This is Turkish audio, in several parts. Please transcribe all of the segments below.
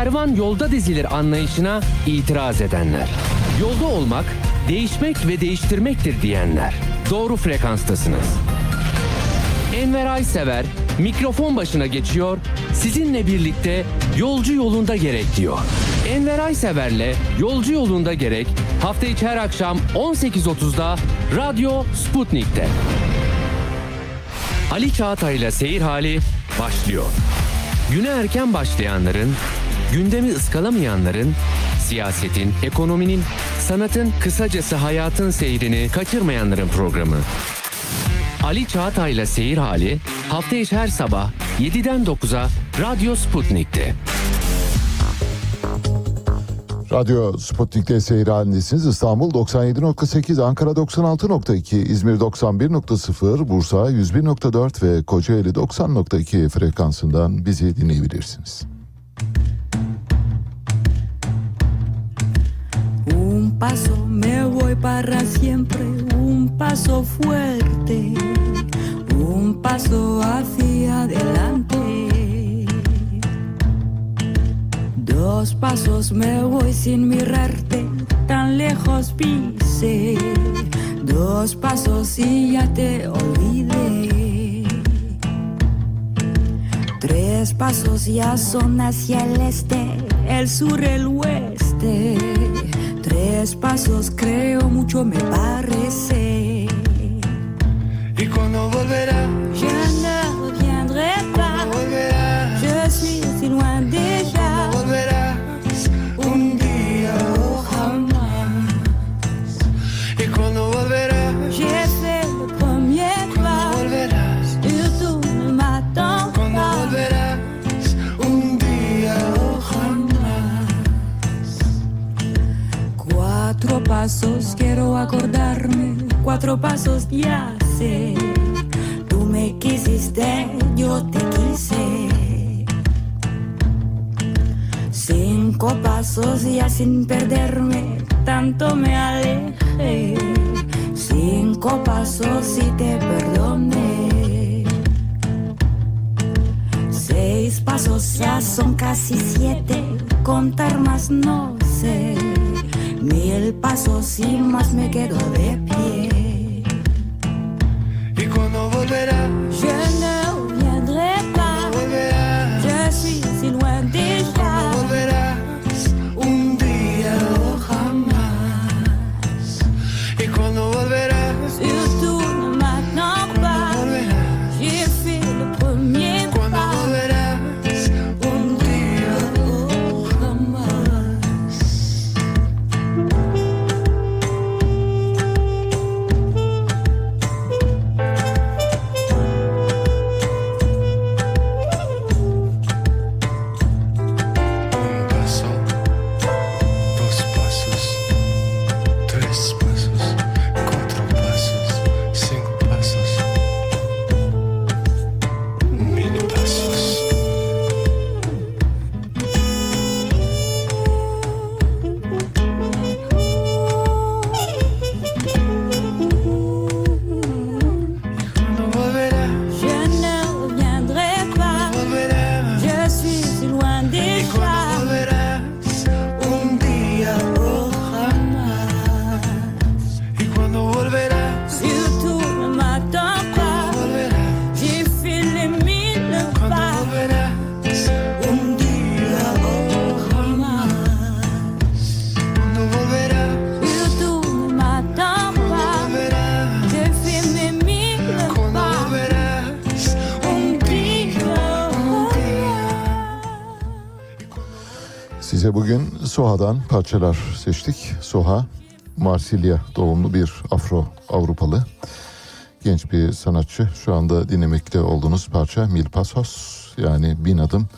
Kervan yolda dizilir anlayışına itiraz edenler. Yolda olmak, değişmek ve değiştirmektir diyenler. Doğru frekanstasınız. Enver Aysever mikrofon başına geçiyor, sizinle birlikte yolcu yolunda gerek diyor. Enver Aysever'le Yolcu Yolunda Gerek hafta içi her akşam 18.30'da Radyo Sputnik'te. Ali Çağatay Seyir Hali başlıyor. Güne erken başlayanların, gündemi ıskalamayanların, siyasetin, ekonominin, sanatın, kısacası hayatın seyrini kaçırmayanların programı. Ali Çağatay ile Seyir Hali hafta içi her sabah 7'den 9'a Radyo Sputnik'te. Radyo Sputnik'te seyir halindesiniz. İstanbul 97.8, Ankara 96.2, İzmir 91.0, Bursa 101.4 ve Kocaeli 90.2 frekansından bizi dinleyebilirsiniz. Un paso me voy para siempre, un paso fuerte, un paso hacia adelante. Dos pasos me voy sin mirarte, tan lejos pise. Dos pasos y ya te olvidé. Tres pasos ya son hacia el este, el sur, el oeste. Tres pasos creo mucho me parece. ¿Y cuando volverá? Pasos quiero acordarme, cuatro pasos ya sé. Tú me quisiste, yo te quise. Cinco pasos ya sin perderme, tanto me alejé. Cinco pasos y te perdoné. Seis pasos ya son casi siete, contar más no sé ni el paso, sin más me quedo de pie. Soha'dan parçalar seçtik. Soha, Marsilya doğumlu bir Afro Avrupalı genç bir sanatçı. Şu anda dinlemekte olduğunuz parça Mil Pasos yani bin adım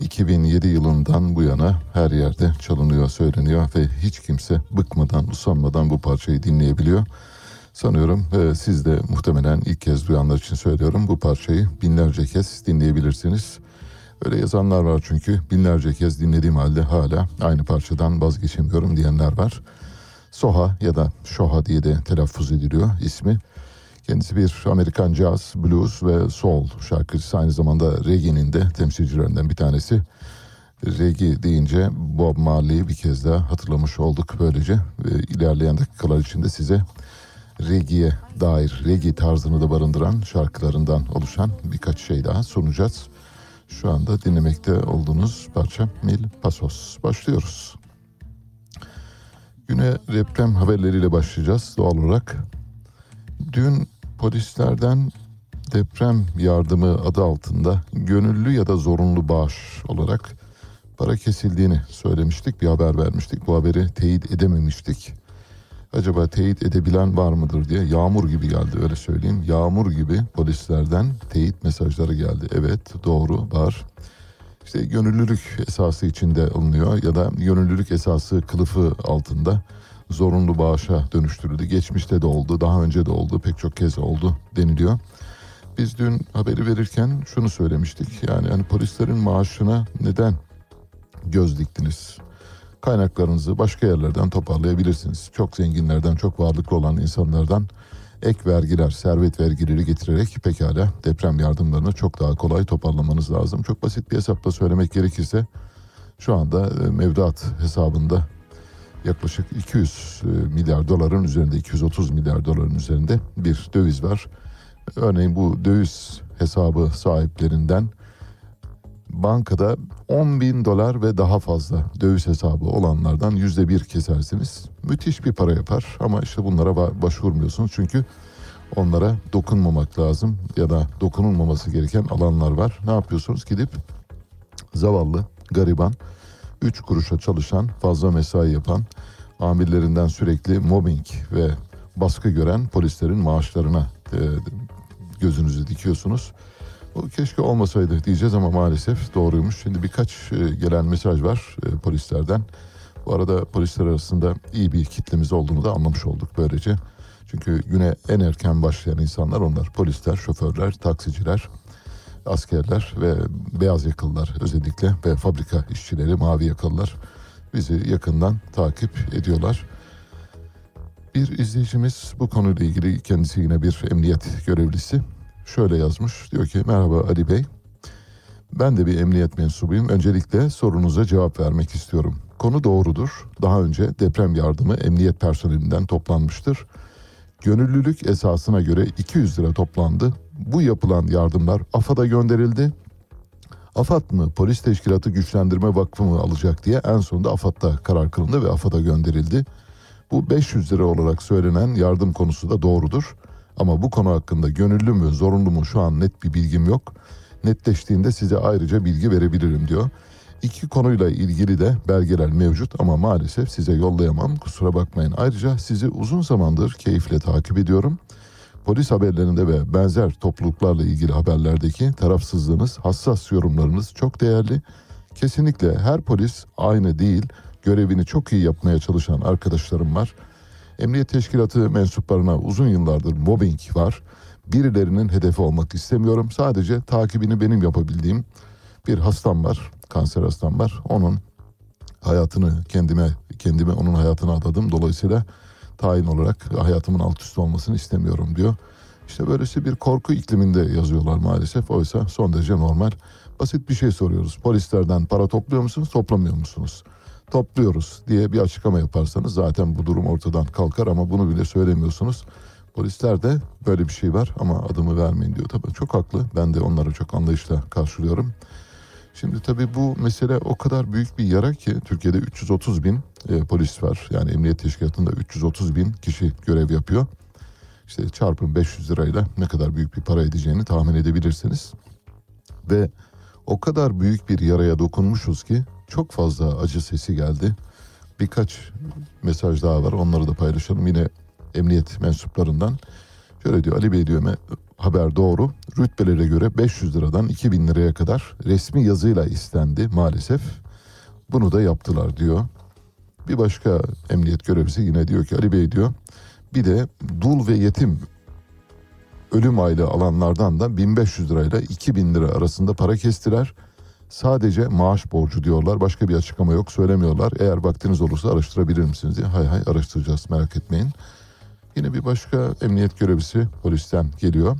2007 yılından bu yana her yerde çalınıyor, söyleniyor ve hiç kimse bıkmadan, usanmadan bu parçayı dinleyebiliyor. Sanıyorum e, siz de muhtemelen ilk kez duyanlar için söylüyorum bu parçayı binlerce kez dinleyebilirsiniz. Öyle yazanlar var çünkü binlerce kez dinlediğim halde hala aynı parçadan vazgeçemiyorum diyenler var. Soha ya da Shoha diye de telaffuz ediliyor ismi. Kendisi bir Amerikan jazz, blues ve soul şarkıcısı aynı zamanda reggae'nin de temsilcilerinden bir tanesi. Regi deyince Bob Marley'i bir kez daha hatırlamış olduk böylece. Ve ilerleyen dakikalar içinde size Regi'ye dair, Regi tarzını da barındıran şarkılarından oluşan birkaç şey daha sunacağız. Şu anda dinlemekte olduğunuz parça Mil Pasos. Başlıyoruz. Güne deprem haberleriyle başlayacağız doğal olarak. Dün polislerden deprem yardımı adı altında gönüllü ya da zorunlu bağış olarak para kesildiğini söylemiştik, bir haber vermiştik. Bu haberi teyit edememiştik. Acaba teyit edebilen var mıdır diye yağmur gibi geldi öyle söyleyeyim. Yağmur gibi polislerden teyit mesajları geldi. Evet doğru var. İşte gönüllülük esası içinde alınıyor ya da gönüllülük esası kılıfı altında zorunlu bağışa dönüştürüldü. Geçmişte de oldu, daha önce de oldu, pek çok kez oldu deniliyor. Biz dün haberi verirken şunu söylemiştik. Yani hani polislerin maaşına neden göz diktiniz? Kaynaklarınızı başka yerlerden toparlayabilirsiniz. Çok zenginlerden, çok varlıklı olan insanlardan ek vergiler, servet vergileri getirerek pekala deprem yardımlarını çok daha kolay toparlamanız lazım. Çok basit bir hesapla söylemek gerekirse şu anda e, mevduat hesabında yaklaşık 200 e, milyar doların üzerinde 230 milyar doların üzerinde bir döviz var. Örneğin bu döviz hesabı sahiplerinden bankada 10 bin dolar ve daha fazla döviz hesabı olanlardan yüzde bir kesersiniz. Müthiş bir para yapar ama işte bunlara ba- başvurmuyorsunuz çünkü onlara dokunmamak lazım ya da dokunulmaması gereken alanlar var. Ne yapıyorsunuz? Gidip zavallı, gariban, 3 kuruşa çalışan, fazla mesai yapan, amirlerinden sürekli mobbing ve baskı gören polislerin maaşlarına e, gözünüzü dikiyorsunuz. Keşke olmasaydı diyeceğiz ama maalesef doğruymuş. Şimdi birkaç e, gelen mesaj var e, polislerden. Bu arada polisler arasında iyi bir kitlemiz olduğunu da anlamış olduk böylece. Çünkü güne en erken başlayan insanlar onlar. Polisler, şoförler, taksiciler, askerler ve beyaz yakalılar özellikle ve fabrika işçileri, mavi yakalılar bizi yakından takip ediyorlar. Bir izleyicimiz bu konuyla ilgili kendisi yine bir emniyet görevlisi şöyle yazmış. Diyor ki merhaba Ali Bey. Ben de bir emniyet mensubuyum. Öncelikle sorunuza cevap vermek istiyorum. Konu doğrudur. Daha önce deprem yardımı emniyet personelinden toplanmıştır. Gönüllülük esasına göre 200 lira toplandı. Bu yapılan yardımlar AFAD'a gönderildi. AFAD mı, Polis Teşkilatı Güçlendirme Vakfı mı alacak diye en sonunda AFAD'da karar kılındı ve AFAD'a gönderildi. Bu 500 lira olarak söylenen yardım konusu da doğrudur. Ama bu konu hakkında gönüllü mü, zorunlu mu şu an net bir bilgim yok. Netleştiğinde size ayrıca bilgi verebilirim diyor. İki konuyla ilgili de belgeler mevcut ama maalesef size yollayamam. Kusura bakmayın. Ayrıca sizi uzun zamandır keyifle takip ediyorum. Polis haberlerinde ve benzer topluluklarla ilgili haberlerdeki tarafsızlığınız, hassas yorumlarınız çok değerli. Kesinlikle her polis aynı değil. Görevini çok iyi yapmaya çalışan arkadaşlarım var. Emniyet teşkilatı mensuplarına uzun yıllardır mobbing var. Birilerinin hedefi olmak istemiyorum. Sadece takibini benim yapabildiğim bir hastam var. Kanser hastam var. Onun hayatını kendime kendime onun hayatına adadım. Dolayısıyla tayin olarak hayatımın alt üst olmasını istemiyorum diyor. İşte böylesi bir korku ikliminde yazıyorlar maalesef. Oysa son derece normal. Basit bir şey soruyoruz. Polislerden para topluyor musunuz, toplamıyor musunuz? Topluyoruz diye bir açıklama yaparsanız zaten bu durum ortadan kalkar ama bunu bile söylemiyorsunuz. Polisler de böyle bir şey var ama adımı vermeyin diyor. Tabii çok haklı. Ben de onları çok anlayışla karşılıyorum. Şimdi tabii bu mesele o kadar büyük bir yara ki Türkiye'de 330 bin e, polis var. Yani emniyet teşkilatında 330 bin kişi görev yapıyor. İşte çarpın 500 lirayla ne kadar büyük bir para edeceğini tahmin edebilirsiniz. Ve o kadar büyük bir yaraya dokunmuşuz ki çok fazla acı sesi geldi. Birkaç mesaj daha var onları da paylaşalım. Yine emniyet mensuplarından. Şöyle diyor Ali Bey diyor "me- haber doğru. Rütbelere göre 500 liradan 2000 liraya kadar resmi yazıyla istendi maalesef. Bunu da yaptılar diyor. Bir başka emniyet görevlisi yine diyor ki Ali Bey diyor bir de dul ve yetim ölüm aylığı alanlardan da 1500 lirayla 2000 lira arasında para kestiler. Sadece maaş borcu diyorlar. Başka bir açıklama yok söylemiyorlar. Eğer vaktiniz olursa araştırabilir misiniz diye. Hay hay araştıracağız merak etmeyin. Yine bir başka emniyet görevlisi polisten geliyor.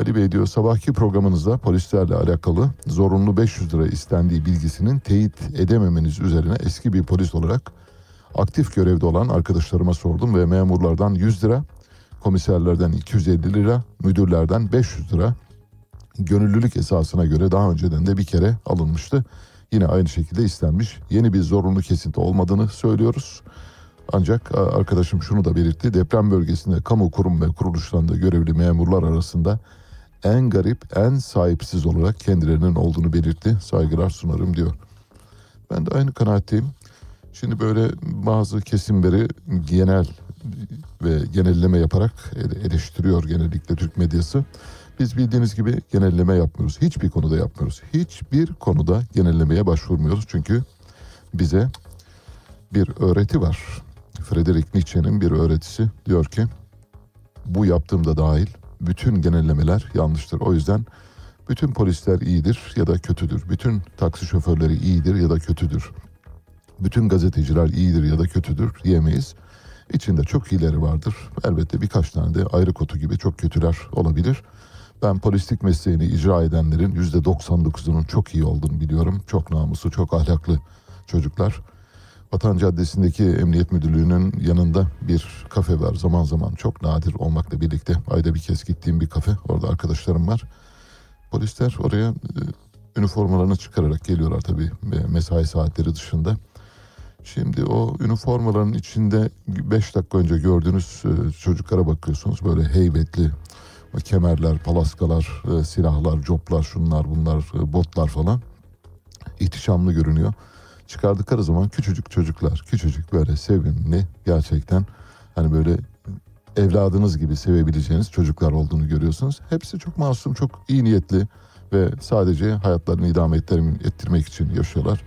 Ali Bey diyor sabahki programınızda polislerle alakalı zorunlu 500 lira istendiği bilgisinin teyit edememeniz üzerine eski bir polis olarak aktif görevde olan arkadaşlarıma sordum ve memurlardan 100 lira, komiserlerden 250 lira, müdürlerden 500 lira gönüllülük esasına göre daha önceden de bir kere alınmıştı. Yine aynı şekilde istenmiş. Yeni bir zorunlu kesinti olmadığını söylüyoruz. Ancak arkadaşım şunu da belirtti. Deprem bölgesinde kamu kurum ve kuruluşlarında görevli memurlar arasında en garip, en sahipsiz olarak kendilerinin olduğunu belirtti. Saygılar sunarım diyor. Ben de aynı kanaatteyim. Şimdi böyle bazı kesimleri genel ve genelleme yaparak ele- eleştiriyor genellikle Türk medyası. Biz bildiğiniz gibi genelleme yapmıyoruz. Hiçbir konuda yapmıyoruz. Hiçbir konuda genellemeye başvurmuyoruz. Çünkü bize bir öğreti var. Friedrich Nietzsche'nin bir öğretisi diyor ki bu yaptığımda dahil bütün genellemeler yanlıştır. O yüzden bütün polisler iyidir ya da kötüdür. Bütün taksi şoförleri iyidir ya da kötüdür. Bütün gazeteciler iyidir ya da kötüdür diyemeyiz. İçinde çok iyileri vardır. Elbette birkaç tane de ayrı kotu gibi çok kötüler olabilir. Ben polislik mesleğini icra edenlerin yüzde 99'unun çok iyi olduğunu biliyorum. Çok namuslu, çok ahlaklı çocuklar. Vatan Caddesi'ndeki Emniyet Müdürlüğü'nün yanında bir kafe var. Zaman zaman çok nadir olmakla birlikte ayda bir kez gittiğim bir kafe. Orada arkadaşlarım var. Polisler oraya e, üniformalarını çıkararak geliyorlar tabii mesai saatleri dışında. Şimdi o üniformaların içinde 5 dakika önce gördüğünüz e, çocuklara bakıyorsunuz. Böyle heybetli kemerler, palaskalar, e, silahlar, coplar, şunlar bunlar, e, botlar falan. İhtişamlı görünüyor. Çıkardıkları zaman küçücük çocuklar, küçücük böyle sevimli gerçekten hani böyle evladınız gibi sevebileceğiniz çocuklar olduğunu görüyorsunuz. Hepsi çok masum, çok iyi niyetli ve sadece hayatlarını idame ettirmek, için yaşıyorlar.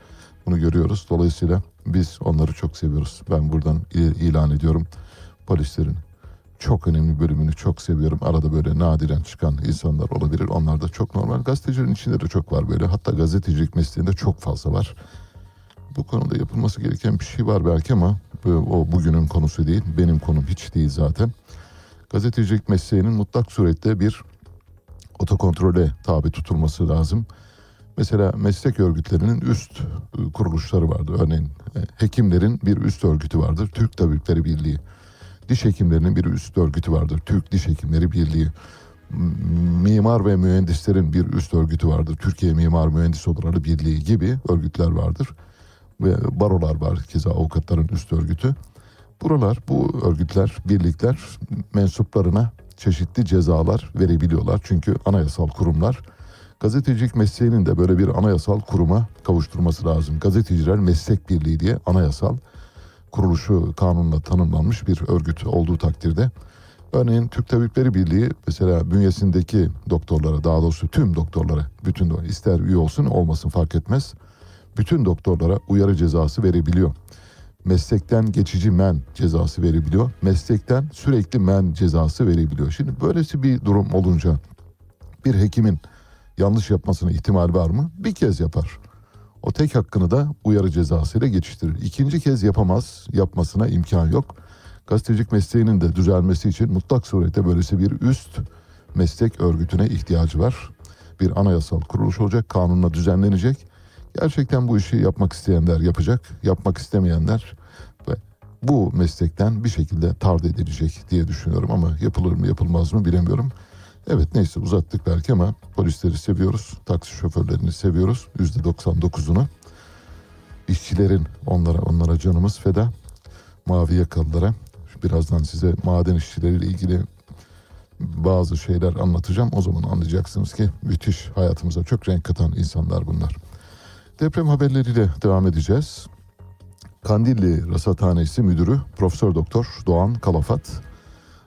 Bunu görüyoruz. Dolayısıyla biz onları çok seviyoruz. Ben buradan il- ilan ediyorum polislerin çok önemli bölümünü çok seviyorum. Arada böyle nadiren çıkan insanlar olabilir. Onlar da çok normal. Gazetecilerin içinde de çok var böyle. Hatta gazetecilik mesleğinde çok fazla var. Bu konuda yapılması gereken bir şey var belki ama o bugünün konusu değil. Benim konum hiç değil zaten. Gazetecilik mesleğinin mutlak surette bir otokontrole tabi tutulması lazım. Mesela meslek örgütlerinin üst e, kuruluşları vardır. Örneğin e, hekimlerin bir üst örgütü vardır. Türk Tabipleri Birliği. Diş hekimlerinin bir üst örgütü vardır. Türk Diş Hekimleri Birliği. Mimar ve mühendislerin bir üst örgütü vardır. Türkiye Mimar Mühendis Odaları Birliği gibi örgütler vardır. Ve barolar var keza avukatların üst örgütü. Buralar, bu örgütler, birlikler mensuplarına çeşitli cezalar verebiliyorlar. Çünkü anayasal kurumlar gazetecilik mesleğinin de böyle bir anayasal kuruma kavuşturması lazım. Gazeteciler Meslek Birliği diye anayasal kuruluşu kanunla tanımlanmış bir örgüt olduğu takdirde örneğin Türk Tabipleri Birliği mesela bünyesindeki doktorlara daha doğrusu tüm doktorlara bütün ister üye olsun olmasın fark etmez bütün doktorlara uyarı cezası verebiliyor. Meslekten geçici men cezası verebiliyor. Meslekten sürekli men cezası verebiliyor. Şimdi böylesi bir durum olunca bir hekimin yanlış yapmasına ihtimal var mı? Bir kez yapar. O tek hakkını da uyarı cezasıyla geçiştirir. İkinci kez yapamaz, yapmasına imkan yok. Gazetecilik mesleğinin de düzelmesi için mutlak surette böylesi bir üst meslek örgütüne ihtiyacı var. Bir anayasal kuruluş olacak, kanunla düzenlenecek. Gerçekten bu işi yapmak isteyenler yapacak, yapmak istemeyenler ve bu meslekten bir şekilde tard edilecek diye düşünüyorum ama yapılır mı yapılmaz mı bilemiyorum. Evet neyse uzattık belki ama polisleri seviyoruz. Taksi şoförlerini seviyoruz. Yüzde 99'unu. İşçilerin onlara onlara canımız feda. Mavi yakalılara. Birazdan size maden işçileriyle ilgili bazı şeyler anlatacağım. O zaman anlayacaksınız ki müthiş hayatımıza çok renk katan insanlar bunlar. Deprem haberleriyle devam edeceğiz. Kandilli Rasathanesi Müdürü Profesör Doktor Doğan Kalafat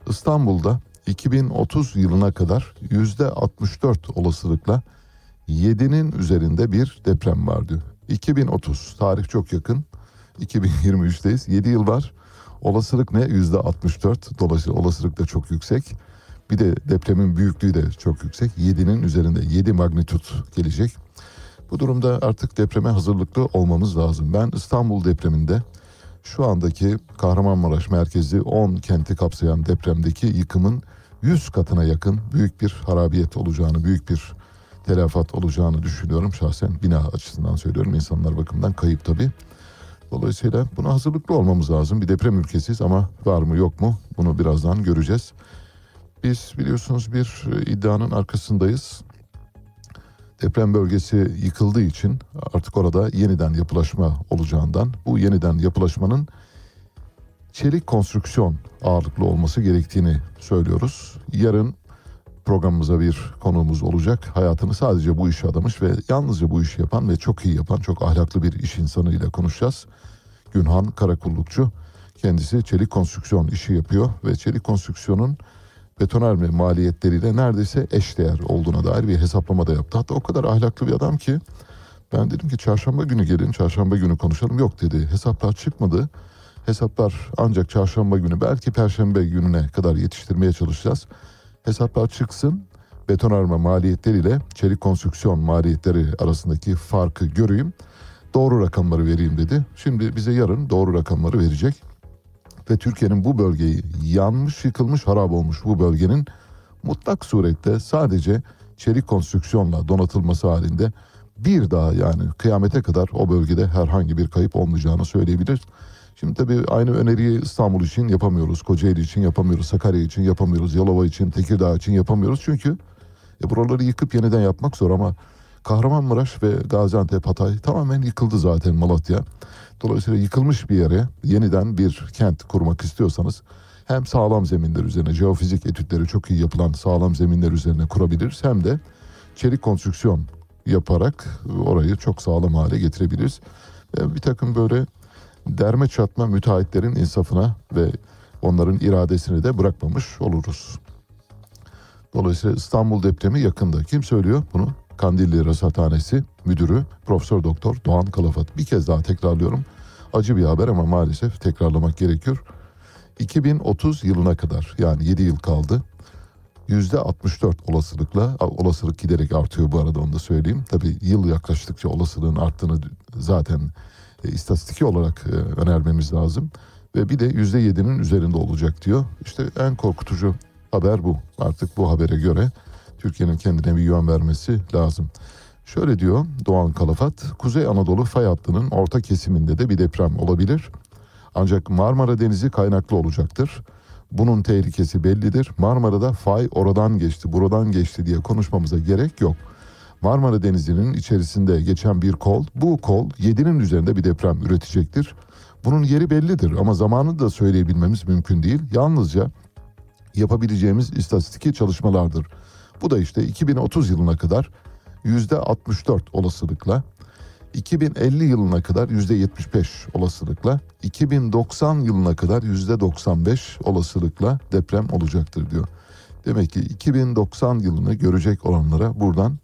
İstanbul'da 2030 yılına kadar yüzde 64 olasılıkla 7'nin üzerinde bir deprem var diyor. 2030 tarih çok yakın. 2023'teyiz. 7 yıl var. Olasılık ne? Yüzde 64. Dolayısıyla olasılık da çok yüksek. Bir de depremin büyüklüğü de çok yüksek. 7'nin üzerinde 7 magnitut gelecek. Bu durumda artık depreme hazırlıklı olmamız lazım. Ben İstanbul depreminde şu andaki Kahramanmaraş merkezi 10 kenti kapsayan depremdeki yıkımın 100 katına yakın büyük bir harabiyet olacağını, büyük bir telafat olacağını düşünüyorum şahsen. Bina açısından söylüyorum. insanlar bakımından kayıp tabii. Dolayısıyla buna hazırlıklı olmamız lazım. Bir deprem ülkesiyiz ama var mı yok mu bunu birazdan göreceğiz. Biz biliyorsunuz bir iddianın arkasındayız. Deprem bölgesi yıkıldığı için artık orada yeniden yapılaşma olacağından bu yeniden yapılaşmanın çelik konstrüksiyon ağırlıklı olması gerektiğini söylüyoruz. Yarın programımıza bir konuğumuz olacak. Hayatını sadece bu işe adamış ve yalnızca bu işi yapan ve çok iyi yapan, çok ahlaklı bir iş insanıyla konuşacağız. Günhan Karakullukçu. Kendisi çelik konstrüksiyon işi yapıyor ve çelik konstrüksiyonun betonarme maliyetleriyle neredeyse eşdeğer olduğuna dair bir hesaplama da yaptı. Hatta o kadar ahlaklı bir adam ki ben dedim ki çarşamba günü gelin, çarşamba günü konuşalım. Yok dedi. Hesaplar çıkmadı. Hesaplar ancak çarşamba günü belki perşembe gününe kadar yetiştirmeye çalışacağız. Hesaplar çıksın. Betonarme maliyetleriyle çelik konstrüksiyon maliyetleri arasındaki farkı göreyim. Doğru rakamları vereyim dedi. Şimdi bize yarın doğru rakamları verecek. Ve Türkiye'nin bu bölgeyi yanmış, yıkılmış, harap olmuş bu bölgenin mutlak surette sadece çelik konstrüksiyonla donatılması halinde bir daha yani kıyamete kadar o bölgede herhangi bir kayıp olmayacağını söyleyebiliriz. Şimdi tabii aynı öneriyi İstanbul için yapamıyoruz, Kocaeli için yapamıyoruz, Sakarya için yapamıyoruz, Yalova için, Tekirdağ için yapamıyoruz. Çünkü e, buraları yıkıp yeniden yapmak zor ama Kahramanmaraş ve Gaziantep, Hatay tamamen yıkıldı zaten Malatya. Dolayısıyla yıkılmış bir yere yeniden bir kent kurmak istiyorsanız hem sağlam zeminler üzerine, jeofizik etütleri çok iyi yapılan sağlam zeminler üzerine kurabiliriz hem de çelik konstrüksiyon yaparak orayı çok sağlam hale getirebiliriz. Bir takım böyle derme çatma müteahhitlerin insafına ve onların iradesini de bırakmamış oluruz. Dolayısıyla İstanbul depremi yakında. Kim söylüyor bunu? Kandilli Rasathanesi Müdürü Profesör Doktor Doğan Kalafat. Bir kez daha tekrarlıyorum. Acı bir haber ama maalesef tekrarlamak gerekiyor. 2030 yılına kadar yani 7 yıl kaldı. %64 olasılıkla, olasılık giderek artıyor bu arada onu da söyleyeyim. Tabii yıl yaklaştıkça olasılığın arttığını zaten e, istatistiki olarak e, önermemiz lazım. Ve bir de %7'nin üzerinde olacak diyor. İşte en korkutucu haber bu. Artık bu habere göre Türkiye'nin kendine bir yön vermesi lazım. Şöyle diyor Doğan Kalafat, Kuzey Anadolu fay hattının orta kesiminde de bir deprem olabilir. Ancak Marmara Denizi kaynaklı olacaktır. Bunun tehlikesi bellidir. Marmara'da fay oradan geçti, buradan geçti diye konuşmamıza gerek yok. Marmara Denizi'nin içerisinde geçen bir kol, bu kol 7'nin üzerinde bir deprem üretecektir. Bunun yeri bellidir ama zamanını da söyleyebilmemiz mümkün değil. Yalnızca yapabileceğimiz istatistiki çalışmalardır. Bu da işte 2030 yılına kadar yüzde 64 olasılıkla, 2050 yılına kadar yüzde 75 olasılıkla, 2090 yılına kadar yüzde 95 olasılıkla deprem olacaktır diyor. Demek ki 2090 yılını görecek olanlara buradan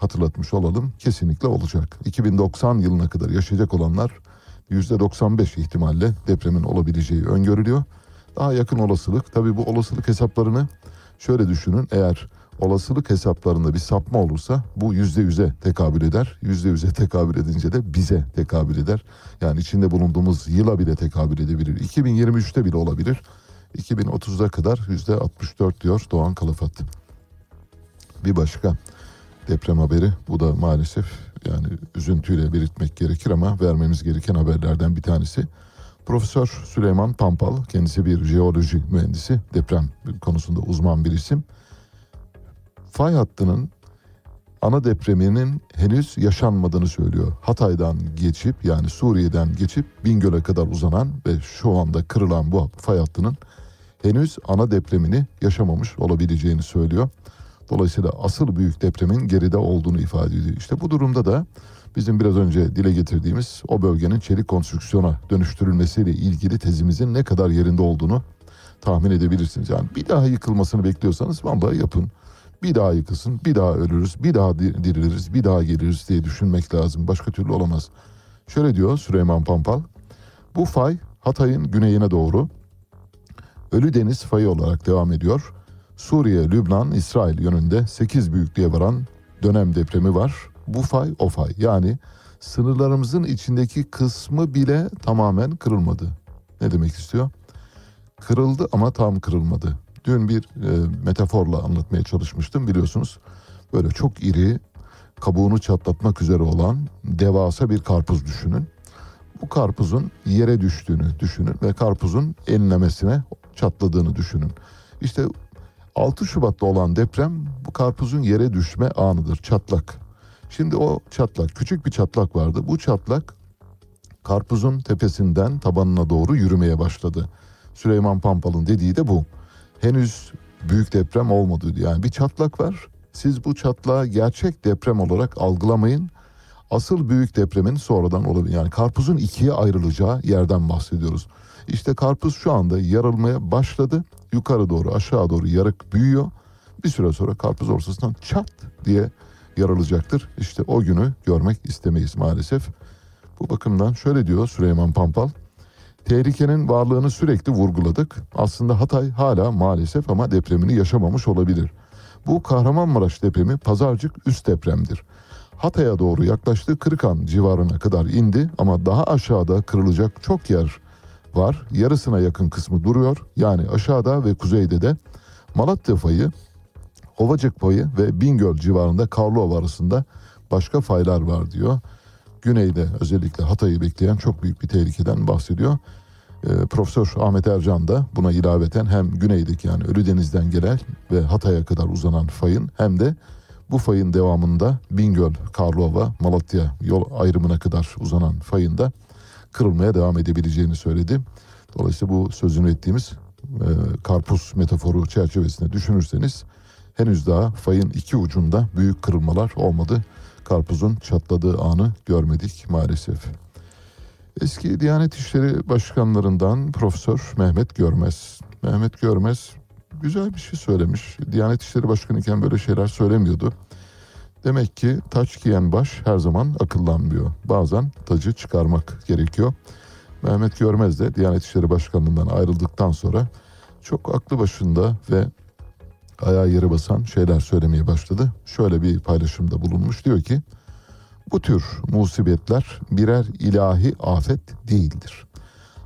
hatırlatmış olalım kesinlikle olacak. 2090 yılına kadar yaşayacak olanlar yüzde 95 ihtimalle depremin olabileceği öngörülüyor. Daha yakın olasılık tabii bu olasılık hesaplarını şöyle düşünün eğer olasılık hesaplarında bir sapma olursa bu yüzde yüze tekabül eder. Yüzde yüze tekabül edince de bize tekabül eder. Yani içinde bulunduğumuz yıla bile tekabül edebilir. 2023'te bile olabilir. 2030'a kadar yüzde 64 diyor Doğan Kalafat. Bir başka deprem haberi bu da maalesef yani üzüntüyle belirtmek gerekir ama vermemiz gereken haberlerden bir tanesi. Profesör Süleyman Pampal kendisi bir jeoloji mühendisi deprem konusunda uzman bir isim fay hattının ana depreminin henüz yaşanmadığını söylüyor. Hatay'dan geçip yani Suriye'den geçip Bingöl'e kadar uzanan ve şu anda kırılan bu fay hattının henüz ana depremini yaşamamış olabileceğini söylüyor. Dolayısıyla asıl büyük depremin geride olduğunu ifade ediyor. İşte bu durumda da bizim biraz önce dile getirdiğimiz o bölgenin çelik konstrüksiyona dönüştürülmesiyle ilgili tezimizin ne kadar yerinde olduğunu tahmin edebilirsiniz. Yani bir daha yıkılmasını bekliyorsanız vallahi yapın bir daha yıkılsın, bir daha ölürüz, bir daha diriliriz, bir daha geliriz diye düşünmek lazım. Başka türlü olamaz. Şöyle diyor Süleyman Pampal. Bu fay Hatay'ın güneyine doğru Ölü Deniz fayı olarak devam ediyor. Suriye, Lübnan, İsrail yönünde 8 büyüklüğe varan dönem depremi var. Bu fay o fay. Yani sınırlarımızın içindeki kısmı bile tamamen kırılmadı. Ne demek istiyor? Kırıldı ama tam kırılmadı. Dün bir e, metaforla anlatmaya çalışmıştım biliyorsunuz. Böyle çok iri, kabuğunu çatlatmak üzere olan devasa bir karpuz düşünün. Bu karpuzun yere düştüğünü düşünün ve karpuzun enlemesine çatladığını düşünün. İşte 6 Şubat'ta olan deprem bu karpuzun yere düşme anıdır, çatlak. Şimdi o çatlak, küçük bir çatlak vardı. Bu çatlak karpuzun tepesinden tabanına doğru yürümeye başladı. Süleyman Pampal'ın dediği de bu. Henüz büyük deprem olmadı. Yani bir çatlak var. Siz bu çatlağı gerçek deprem olarak algılamayın. Asıl büyük depremin sonradan olabilir. Yani karpuzun ikiye ayrılacağı yerden bahsediyoruz. İşte karpuz şu anda yarılmaya başladı. Yukarı doğru aşağı doğru yarık büyüyor. Bir süre sonra karpuz ortasından çat diye yarılacaktır. İşte o günü görmek istemeyiz maalesef. Bu bakımdan şöyle diyor Süleyman Pampal. Tehlikenin varlığını sürekli vurguladık. Aslında Hatay hala maalesef ama depremini yaşamamış olabilir. Bu Kahramanmaraş depremi pazarcık üst depremdir. Hatay'a doğru yaklaştığı Kırıkan civarına kadar indi ama daha aşağıda kırılacak çok yer var. Yarısına yakın kısmı duruyor. Yani aşağıda ve kuzeyde de Malatya fayı, Ovacık payı ve Bingöl civarında Karlova arasında başka faylar var diyor. Güneyde özellikle Hatay'ı bekleyen çok büyük bir tehlikeden bahsediyor. Ee, Profesör Ahmet Ercan da buna ilaveten hem güneydeki yani Ölüdeniz'den gelen ve Hatay'a kadar uzanan fayın hem de bu fayın devamında Bingöl, Karlova, Malatya yol ayrımına kadar uzanan fayın da kırılmaya devam edebileceğini söyledi. Dolayısıyla bu sözünü ettiğimiz e, karpuz metaforu çerçevesinde düşünürseniz henüz daha fayın iki ucunda büyük kırılmalar olmadı. Karpuzun çatladığı anı görmedik maalesef. Eski Diyanet İşleri Başkanlarından Profesör Mehmet Görmez. Mehmet Görmez güzel bir şey söylemiş. Diyanet İşleri Başkanı iken böyle şeyler söylemiyordu. Demek ki taç giyen baş her zaman akıllanmıyor. Bazen tacı çıkarmak gerekiyor. Mehmet Görmez de Diyanet İşleri Başkanlığından ayrıldıktan sonra çok aklı başında ve ayağı yere basan şeyler söylemeye başladı. Şöyle bir paylaşımda bulunmuş diyor ki bu tür musibetler birer ilahi afet değildir.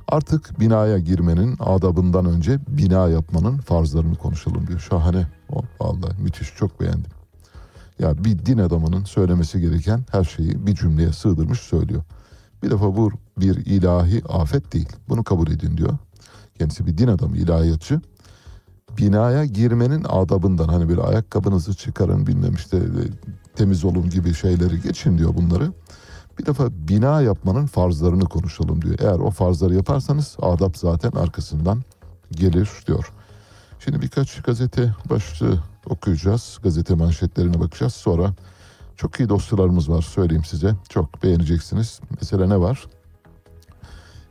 Artık binaya girmenin adabından önce bina yapmanın farzlarını konuşalım diyor. Şahane. O, vallahi müthiş çok beğendim. Ya bir din adamının söylemesi gereken her şeyi bir cümleye sığdırmış söylüyor. Bir defa bu bir ilahi afet değil. Bunu kabul edin diyor. Kendisi bir din adamı, ilahiyatçı. Binaya girmenin adabından hani bir ayakkabınızı çıkarın bilmem işte e, temiz olun gibi şeyleri geçin diyor bunları. Bir defa bina yapmanın farzlarını konuşalım diyor. Eğer o farzları yaparsanız adap zaten arkasından gelir diyor. Şimdi birkaç gazete başlığı okuyacağız. Gazete manşetlerine bakacağız. Sonra çok iyi dosyalarımız var söyleyeyim size. Çok beğeneceksiniz. Mesela ne var?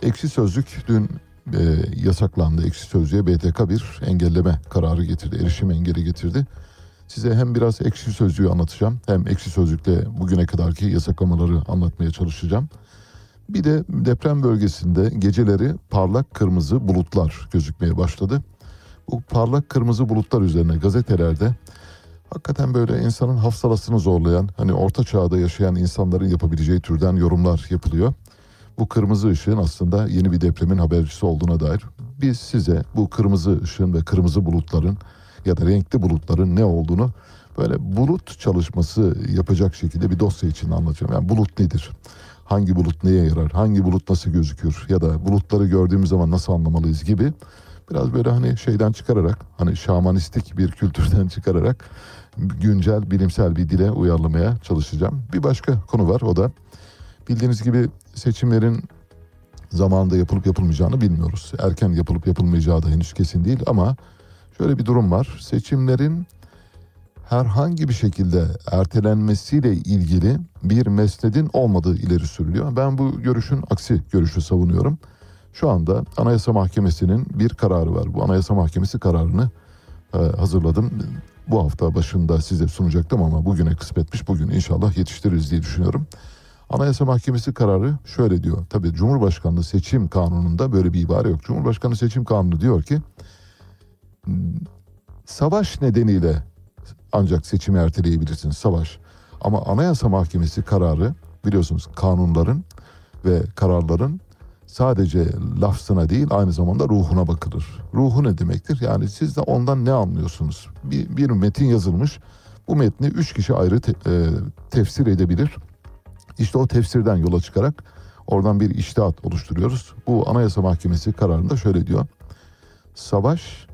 Ekşi Sözlük dün e, yasaklandı. Ekşi Sözlüğe BTK bir engelleme kararı getirdi. Erişim engeli getirdi. Size hem biraz ekşi sözlüğü anlatacağım hem ekşi sözlükle bugüne kadarki yasaklamaları anlatmaya çalışacağım. Bir de deprem bölgesinde geceleri parlak kırmızı bulutlar gözükmeye başladı. Bu parlak kırmızı bulutlar üzerine gazetelerde hakikaten böyle insanın hafsalasını zorlayan hani orta çağda yaşayan insanların yapabileceği türden yorumlar yapılıyor. Bu kırmızı ışığın aslında yeni bir depremin habercisi olduğuna dair biz size bu kırmızı ışığın ve kırmızı bulutların ya da renkli bulutların ne olduğunu böyle bulut çalışması yapacak şekilde bir dosya için anlatacağım. Yani bulut nedir? Hangi bulut neye yarar? Hangi bulut nasıl gözükür? Ya da bulutları gördüğümüz zaman nasıl anlamalıyız gibi biraz böyle hani şeyden çıkararak hani şamanistik bir kültürden çıkararak güncel bilimsel bir dile uyarlamaya çalışacağım. Bir başka konu var o da bildiğiniz gibi seçimlerin zamanında yapılıp yapılmayacağını bilmiyoruz. Erken yapılıp yapılmayacağı da henüz kesin değil ama şöyle bir durum var. Seçimlerin herhangi bir şekilde ertelenmesiyle ilgili bir mesnedin olmadığı ileri sürülüyor. Ben bu görüşün aksi görüşü savunuyorum. Şu anda Anayasa Mahkemesi'nin bir kararı var. Bu Anayasa Mahkemesi kararını e, hazırladım. Bu hafta başında size sunacaktım ama bugüne kısmetmiş. Bugün inşallah yetiştiririz diye düşünüyorum. Anayasa Mahkemesi kararı şöyle diyor. Tabii Cumhurbaşkanlığı seçim kanununda böyle bir ibare yok. Cumhurbaşkanlığı seçim kanunu diyor ki savaş nedeniyle ancak seçimi erteleyebilirsiniz savaş. Ama Anayasa Mahkemesi kararı biliyorsunuz kanunların ve kararların sadece lafzına değil aynı zamanda ruhuna bakılır. Ruhu ne demektir? Yani siz de ondan ne anlıyorsunuz? Bir, bir metin yazılmış. Bu metni üç kişi ayrı te- e, tefsir edebilir. İşte o tefsirden yola çıkarak oradan bir iştihat oluşturuyoruz. Bu Anayasa Mahkemesi kararında şöyle diyor. Savaş,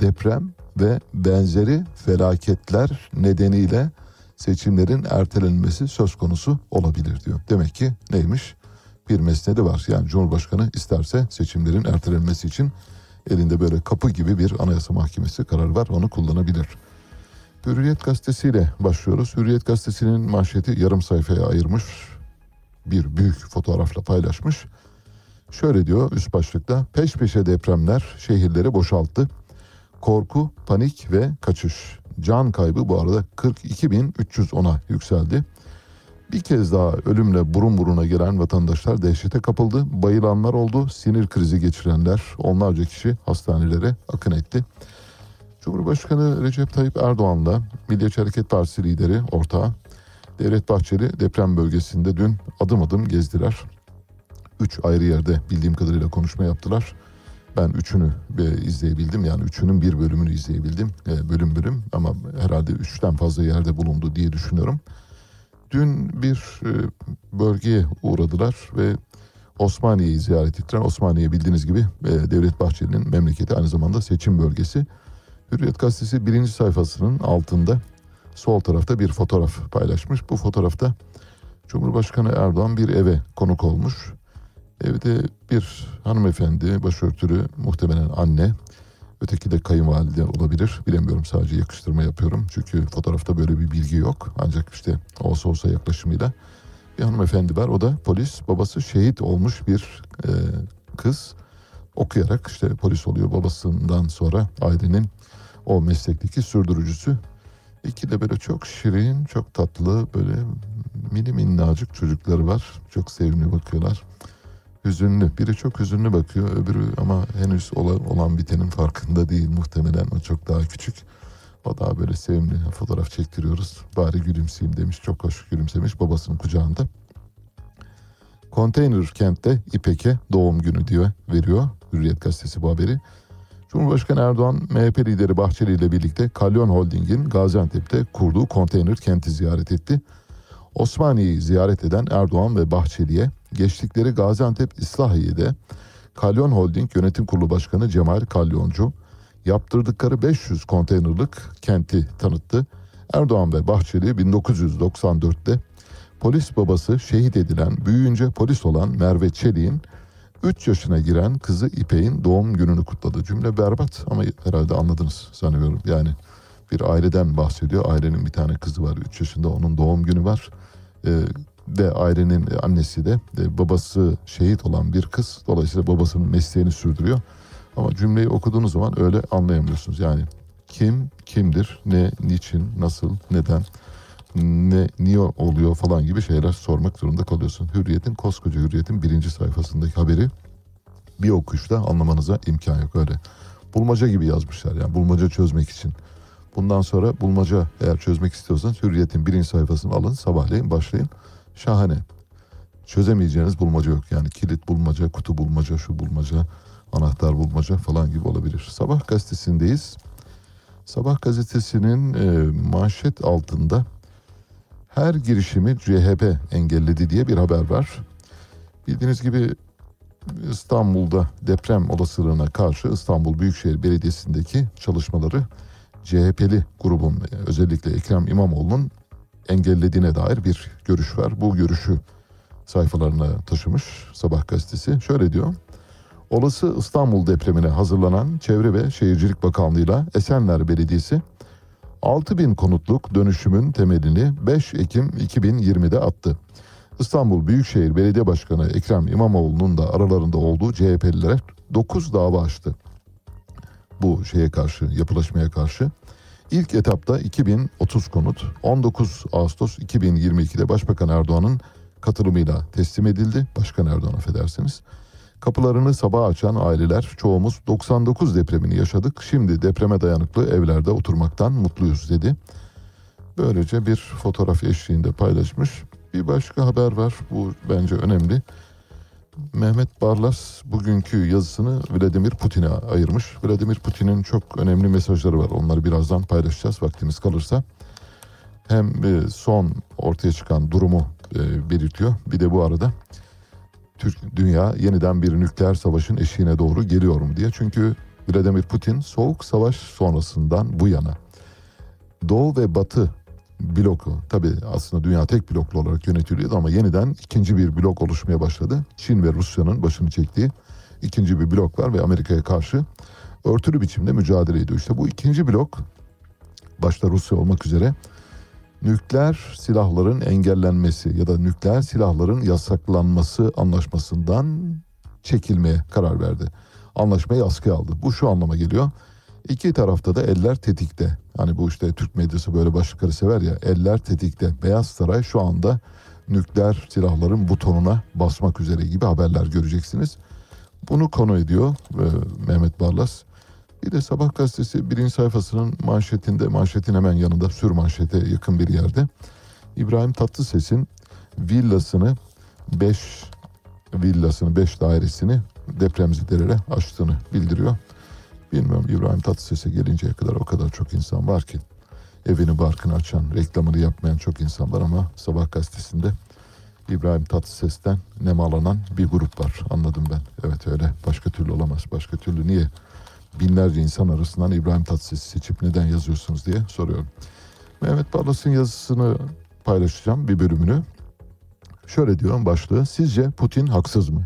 deprem ve benzeri felaketler nedeniyle seçimlerin ertelenmesi söz konusu olabilir diyor. Demek ki neymiş? Bir mesnedi var. Yani Cumhurbaşkanı isterse seçimlerin ertelenmesi için elinde böyle kapı gibi bir Anayasa Mahkemesi kararı var. Onu kullanabilir. Hürriyet gazetesiyle başlıyoruz. Hürriyet gazetesinin manşeti yarım sayfaya ayırmış. Bir büyük fotoğrafla paylaşmış. Şöyle diyor üst başlıkta peş peşe depremler şehirleri boşalttı. Korku, panik ve kaçış. Can kaybı bu arada 42.310'a yükseldi. Bir kez daha ölümle burun buruna gelen vatandaşlar dehşete kapıldı. Bayılanlar oldu, sinir krizi geçirenler, onlarca kişi hastanelere akın etti. Cumhurbaşkanı Recep Tayyip Erdoğan'la Milliyetçi Hareket Partisi lideri ortağı Devlet Bahçeli deprem bölgesinde dün adım adım gezdiler. Üç ayrı yerde bildiğim kadarıyla konuşma yaptılar. Ben üçünü izleyebildim yani üçünün bir bölümünü izleyebildim e, bölüm bölüm ama herhalde üçten fazla yerde bulundu diye düşünüyorum. Dün bir e, bölgeye uğradılar ve Osmaniye'yi ziyaret ettiler. Osmaniye bildiğiniz gibi e, Devlet Bahçeli'nin memleketi aynı zamanda seçim bölgesi. Hürriyet gazetesi birinci sayfasının altında sol tarafta bir fotoğraf paylaşmış. Bu fotoğrafta Cumhurbaşkanı Erdoğan bir eve konuk olmuş. Evde bir hanımefendi, başörtülü muhtemelen anne, öteki de kayınvalide olabilir. Bilemiyorum sadece yakıştırma yapıyorum. Çünkü fotoğrafta böyle bir bilgi yok. Ancak işte olsa olsa yaklaşımıyla bir hanımefendi var. O da polis, babası şehit olmuş bir e, kız. Okuyarak işte polis oluyor babasından sonra ailenin o meslekteki sürdürücüsü. İki de böyle çok şirin, çok tatlı, böyle mini minnacık çocukları var. Çok sevimli bakıyorlar. Hüzünlü. Biri çok hüzünlü bakıyor. Öbürü ama henüz olan, bitenin farkında değil muhtemelen. O çok daha küçük. O daha böyle sevimli. Fotoğraf çektiriyoruz. Bari gülümseyeyim demiş. Çok hoş gülümsemiş babasının kucağında. Konteyner kentte İpek'e doğum günü diyor veriyor. Hürriyet gazetesi bu haberi. Cumhurbaşkanı Erdoğan MHP lideri Bahçeli ile birlikte Kalyon Holding'in Gaziantep'te kurduğu konteyner kenti ziyaret etti. Osmaniye'yi ziyaret eden Erdoğan ve Bahçeli'ye geçtikleri Gaziantep İslahiye'de Kalyon Holding Yönetim Kurulu Başkanı Cemal Kalyoncu yaptırdıkları 500 konteynerlık kenti tanıttı. Erdoğan ve Bahçeli 1994'te polis babası şehit edilen büyüyünce polis olan Merve Çelik'in 3 yaşına giren kızı İpek'in doğum gününü kutladı. Cümle berbat ama herhalde anladınız sanıyorum. Yani bir aileden bahsediyor. Ailenin bir tane kızı var 3 yaşında onun doğum günü var. Ee, ve ailenin annesi de e, babası şehit olan bir kız. Dolayısıyla babasının mesleğini sürdürüyor. Ama cümleyi okuduğunuz zaman öyle anlayamıyorsunuz. Yani kim, kimdir, ne, niçin, nasıl, neden, ne, niye oluyor falan gibi şeyler sormak zorunda kalıyorsun. Hürriyet'in, koskoca Hürriyet'in birinci sayfasındaki haberi bir okuyuşta anlamanıza imkan yok öyle. Bulmaca gibi yazmışlar yani bulmaca çözmek için. Bundan sonra bulmaca eğer çözmek istiyorsanız Hürriyet'in birinci sayfasını alın sabahleyin başlayın. Şahane. Çözemeyeceğiniz bulmaca yok. Yani kilit bulmaca, kutu bulmaca, şu bulmaca, anahtar bulmaca falan gibi olabilir. Sabah gazetesindeyiz. Sabah gazetesinin e, manşet altında her girişimi CHP engelledi diye bir haber var. Bildiğiniz gibi İstanbul'da deprem olasılığına karşı İstanbul Büyükşehir Belediyesi'ndeki çalışmaları CHP'li grubun özellikle Ekrem İmamoğlu'nun engellediğine dair bir görüş var. Bu görüşü sayfalarına taşımış Sabah gazetesi. Şöyle diyor. Olası İstanbul depremine hazırlanan Çevre ve Şehircilik Bakanlığı'yla Esenler Belediyesi 6000 konutluk dönüşümün temelini 5 Ekim 2020'de attı. İstanbul Büyükşehir Belediye Başkanı Ekrem İmamoğlu'nun da aralarında olduğu CHP'lilere 9 dava açtı. Bu şeye karşı, yapılaşmaya karşı. İlk etapta 2030 konut 19 Ağustos 2022'de Başbakan Erdoğan'ın katılımıyla teslim edildi. Başkan Erdoğan affedersiniz. Kapılarını sabah açan aileler çoğumuz 99 depremini yaşadık. Şimdi depreme dayanıklı evlerde oturmaktan mutluyuz dedi. Böylece bir fotoğraf eşliğinde paylaşmış. Bir başka haber var. Bu bence önemli. Mehmet Barlas bugünkü yazısını Vladimir Putin'e ayırmış. Vladimir Putin'in çok önemli mesajları var. Onları birazdan paylaşacağız vaktimiz kalırsa. Hem e, son ortaya çıkan durumu e, belirtiyor. Bir de bu arada Türk dünya yeniden bir nükleer savaşın eşiğine doğru geliyor mu diye. Çünkü Vladimir Putin soğuk savaş sonrasından bu yana Doğu ve Batı bloku tabi aslında dünya tek bloklu olarak yönetiliyordu ama yeniden ikinci bir blok oluşmaya başladı. Çin ve Rusya'nın başını çektiği ikinci bir blok var ve Amerika'ya karşı örtülü biçimde mücadele ediyor. İşte bu ikinci blok başta Rusya olmak üzere nükleer silahların engellenmesi ya da nükleer silahların yasaklanması anlaşmasından çekilmeye karar verdi. Anlaşmayı askıya aldı. Bu şu anlama geliyor. İki tarafta da eller tetikte. Hani bu işte Türk medyası böyle başlıkları sever ya. Eller tetikte. Beyaz Saray şu anda nükleer silahların butonuna basmak üzere gibi haberler göreceksiniz. Bunu konu ediyor e, Mehmet Barlas. Bir de Sabah gazetesi birinci sayfasının manşetinde, manşetin hemen yanında sür manşete yakın bir yerde. İbrahim Tatlıses'in villasını 5 villasını 5 dairesini depremzedelere açtığını bildiriyor. Bilmiyorum İbrahim Tatlıses'e gelinceye kadar o kadar çok insan var ki evini barkını açan, reklamını yapmayan çok insan var ama Sabah gazetesinde İbrahim Tatlıses'ten nemalanan bir grup var. Anladım ben. Evet öyle. Başka türlü olamaz. Başka türlü niye binlerce insan arasından İbrahim Tatlıses'i seçip neden yazıyorsunuz diye soruyorum. Mehmet Barlas'ın yazısını paylaşacağım bir bölümünü. Şöyle diyorum başlığı. Sizce Putin haksız mı?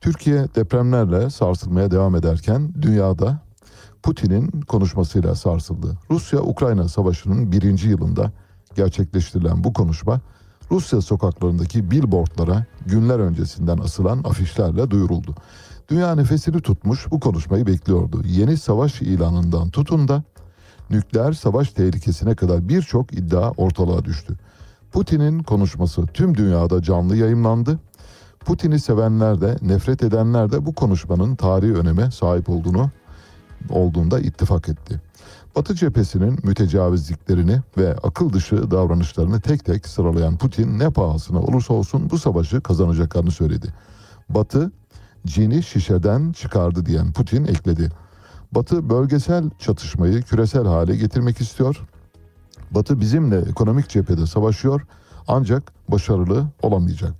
Türkiye depremlerle sarsılmaya devam ederken dünyada Putin'in konuşmasıyla sarsıldı. Rusya-Ukrayna savaşının birinci yılında gerçekleştirilen bu konuşma Rusya sokaklarındaki billboardlara günler öncesinden asılan afişlerle duyuruldu. Dünya nefesini tutmuş bu konuşmayı bekliyordu. Yeni savaş ilanından tutun da nükleer savaş tehlikesine kadar birçok iddia ortalığa düştü. Putin'in konuşması tüm dünyada canlı yayımlandı. Putin'i sevenler de nefret edenler de bu konuşmanın tarihi öneme sahip olduğunu olduğunda ittifak etti. Batı cephesinin mütecavizliklerini ve akıl dışı davranışlarını tek tek sıralayan Putin ne pahasına olursa olsun bu savaşı kazanacaklarını söyledi. Batı cini şişeden çıkardı diyen Putin ekledi. Batı bölgesel çatışmayı küresel hale getirmek istiyor. Batı bizimle ekonomik cephede savaşıyor ancak başarılı olamayacak.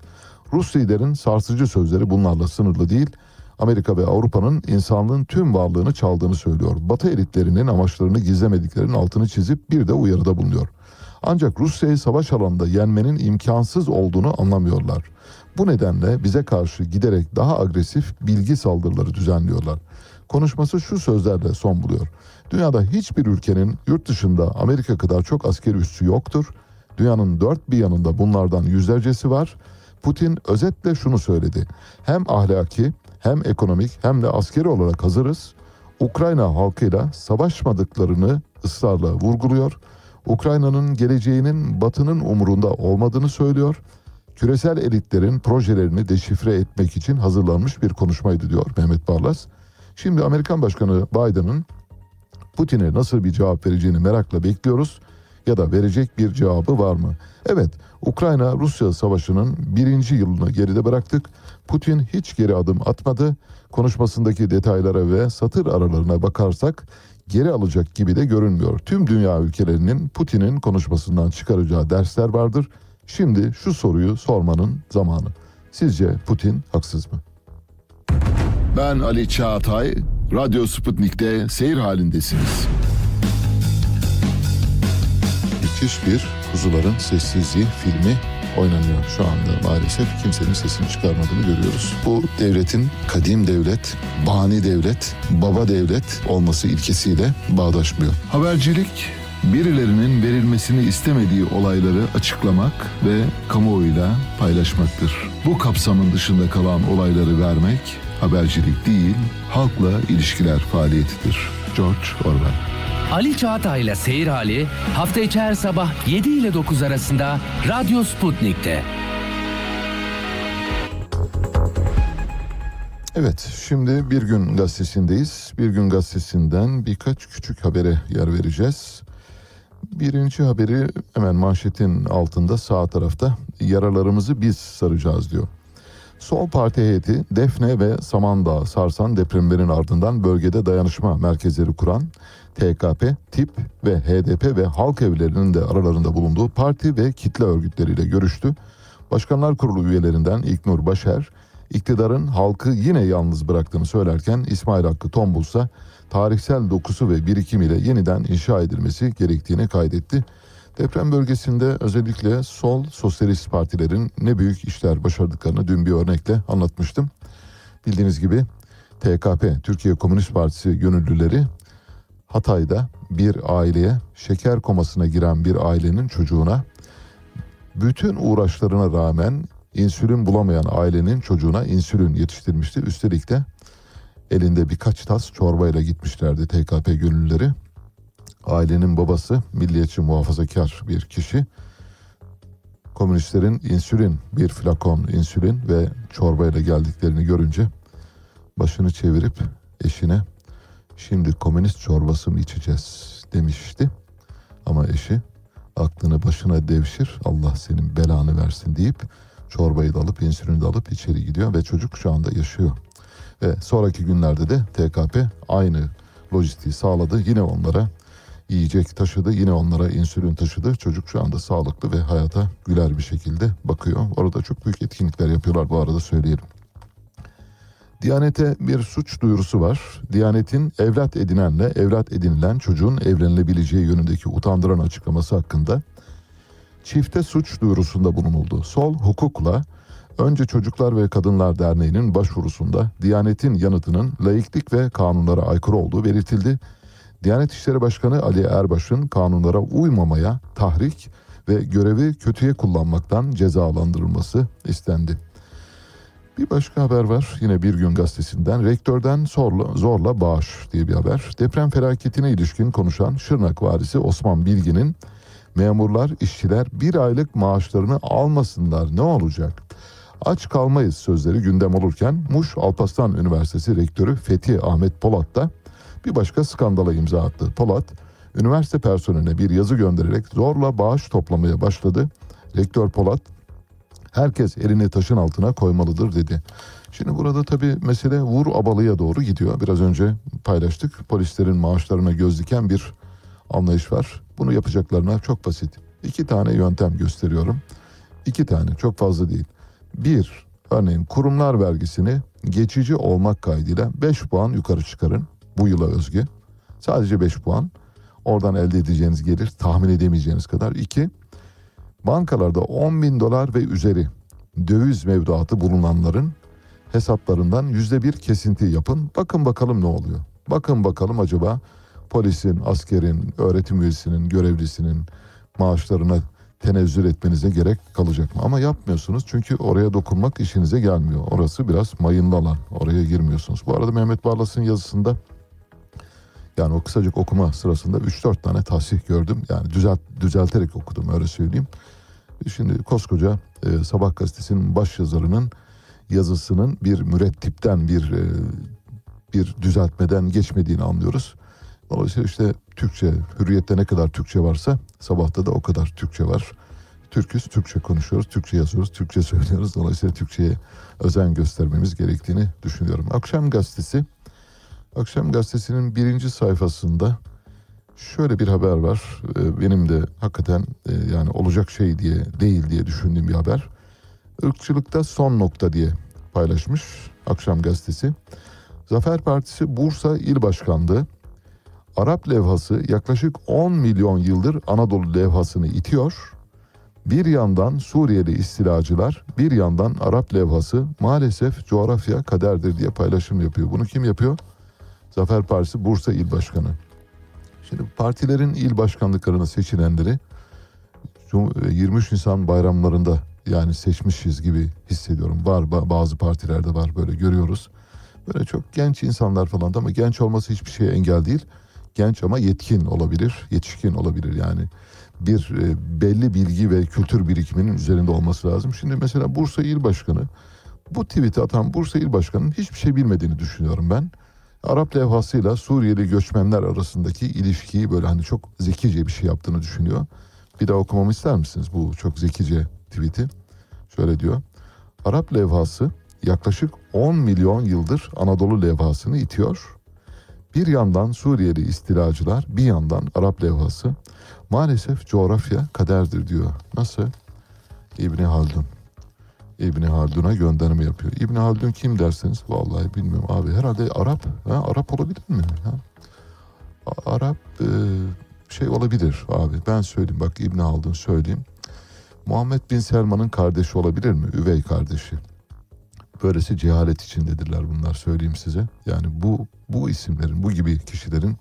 Rus liderin sarsıcı sözleri bunlarla sınırlı değil. Amerika ve Avrupa'nın insanlığın tüm varlığını çaldığını söylüyor. Batı elitlerinin amaçlarını gizlemediklerinin altını çizip bir de uyarıda bulunuyor. Ancak Rusya'yı savaş alanında yenmenin imkansız olduğunu anlamıyorlar. Bu nedenle bize karşı giderek daha agresif bilgi saldırıları düzenliyorlar. Konuşması şu sözlerle son buluyor. Dünyada hiçbir ülkenin yurt dışında Amerika kadar çok askeri üssü yoktur. Dünyanın dört bir yanında bunlardan yüzlercesi var. Putin özetle şunu söyledi. Hem ahlaki hem ekonomik hem de askeri olarak hazırız. Ukrayna halkıyla savaşmadıklarını ısrarla vurguluyor. Ukrayna'nın geleceğinin Batı'nın umurunda olmadığını söylüyor. Küresel elitlerin projelerini deşifre etmek için hazırlanmış bir konuşmaydı diyor Mehmet Barlas. Şimdi Amerikan Başkanı Biden'ın Putin'e nasıl bir cevap vereceğini merakla bekliyoruz ya da verecek bir cevabı var mı? Evet, Ukrayna-Rusya savaşının birinci yılını geride bıraktık. Putin hiç geri adım atmadı. Konuşmasındaki detaylara ve satır aralarına bakarsak geri alacak gibi de görünmüyor. Tüm dünya ülkelerinin Putin'in konuşmasından çıkaracağı dersler vardır. Şimdi şu soruyu sormanın zamanı. Sizce Putin haksız mı? Ben Ali Çağatay, Radyo Sputnik'te seyir halindesiniz. Müthiş bir Kuzuların Sessizliği filmi oynanıyor şu anda maalesef. Kimsenin sesini çıkarmadığını görüyoruz. Bu devletin kadim devlet, bani devlet, baba devlet olması ilkesiyle bağdaşmıyor. Habercilik, birilerinin verilmesini istemediği olayları açıklamak ve kamuoyuyla paylaşmaktır. Bu kapsamın dışında kalan olayları vermek habercilik değil, halkla ilişkiler faaliyetidir. George Orwell Ali Çağatay ile Seyir Hali hafta içi her sabah 7 ile 9 arasında Radyo Sputnik'te. Evet, şimdi Bir Gün Gazetesi'ndeyiz. Bir Gün Gazetesi'nden birkaç küçük habere yer vereceğiz. Birinci haberi hemen manşetin altında sağ tarafta yaralarımızı biz saracağız diyor. Sol Parti heyeti Defne ve Samandağ sarsan depremlerin ardından bölgede dayanışma merkezleri kuran TKP, TİP ve HDP ve halk evlerinin de aralarında bulunduğu parti ve kitle örgütleriyle görüştü. Başkanlar Kurulu üyelerinden İlknur Başer, iktidarın halkı yine yalnız bıraktığını söylerken İsmail Hakkı Tombul tarihsel dokusu ve birikimiyle yeniden inşa edilmesi gerektiğini kaydetti. Deprem bölgesinde özellikle sol sosyalist partilerin ne büyük işler başardıklarını dün bir örnekle anlatmıştım. Bildiğiniz gibi TKP, Türkiye Komünist Partisi gönüllüleri Hatay'da bir aileye şeker komasına giren bir ailenin çocuğuna bütün uğraşlarına rağmen insülin bulamayan ailenin çocuğuna insülin yetiştirmişti. Üstelik de elinde birkaç tas çorbayla gitmişlerdi TKP gönüllüleri. Ailenin babası milliyetçi muhafazakar bir kişi. Komünistlerin insülin bir flakon insülin ve çorbayla geldiklerini görünce başını çevirip eşine şimdi komünist çorbası mı içeceğiz demişti. Ama eşi aklını başına devşir Allah senin belanı versin deyip çorbayı da alıp insülini de alıp içeri gidiyor ve çocuk şu anda yaşıyor. Ve sonraki günlerde de TKP aynı lojistiği sağladı. Yine onlara yiyecek taşıdı. Yine onlara insülin taşıdı. Çocuk şu anda sağlıklı ve hayata güler bir şekilde bakıyor. Orada çok büyük etkinlikler yapıyorlar bu arada söyleyelim. Diyanete bir suç duyurusu var. Diyanetin evlat edinenle evlat edinilen çocuğun evlenilebileceği yönündeki utandıran açıklaması hakkında çifte suç duyurusunda bulunuldu. Sol hukukla Önce Çocuklar ve Kadınlar Derneği'nin başvurusunda Diyanet'in yanıtının laiklik ve kanunlara aykırı olduğu belirtildi. Diyanet İşleri Başkanı Ali Erbaş'ın kanunlara uymamaya tahrik ve görevi kötüye kullanmaktan cezalandırılması istendi. Bir başka haber var yine Bir Gün Gazetesi'nden. Rektörden zorla, zorla bağış diye bir haber. Deprem felaketine ilişkin konuşan Şırnak valisi Osman Bilgin'in memurlar, işçiler bir aylık maaşlarını almasınlar ne olacak? Aç kalmayız sözleri gündem olurken Muş Alparslan Üniversitesi Rektörü Fethi Ahmet Polat da bir başka skandala imza attı. Polat, üniversite personeline bir yazı göndererek zorla bağış toplamaya başladı. Rektör Polat, herkes elini taşın altına koymalıdır dedi. Şimdi burada tabii mesele vur abalıya doğru gidiyor. Biraz önce paylaştık. Polislerin maaşlarına göz diken bir anlayış var. Bunu yapacaklarına çok basit. İki tane yöntem gösteriyorum. İki tane çok fazla değil. Bir, örneğin kurumlar vergisini geçici olmak kaydıyla 5 puan yukarı çıkarın bu yıla özgü. Sadece 5 puan. Oradan elde edeceğiniz gelir tahmin edemeyeceğiniz kadar. İki, bankalarda 10 bin dolar ve üzeri döviz mevduatı bulunanların hesaplarından yüzde bir kesinti yapın. Bakın bakalım ne oluyor. Bakın bakalım acaba polisin, askerin, öğretim üyesinin, görevlisinin maaşlarına tenezzül etmenize gerek kalacak mı? Ama yapmıyorsunuz çünkü oraya dokunmak işinize gelmiyor. Orası biraz mayınlı alan. Oraya girmiyorsunuz. Bu arada Mehmet Barlas'ın yazısında yani o kısacık okuma sırasında 3-4 tane tahsih gördüm. Yani düzelt, düzelterek okudum öyle söyleyeyim. Şimdi koskoca e, Sabah gazetesinin baş yazarının yazısının bir mürettipten bir e, bir düzeltmeden geçmediğini anlıyoruz. Dolayısıyla işte Türkçe, hürriyette ne kadar Türkçe varsa sabahta da o kadar Türkçe var. Türküz, Türkçe konuşuyoruz, Türkçe yazıyoruz, Türkçe söylüyoruz. Dolayısıyla Türkçe'ye özen göstermemiz gerektiğini düşünüyorum. Akşam gazetesi, Akşam gazetesinin birinci sayfasında şöyle bir haber var. Ee, Benim de hakikaten e, yani olacak şey diye değil diye düşündüğüm bir haber. Irkçılıkta son nokta diye paylaşmış Akşam gazetesi. Zafer Partisi Bursa İl Başkanlığı Arap levhası yaklaşık 10 milyon yıldır Anadolu levhasını itiyor. Bir yandan Suriyeli istilacılar, bir yandan Arap levhası maalesef coğrafya kaderdir diye paylaşım yapıyor. Bunu kim yapıyor? Zafer Partisi Bursa İl Başkanı. Şimdi partilerin il başkanlıklarını seçilenleri 23 Nisan bayramlarında yani seçmişiz gibi hissediyorum. Var ba- bazı partilerde var böyle görüyoruz. Böyle çok genç insanlar falan da ama genç olması hiçbir şeye engel değil. Genç ama yetkin olabilir, yetişkin olabilir yani. Bir e, belli bilgi ve kültür birikiminin üzerinde olması lazım. Şimdi mesela Bursa İl Başkanı bu tweet'i atan Bursa İl Başkanı'nın hiçbir şey bilmediğini düşünüyorum ben. Arap levhasıyla Suriyeli göçmenler arasındaki ilişkiyi böyle hani çok zekice bir şey yaptığını düşünüyor. Bir daha okumamı ister misiniz bu çok zekice tweet'i? Şöyle diyor. Arap levhası yaklaşık 10 milyon yıldır Anadolu levhasını itiyor. Bir yandan Suriyeli istilacılar, bir yandan Arap levhası. Maalesef coğrafya kaderdir diyor. Nasıl? İbni Haldun. İbni Haldun'a gönderme yapıyor. İbni Haldun kim derseniz vallahi bilmiyorum abi. Herhalde Arap. Ha, Arap olabilir mi? Ha? Arap e, şey olabilir abi. Ben söyleyeyim bak İbni Haldun söyleyeyim. Muhammed bin Selman'ın kardeşi olabilir mi? Üvey kardeşi. Böylesi cehalet içindedirler bunlar söyleyeyim size. Yani bu bu isimlerin, bu gibi kişilerin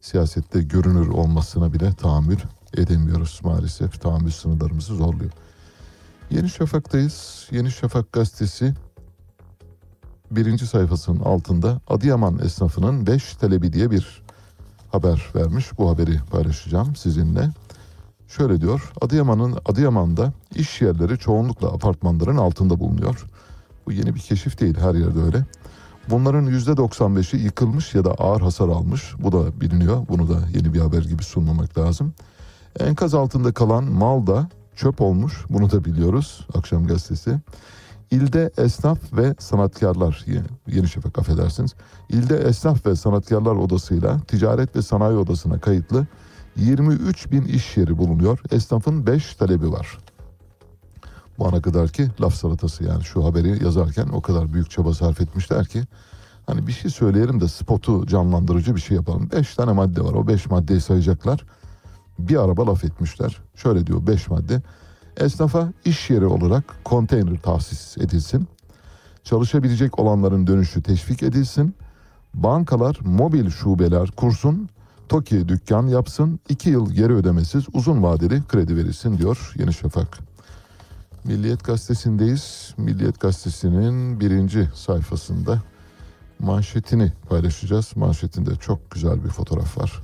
siyasette görünür olmasına bile tahammül edemiyoruz maalesef. Tahammül sınırlarımızı zorluyor. Yeni Şafak'tayız. Yeni Şafak gazetesi birinci sayfasının altında Adıyaman esnafının 5 talebi diye bir haber vermiş. Bu haberi paylaşacağım sizinle. Şöyle diyor. Adıyaman'ın Adıyaman'da iş yerleri çoğunlukla apartmanların altında bulunuyor. Bu yeni bir keşif değil. Her yerde öyle. Bunların %95'i yıkılmış ya da ağır hasar almış. Bu da biliniyor. Bunu da yeni bir haber gibi sunmamak lazım. Enkaz altında kalan mal da çöp olmuş. Bunu da biliyoruz. Akşam gazetesi. İlde esnaf ve sanatkarlar, Ye- Yeni Şafak affedersiniz. İlde esnaf ve sanatkarlar odasıyla ticaret ve sanayi odasına kayıtlı 23 bin iş yeri bulunuyor. Esnafın 5 talebi var. Bu ana kadar ki laf salatası yani şu haberi yazarken o kadar büyük çaba sarf etmişler ki hani bir şey söyleyelim de spotu canlandırıcı bir şey yapalım. 5 tane madde var o 5 maddeyi sayacaklar. Bir araba laf etmişler. Şöyle diyor 5 madde. Esnafa iş yeri olarak konteyner tahsis edilsin. Çalışabilecek olanların dönüşü teşvik edilsin. Bankalar mobil şubeler kursun. TOKİ dükkan yapsın. 2 yıl geri ödemesiz uzun vadeli kredi verilsin diyor Yeni Şafak. Milliyet Gazetesi'ndeyiz. Milliyet Gazetesi'nin birinci sayfasında manşetini paylaşacağız. Manşetinde çok güzel bir fotoğraf var.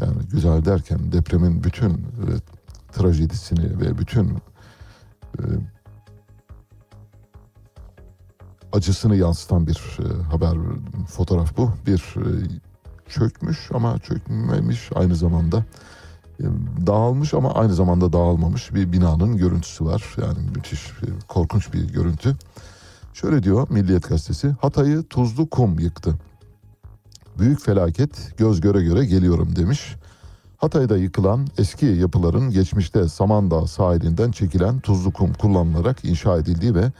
Yani güzel derken depremin bütün e, trajedisini ve bütün e, acısını yansıtan bir e, haber fotoğraf bu. Bir e, çökmüş ama çökmemiş aynı zamanda dağılmış ama aynı zamanda dağılmamış bir binanın görüntüsü var. Yani müthiş e, korkunç bir görüntü. Şöyle diyor Milliyet Gazetesi. Hatay'ı tuzlu kum yıktı. Büyük felaket göz göre göre geliyorum demiş. Hatay'da yıkılan eski yapıların geçmişte Samandağ sahilinden çekilen tuzlu kum kullanılarak inşa edildiği ve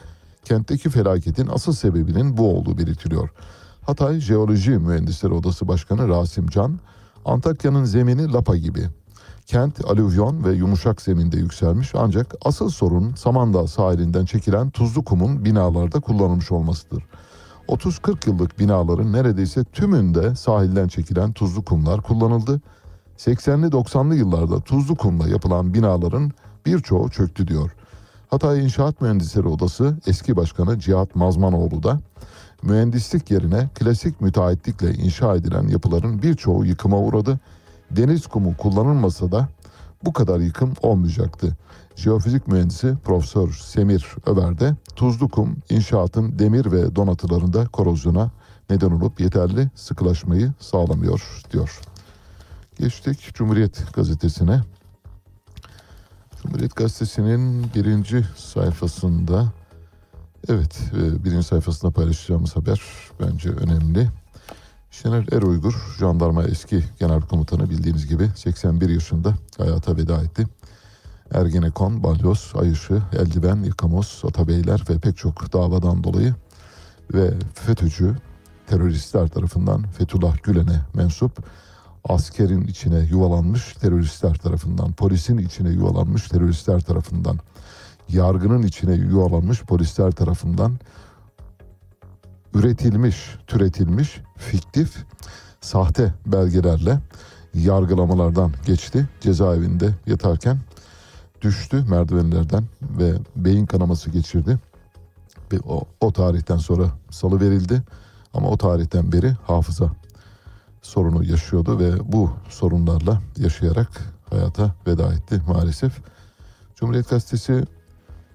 kentteki felaketin asıl sebebinin bu olduğu belirtiliyor. Hatay Jeoloji Mühendisleri Odası Başkanı Rasim Can, Antakya'nın zemini lapa gibi. Kent alüvyon ve yumuşak zeminde yükselmiş ancak asıl sorun Samandağ sahilinden çekilen tuzlu kumun binalarda kullanılmış olmasıdır. 30-40 yıllık binaların neredeyse tümünde sahilden çekilen tuzlu kumlar kullanıldı. 80'li 90'lı yıllarda tuzlu kumla yapılan binaların birçoğu çöktü diyor. Hatay İnşaat Mühendisleri Odası eski başkanı Cihat Mazmanoğlu da mühendislik yerine klasik müteahhitlikle inşa edilen yapıların birçoğu yıkıma uğradı. Deniz kumu kullanılmasa da bu kadar yıkım olmayacaktı. Jeofizik mühendisi Profesör Semir Över de tuzlu kum inşaatın demir ve donatılarında korozyona neden olup yeterli sıkılaşmayı sağlamıyor diyor. Geçtik Cumhuriyet Gazetesi'ne. Cumhuriyet Gazetesi'nin birinci sayfasında evet e, birinci sayfasında paylaşacağımız haber bence önemli. Şener Eruygur, jandarma eski genel komutanı bildiğiniz gibi 81 yaşında hayata veda etti. Ergenekon, Balyoz, Ayışı, Eldiven, Yıkamoz, Atabeyler ve pek çok davadan dolayı ve FETÖ'cü teröristler tarafından Fethullah Gülen'e mensup askerin içine yuvalanmış teröristler tarafından, polisin içine yuvalanmış teröristler tarafından, yargının içine yuvalanmış polisler tarafından üretilmiş, türetilmiş, fiktif, sahte belgelerle yargılamalardan geçti. Cezaevinde yatarken düştü merdivenlerden ve beyin kanaması geçirdi. Ve o, o tarihten sonra salı verildi ama o tarihten beri hafıza sorunu yaşıyordu ve bu sorunlarla yaşayarak hayata veda etti maalesef. Cumhuriyet Gazetesi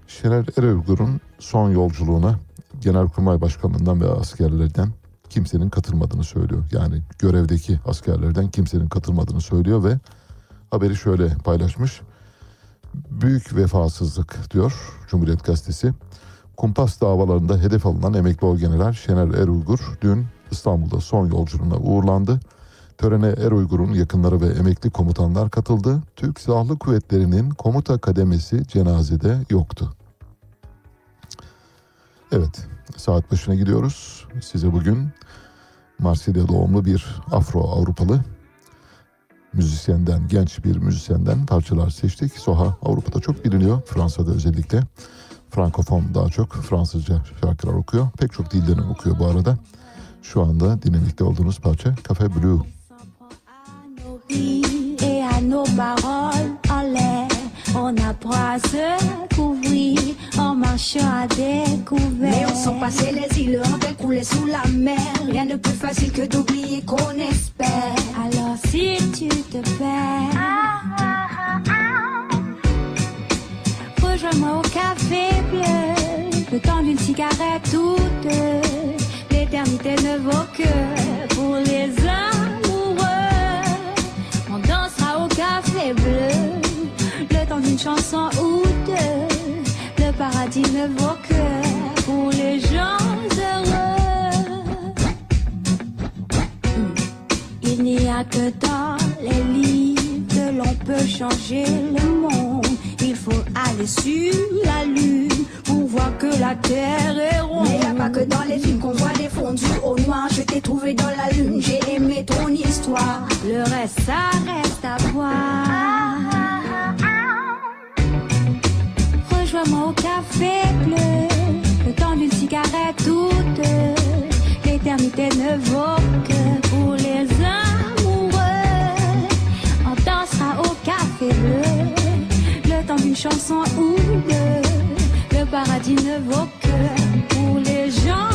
Şener Ereğur'un son yolculuğuna Genelkurmay Başkanlığından ve askerlerden kimsenin katılmadığını söylüyor. Yani görevdeki askerlerden kimsenin katılmadığını söylüyor ve haberi şöyle paylaşmış. Büyük vefasızlık diyor Cumhuriyet Gazetesi. Kumpas davalarında hedef alınan emekli orgeneral Şener Eruygur dün İstanbul'da son yolculuğuna uğurlandı. Törene Eruygur'un yakınları ve emekli komutanlar katıldı. Türk Silahlı Kuvvetleri'nin komuta kademesi cenazede yoktu. Evet, saat başına gidiyoruz. Size bugün Marsilya doğumlu bir Afro-Avrupalı müzisyenden, genç bir müzisyenden parçalar seçtik. Soha Avrupa'da çok biliniyor, Fransa'da özellikle. Frankofon daha çok Fransızca şarkılar okuyor. Pek çok dilden okuyor bu arada. Şu anda dinlemekte olduğunuz parça Cafe Blue. et à nos paroles en l'air. On apprend à se couvrir en marchant à découvert. Mais on sent passer les îles, on fait couler sous la mer. Rien de plus facile que d'oublier qu'on espère. Alors si tu te perds, rejoins-moi au café bleu. Le temps d'une cigarette ou deux. L'éternité ne vaut que pour les chanson ou deux. Le paradis ne vaut que pour les gens heureux. Il n'y a que dans les livres que l'on peut changer le monde. Il faut aller sur la lune pour voir que la terre est ronde. Mais y a pas que dans les films qu'on voit des fondus au noir. Je t'ai trouvé dans la lune, j'ai aimé ton histoire. Le reste, ça reste à voir. Au café bleu, le temps d'une cigarette ou deux. L'éternité ne vaut que pour les amoureux. On dansera au café bleu, le temps d'une chanson ou deux. Le paradis ne vaut que pour les gens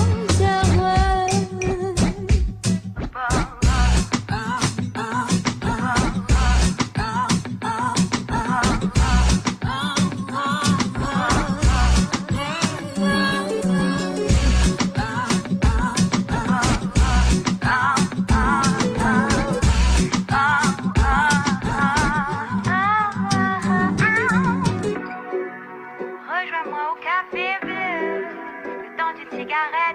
cigarette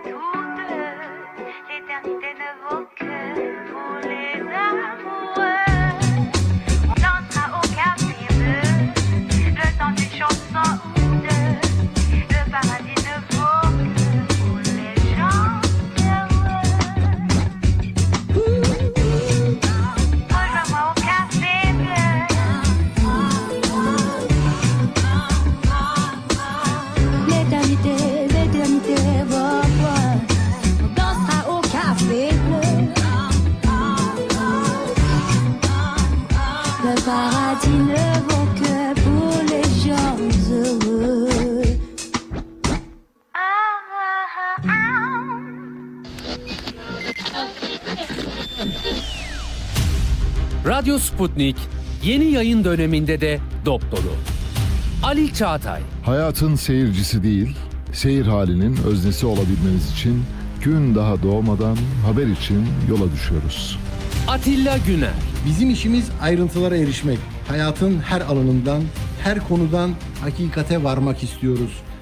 Radyo Sputnik yeni yayın döneminde de dop dolu. Ali Çağatay, Hayatın seyircisi değil, seyir halinin öznesi olabilmeniz için gün daha doğmadan haber için yola düşüyoruz. Atilla Güner, Bizim işimiz ayrıntılara erişmek. Hayatın her alanından, her konudan hakikate varmak istiyoruz.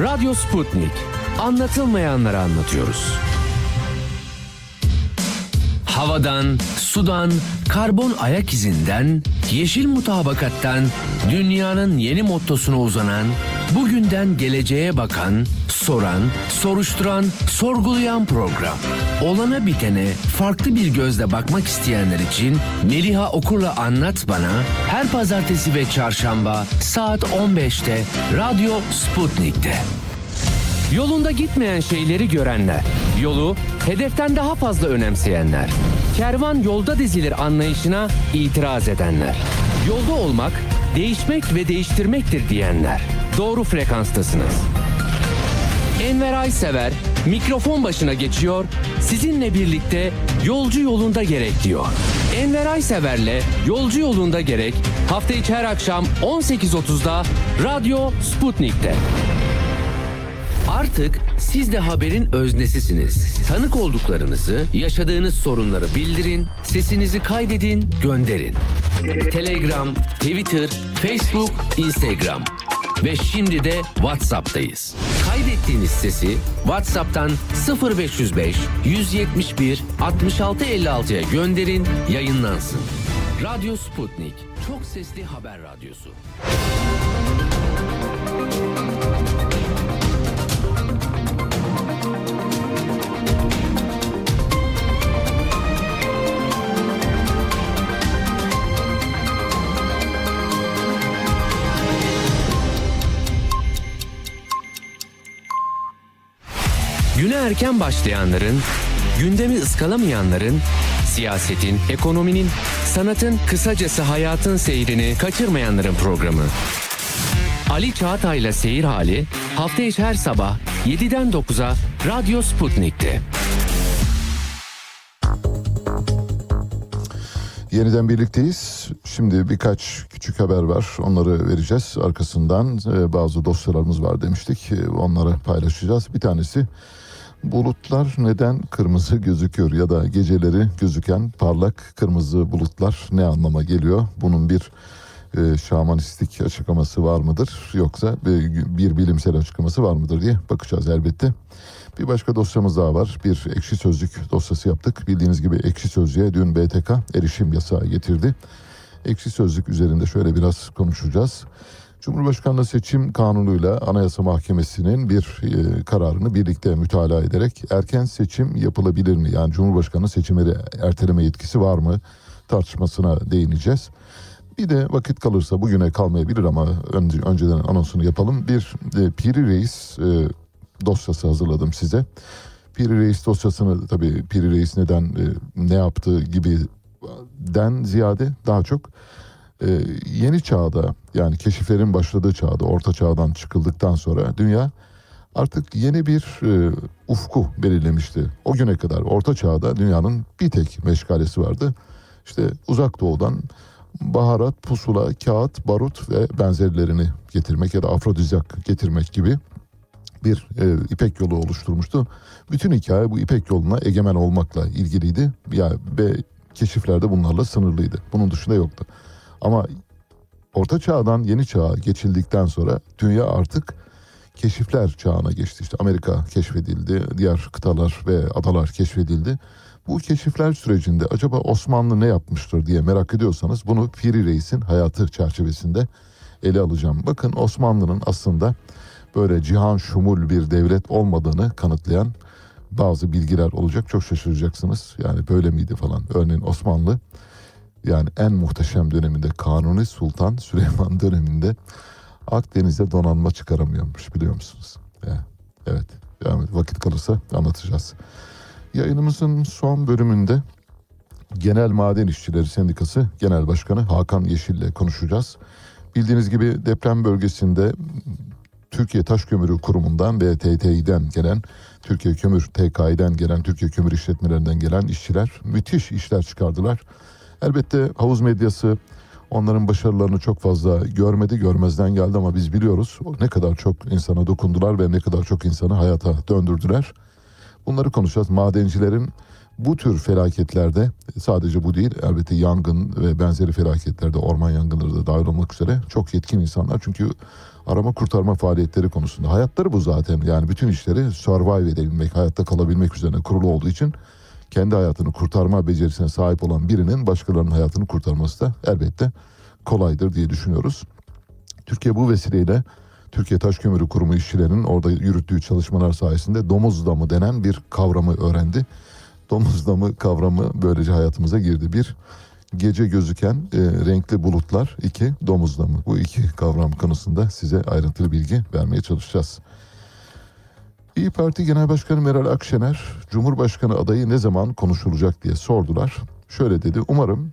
Radyo Sputnik. Anlatılmayanları anlatıyoruz. Havadan, sudan, karbon ayak izinden, yeşil mutabakattan, dünyanın yeni mottosuna uzanan, bugünden geleceğe bakan, soran, soruşturan, sorgulayan program. Olana bitene farklı bir gözle bakmak isteyenler için Meliha Okur'la Anlat Bana her pazartesi ve çarşamba saat 15'te Radyo Sputnik'te. Yolunda gitmeyen şeyleri görenler, yolu hedeften daha fazla önemseyenler, kervan yolda dizilir anlayışına itiraz edenler, yolda olmak, değişmek ve değiştirmektir diyenler. Doğru frekanstasınız. Enver Aysever mikrofon başına geçiyor, sizinle birlikte yolcu yolunda gerek diyor. Enver Aysever'le Yolcu Yolunda Gerek hafta içi her akşam 18.30'da Radyo Sputnik'te. Artık siz de haberin öznesisiniz. Tanık olduklarınızı, yaşadığınız sorunları bildirin, sesinizi kaydedin, gönderin. Telegram, Twitter, Facebook, Instagram ve şimdi de WhatsApp'tayız. Kaydettiğiniz sesi WhatsApp'tan 0505 171 66 56'ya gönderin, yayınlansın. Radyo Sputnik, çok sesli haber radyosu. Güne erken başlayanların, gündemi ıskalamayanların, siyasetin, ekonominin, sanatın, kısacası hayatın seyrini kaçırmayanların programı. Ali Çağatay'la Seyir Hali hafta içi her sabah 7'den 9'a Radyo Sputnik'te. Yeniden birlikteyiz. Şimdi birkaç küçük haber var. Onları vereceğiz. Arkasından e, bazı dosyalarımız var demiştik. E, Onları paylaşacağız. Bir tanesi bulutlar neden kırmızı gözüküyor ya da geceleri gözüken parlak kırmızı bulutlar ne anlama geliyor? Bunun bir e, şamanistik açıklaması var mıdır yoksa bir, bir bilimsel açıklaması var mıdır diye bakacağız elbette. Bir başka dosyamız daha var. Bir ekşi sözlük dosyası yaptık. Bildiğiniz gibi ekşi sözlüğe dün BTK erişim yasağı getirdi. Ekşi sözlük üzerinde şöyle biraz konuşacağız. Cumhurbaşkanlığı seçim kanunuyla Anayasa Mahkemesi'nin bir e, kararını birlikte mütalaa ederek erken seçim yapılabilir mi? Yani Cumhurbaşkanı seçimleri erteleme yetkisi var mı? Tartışmasına değineceğiz. Bir de vakit kalırsa bugüne kalmayabilir ama önce, önceden anonsunu yapalım. Bir e, Piri Reis e, dosyası hazırladım size. Piri Reis dosyasını tabii Piri Reis neden e, ne yaptığı gibi den ziyade daha çok e, yeni çağda yani keşiflerin başladığı çağda orta çağdan çıkıldıktan sonra dünya artık yeni bir e, ufku belirlemişti. O güne kadar orta çağda dünyanın bir tek meşgalesi vardı. İşte uzak doğudan baharat, pusula, kağıt, barut ve benzerlerini getirmek ya da afrodizyak getirmek gibi bir e, İpek yolu oluşturmuştu. Bütün hikaye bu İpek yoluna egemen olmakla ilgiliydi. Ya ve keşifler de bunlarla sınırlıydı. Bunun dışında yoktu. Ama Orta Çağ'dan Yeni Çağ'a geçildikten sonra dünya artık keşifler çağına geçti. İşte Amerika keşfedildi, diğer kıtalar ve adalar keşfedildi. Bu keşifler sürecinde acaba Osmanlı ne yapmıştır diye merak ediyorsanız bunu Piri Reis'in hayatı çerçevesinde ele alacağım. Bakın Osmanlı'nın aslında böyle cihan şumul bir devlet olmadığını kanıtlayan bazı bilgiler olacak. Çok şaşıracaksınız. Yani böyle miydi falan. Örneğin Osmanlı yani en muhteşem döneminde Kanuni Sultan Süleyman döneminde Akdeniz'de donanma çıkaramıyormuş biliyor musunuz? Ya, evet. Yani vakit kalırsa anlatacağız. Yayınımızın son bölümünde Genel Maden İşçileri Sendikası Genel Başkanı Hakan Yeşil ile konuşacağız. Bildiğiniz gibi deprem bölgesinde Türkiye Taş Kömürü Kurumu'ndan ve TTİ'den gelen, Türkiye Kömür TKİ'den gelen, Türkiye Kömür İşletmelerinden gelen işçiler müthiş işler çıkardılar. Elbette havuz medyası onların başarılarını çok fazla görmedi, görmezden geldi ama biz biliyoruz ne kadar çok insana dokundular ve ne kadar çok insanı hayata döndürdüler. Bunları konuşacağız. Madencilerin Bu tür felaketlerde sadece bu değil elbette yangın ve benzeri felaketlerde orman yangınları da dahil olmak üzere çok yetkin insanlar. Çünkü arama kurtarma faaliyetleri konusunda hayatları bu zaten yani bütün işleri survive edebilmek hayatta kalabilmek üzerine kurulu olduğu için kendi hayatını kurtarma becerisine sahip olan birinin başkalarının hayatını kurtarması da elbette kolaydır diye düşünüyoruz. Türkiye bu vesileyle Türkiye Taş Kömürü Kurumu işçilerinin orada yürüttüğü çalışmalar sayesinde domuz damı denen bir kavramı öğrendi. Domuz damı kavramı böylece hayatımıza girdi. Bir, gece gözüken e, renkli bulutlar. iki domuz damı. Bu iki kavram konusunda size ayrıntılı bilgi vermeye çalışacağız. İyi Parti Genel Başkanı Meral Akşener, Cumhurbaşkanı adayı ne zaman konuşulacak diye sordular. Şöyle dedi, umarım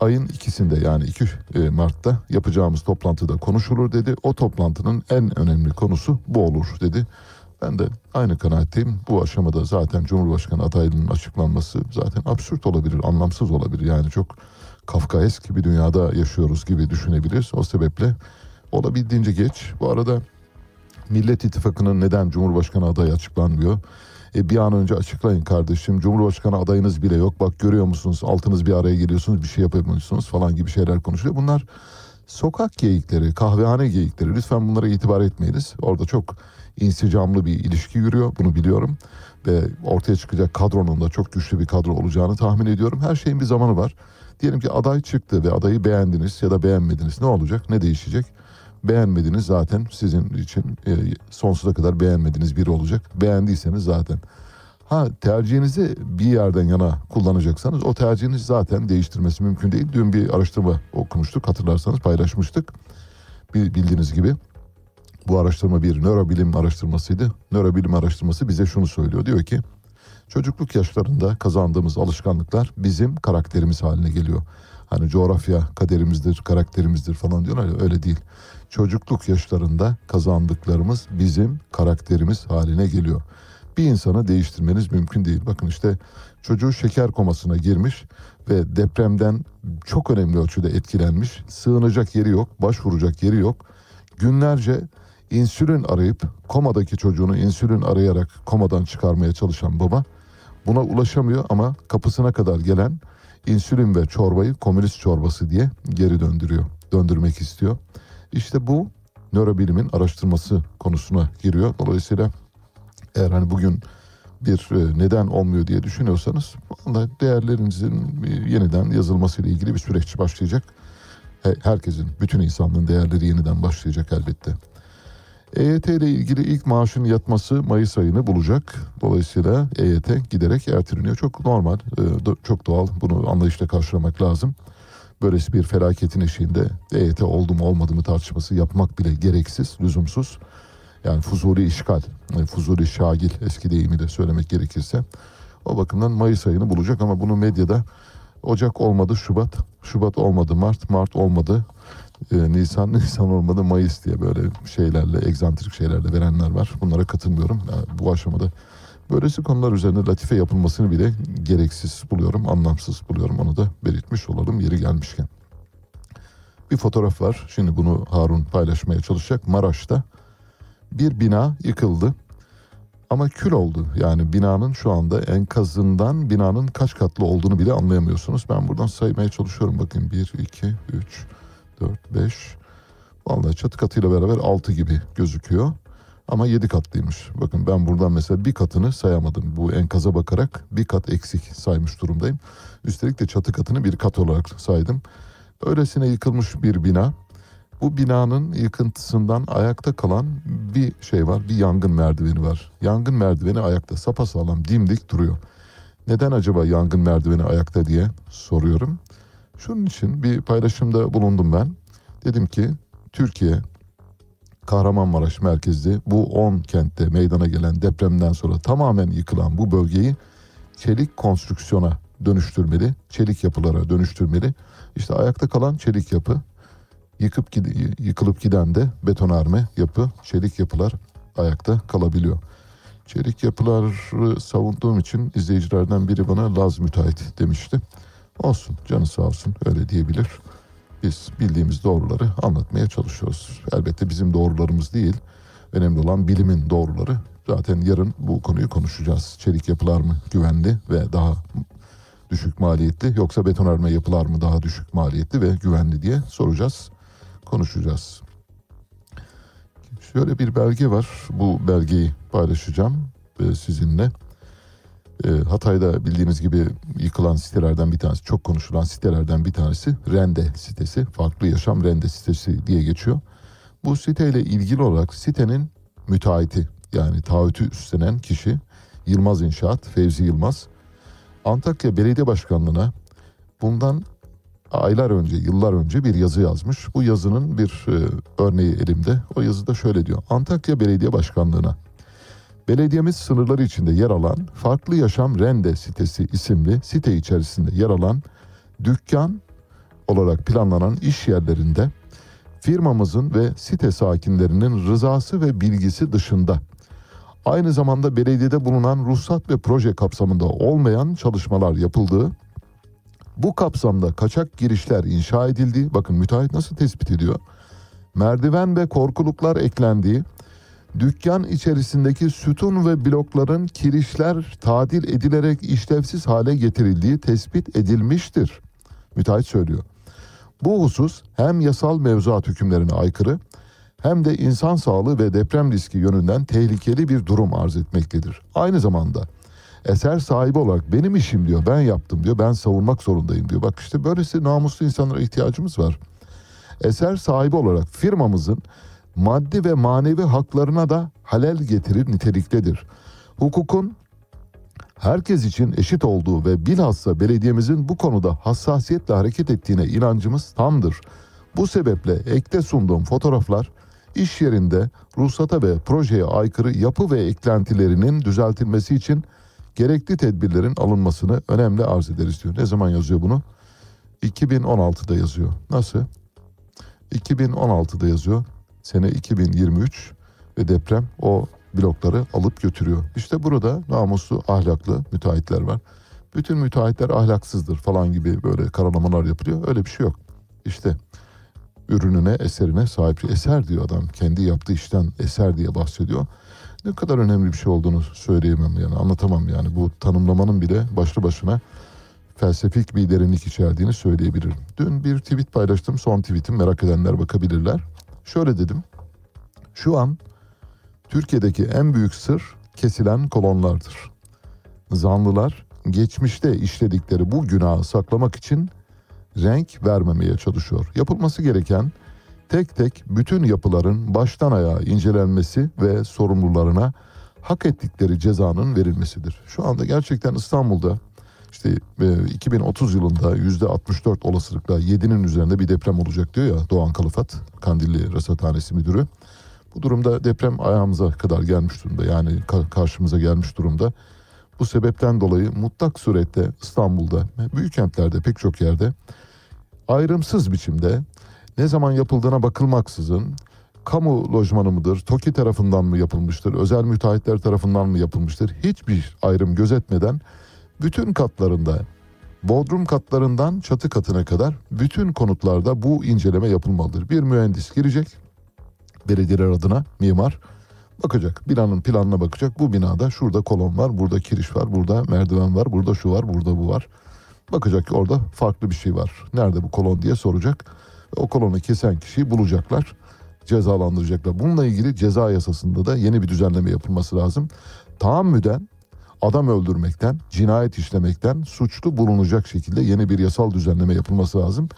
ayın ikisinde yani 2 e, Mart'ta yapacağımız toplantıda konuşulur dedi. O toplantının en önemli konusu bu olur dedi. Ben de aynı kanaatteyim. Bu aşamada zaten Cumhurbaşkanı adaylığının açıklanması zaten absürt olabilir, anlamsız olabilir. Yani çok Kafkaesk bir dünyada yaşıyoruz gibi düşünebiliriz. O sebeple olabildiğince geç. Bu arada Millet İttifakı'nın neden Cumhurbaşkanı adayı açıklanmıyor? E bir an önce açıklayın kardeşim. Cumhurbaşkanı adayınız bile yok. Bak görüyor musunuz? Altınız bir araya geliyorsunuz. Bir şey yapamıyorsunuz falan gibi şeyler konuşuyor. Bunlar sokak geyikleri, kahvehane geyikleri. Lütfen bunlara itibar etmeyiniz. Orada çok insicamlı bir ilişki yürüyor. Bunu biliyorum. Ve ortaya çıkacak kadronun da çok güçlü bir kadro olacağını tahmin ediyorum. Her şeyin bir zamanı var. Diyelim ki aday çıktı ve adayı beğendiniz ya da beğenmediniz. Ne olacak? Ne değişecek? Beğenmediniz zaten sizin için e, sonsuza kadar beğenmediğiniz biri olacak. Beğendiyseniz zaten. Ha tercihinizi bir yerden yana kullanacaksanız o tercihiniz zaten değiştirmesi mümkün değil. Dün bir araştırma okumuştuk hatırlarsanız paylaşmıştık. Bil- Bildiğiniz gibi bu araştırma bir nörobilim araştırmasıydı. Nörobilim araştırması bize şunu söylüyor. Diyor ki çocukluk yaşlarında kazandığımız alışkanlıklar bizim karakterimiz haline geliyor. Hani coğrafya kaderimizdir, karakterimizdir falan diyorlar ya öyle değil. Çocukluk yaşlarında kazandıklarımız bizim karakterimiz haline geliyor. Bir insanı değiştirmeniz mümkün değil. Bakın işte çocuğu şeker komasına girmiş ve depremden çok önemli ölçüde etkilenmiş. Sığınacak yeri yok, başvuracak yeri yok. Günlerce insülin arayıp komadaki çocuğunu insülin arayarak komadan çıkarmaya çalışan baba buna ulaşamıyor ama kapısına kadar gelen insülin ve çorbayı komünist çorbası diye geri döndürüyor. Döndürmek istiyor. İşte bu nörobilimin araştırması konusuna giriyor. Dolayısıyla eğer hani bugün bir e, neden olmuyor diye düşünüyorsanız vallahi değerlerinizin yeniden yazılmasıyla ilgili bir süreç başlayacak. He- Herkesin, bütün insanlığın değerleri yeniden başlayacak elbette. EYT ile ilgili ilk maaşın yatması Mayıs ayını bulacak. Dolayısıyla EYT giderek erteleniyor. Çok normal, e, çok doğal. Bunu anlayışla karşılamak lazım. Böylesi bir felaketin eşiğinde EYT oldu mu olmadı mı tartışması yapmak bile gereksiz, lüzumsuz. Yani fuzuli işgal, e, fuzuli şagil eski deyimiyle söylemek gerekirse. O bakımdan Mayıs ayını bulacak ama bunu medyada Ocak olmadı Şubat, Şubat olmadı Mart, Mart olmadı e, Nisan, Nisan olmadı Mayıs diye böyle şeylerle, egzantrik şeylerle verenler var. Bunlara katılmıyorum. Yani bu aşamada böylesi konular üzerine latife yapılmasını bile gereksiz buluyorum, anlamsız buluyorum. Onu da belirtmiş olalım yeri gelmişken. Bir fotoğraf var. Şimdi bunu Harun paylaşmaya çalışacak. Maraş'ta bir bina yıkıldı. Ama kül oldu. Yani binanın şu anda enkazından binanın kaç katlı olduğunu bile anlayamıyorsunuz. Ben buradan saymaya çalışıyorum. Bakın 1, 2, 3, 4, 5. Vallahi çatı katıyla beraber 6 gibi gözüküyor. Ama 7 katlıymış. Bakın ben buradan mesela bir katını sayamadım. Bu enkaza bakarak bir kat eksik saymış durumdayım. Üstelik de çatı katını bir kat olarak saydım. Öylesine yıkılmış bir bina. Bu binanın yıkıntısından ayakta kalan bir şey var. Bir yangın merdiveni var. Yangın merdiveni ayakta sapasağlam dimdik duruyor. Neden acaba yangın merdiveni ayakta diye soruyorum. Şunun için bir paylaşımda bulundum ben. Dedim ki Türkiye Kahramanmaraş merkezli bu 10 kentte meydana gelen depremden sonra tamamen yıkılan bu bölgeyi çelik konstrüksiyona dönüştürmeli, çelik yapılara dönüştürmeli. İşte ayakta kalan çelik yapı, yıkıp yıkılıp giden de betonarme yapı, çelik yapılar ayakta kalabiliyor. Çelik yapıları savunduğum için izleyicilerden biri bana Laz müteahhit demişti. Olsun canı sağ olsun öyle diyebilir. Biz bildiğimiz doğruları anlatmaya çalışıyoruz. Elbette bizim doğrularımız değil. Önemli olan bilimin doğruları. Zaten yarın bu konuyu konuşacağız. Çelik yapılar mı güvenli ve daha düşük maliyetli yoksa betonarme yapılar mı daha düşük maliyetli ve güvenli diye soracağız, konuşacağız. Şöyle bir belge var. Bu belgeyi paylaşacağım e, sizinle. E, Hatay'da bildiğiniz gibi yıkılan sitelerden bir tanesi, çok konuşulan sitelerden bir tanesi Rende sitesi. Farklı Yaşam Rende sitesi diye geçiyor. Bu siteyle ilgili olarak sitenin müteahhiti yani taahhütü üstlenen kişi Yılmaz İnşaat, Fevzi Yılmaz. Antakya Belediye Başkanlığı'na bundan aylar önce, yıllar önce bir yazı yazmış. Bu yazının bir e, örneği elimde. O yazıda şöyle diyor. Antakya Belediye Başkanlığı'na belediyemiz sınırları içinde yer alan Farklı Yaşam Rende sitesi isimli site içerisinde yer alan dükkan olarak planlanan iş yerlerinde firmamızın ve site sakinlerinin rızası ve bilgisi dışında aynı zamanda belediyede bulunan ruhsat ve proje kapsamında olmayan çalışmalar yapıldığı bu kapsamda kaçak girişler inşa edildiği, bakın müteahhit nasıl tespit ediyor? Merdiven ve korkuluklar eklendiği, dükkan içerisindeki sütun ve blokların kirişler tadil edilerek işlevsiz hale getirildiği tespit edilmiştir. Müteahhit söylüyor. Bu husus hem yasal mevzuat hükümlerine aykırı hem de insan sağlığı ve deprem riski yönünden tehlikeli bir durum arz etmektedir. Aynı zamanda eser sahibi olarak benim işim diyor ben yaptım diyor ben savunmak zorundayım diyor. Bak işte böylesi namuslu insanlara ihtiyacımız var. Eser sahibi olarak firmamızın maddi ve manevi haklarına da halel getirir niteliktedir. Hukukun herkes için eşit olduğu ve bilhassa belediyemizin bu konuda hassasiyetle hareket ettiğine inancımız tamdır. Bu sebeple ekte sunduğum fotoğraflar iş yerinde ruhsata ve projeye aykırı yapı ve eklentilerinin düzeltilmesi için gerekli tedbirlerin alınmasını önemli arz ederiz diyor. Ne zaman yazıyor bunu? 2016'da yazıyor. Nasıl? 2016'da yazıyor. Sene 2023 ve deprem o blokları alıp götürüyor. İşte burada namuslu, ahlaklı müteahhitler var. Bütün müteahhitler ahlaksızdır falan gibi böyle karalamalar yapılıyor. Öyle bir şey yok. İşte ürününe, eserine sahip. Eser diyor adam. Kendi yaptığı işten eser diye bahsediyor. Ne kadar önemli bir şey olduğunu söyleyemem yani anlatamam yani. Bu tanımlamanın bile başlı başına felsefik bir derinlik içerdiğini söyleyebilirim. Dün bir tweet paylaştım. Son tweetim merak edenler bakabilirler. Şöyle dedim. Şu an Türkiye'deki en büyük sır kesilen kolonlardır. Zanlılar geçmişte işledikleri bu günahı saklamak için renk vermemeye çalışıyor. Yapılması gereken tek tek bütün yapıların baştan ayağa incelenmesi ve sorumlularına hak ettikleri cezanın verilmesidir. Şu anda gerçekten İstanbul'da işte e, 2030 yılında yüzde 64 olasılıkla 7'nin üzerinde bir deprem olacak diyor ya Doğan Kalafat, Kandilli Rasathanesi Müdürü. Bu durumda deprem ayağımıza kadar gelmiş durumda yani ka- karşımıza gelmiş durumda. Bu sebepten dolayı mutlak surette İstanbul'da, büyük kentlerde pek çok yerde ayrımsız biçimde ne zaman yapıldığına bakılmaksızın kamu lojmanı mıdır, TOKİ tarafından mı yapılmıştır, özel müteahhitler tarafından mı yapılmıştır hiçbir ayrım gözetmeden bütün katlarında bodrum katlarından çatı katına kadar bütün konutlarda bu inceleme yapılmalıdır. Bir mühendis girecek belediyeler adına mimar bakacak binanın planına bakacak. Bu binada şurada kolon var burada kiriş var burada merdiven var burada şu var burada bu var. Bakacak ki orada farklı bir şey var. Nerede bu kolon diye soracak. O kolonu kesen kişiyi bulacaklar cezalandıracaklar. Bununla ilgili ceza yasasında da yeni bir düzenleme yapılması lazım. Tahammüden adam öldürmekten cinayet işlemekten suçlu bulunacak şekilde yeni bir yasal düzenleme yapılması lazım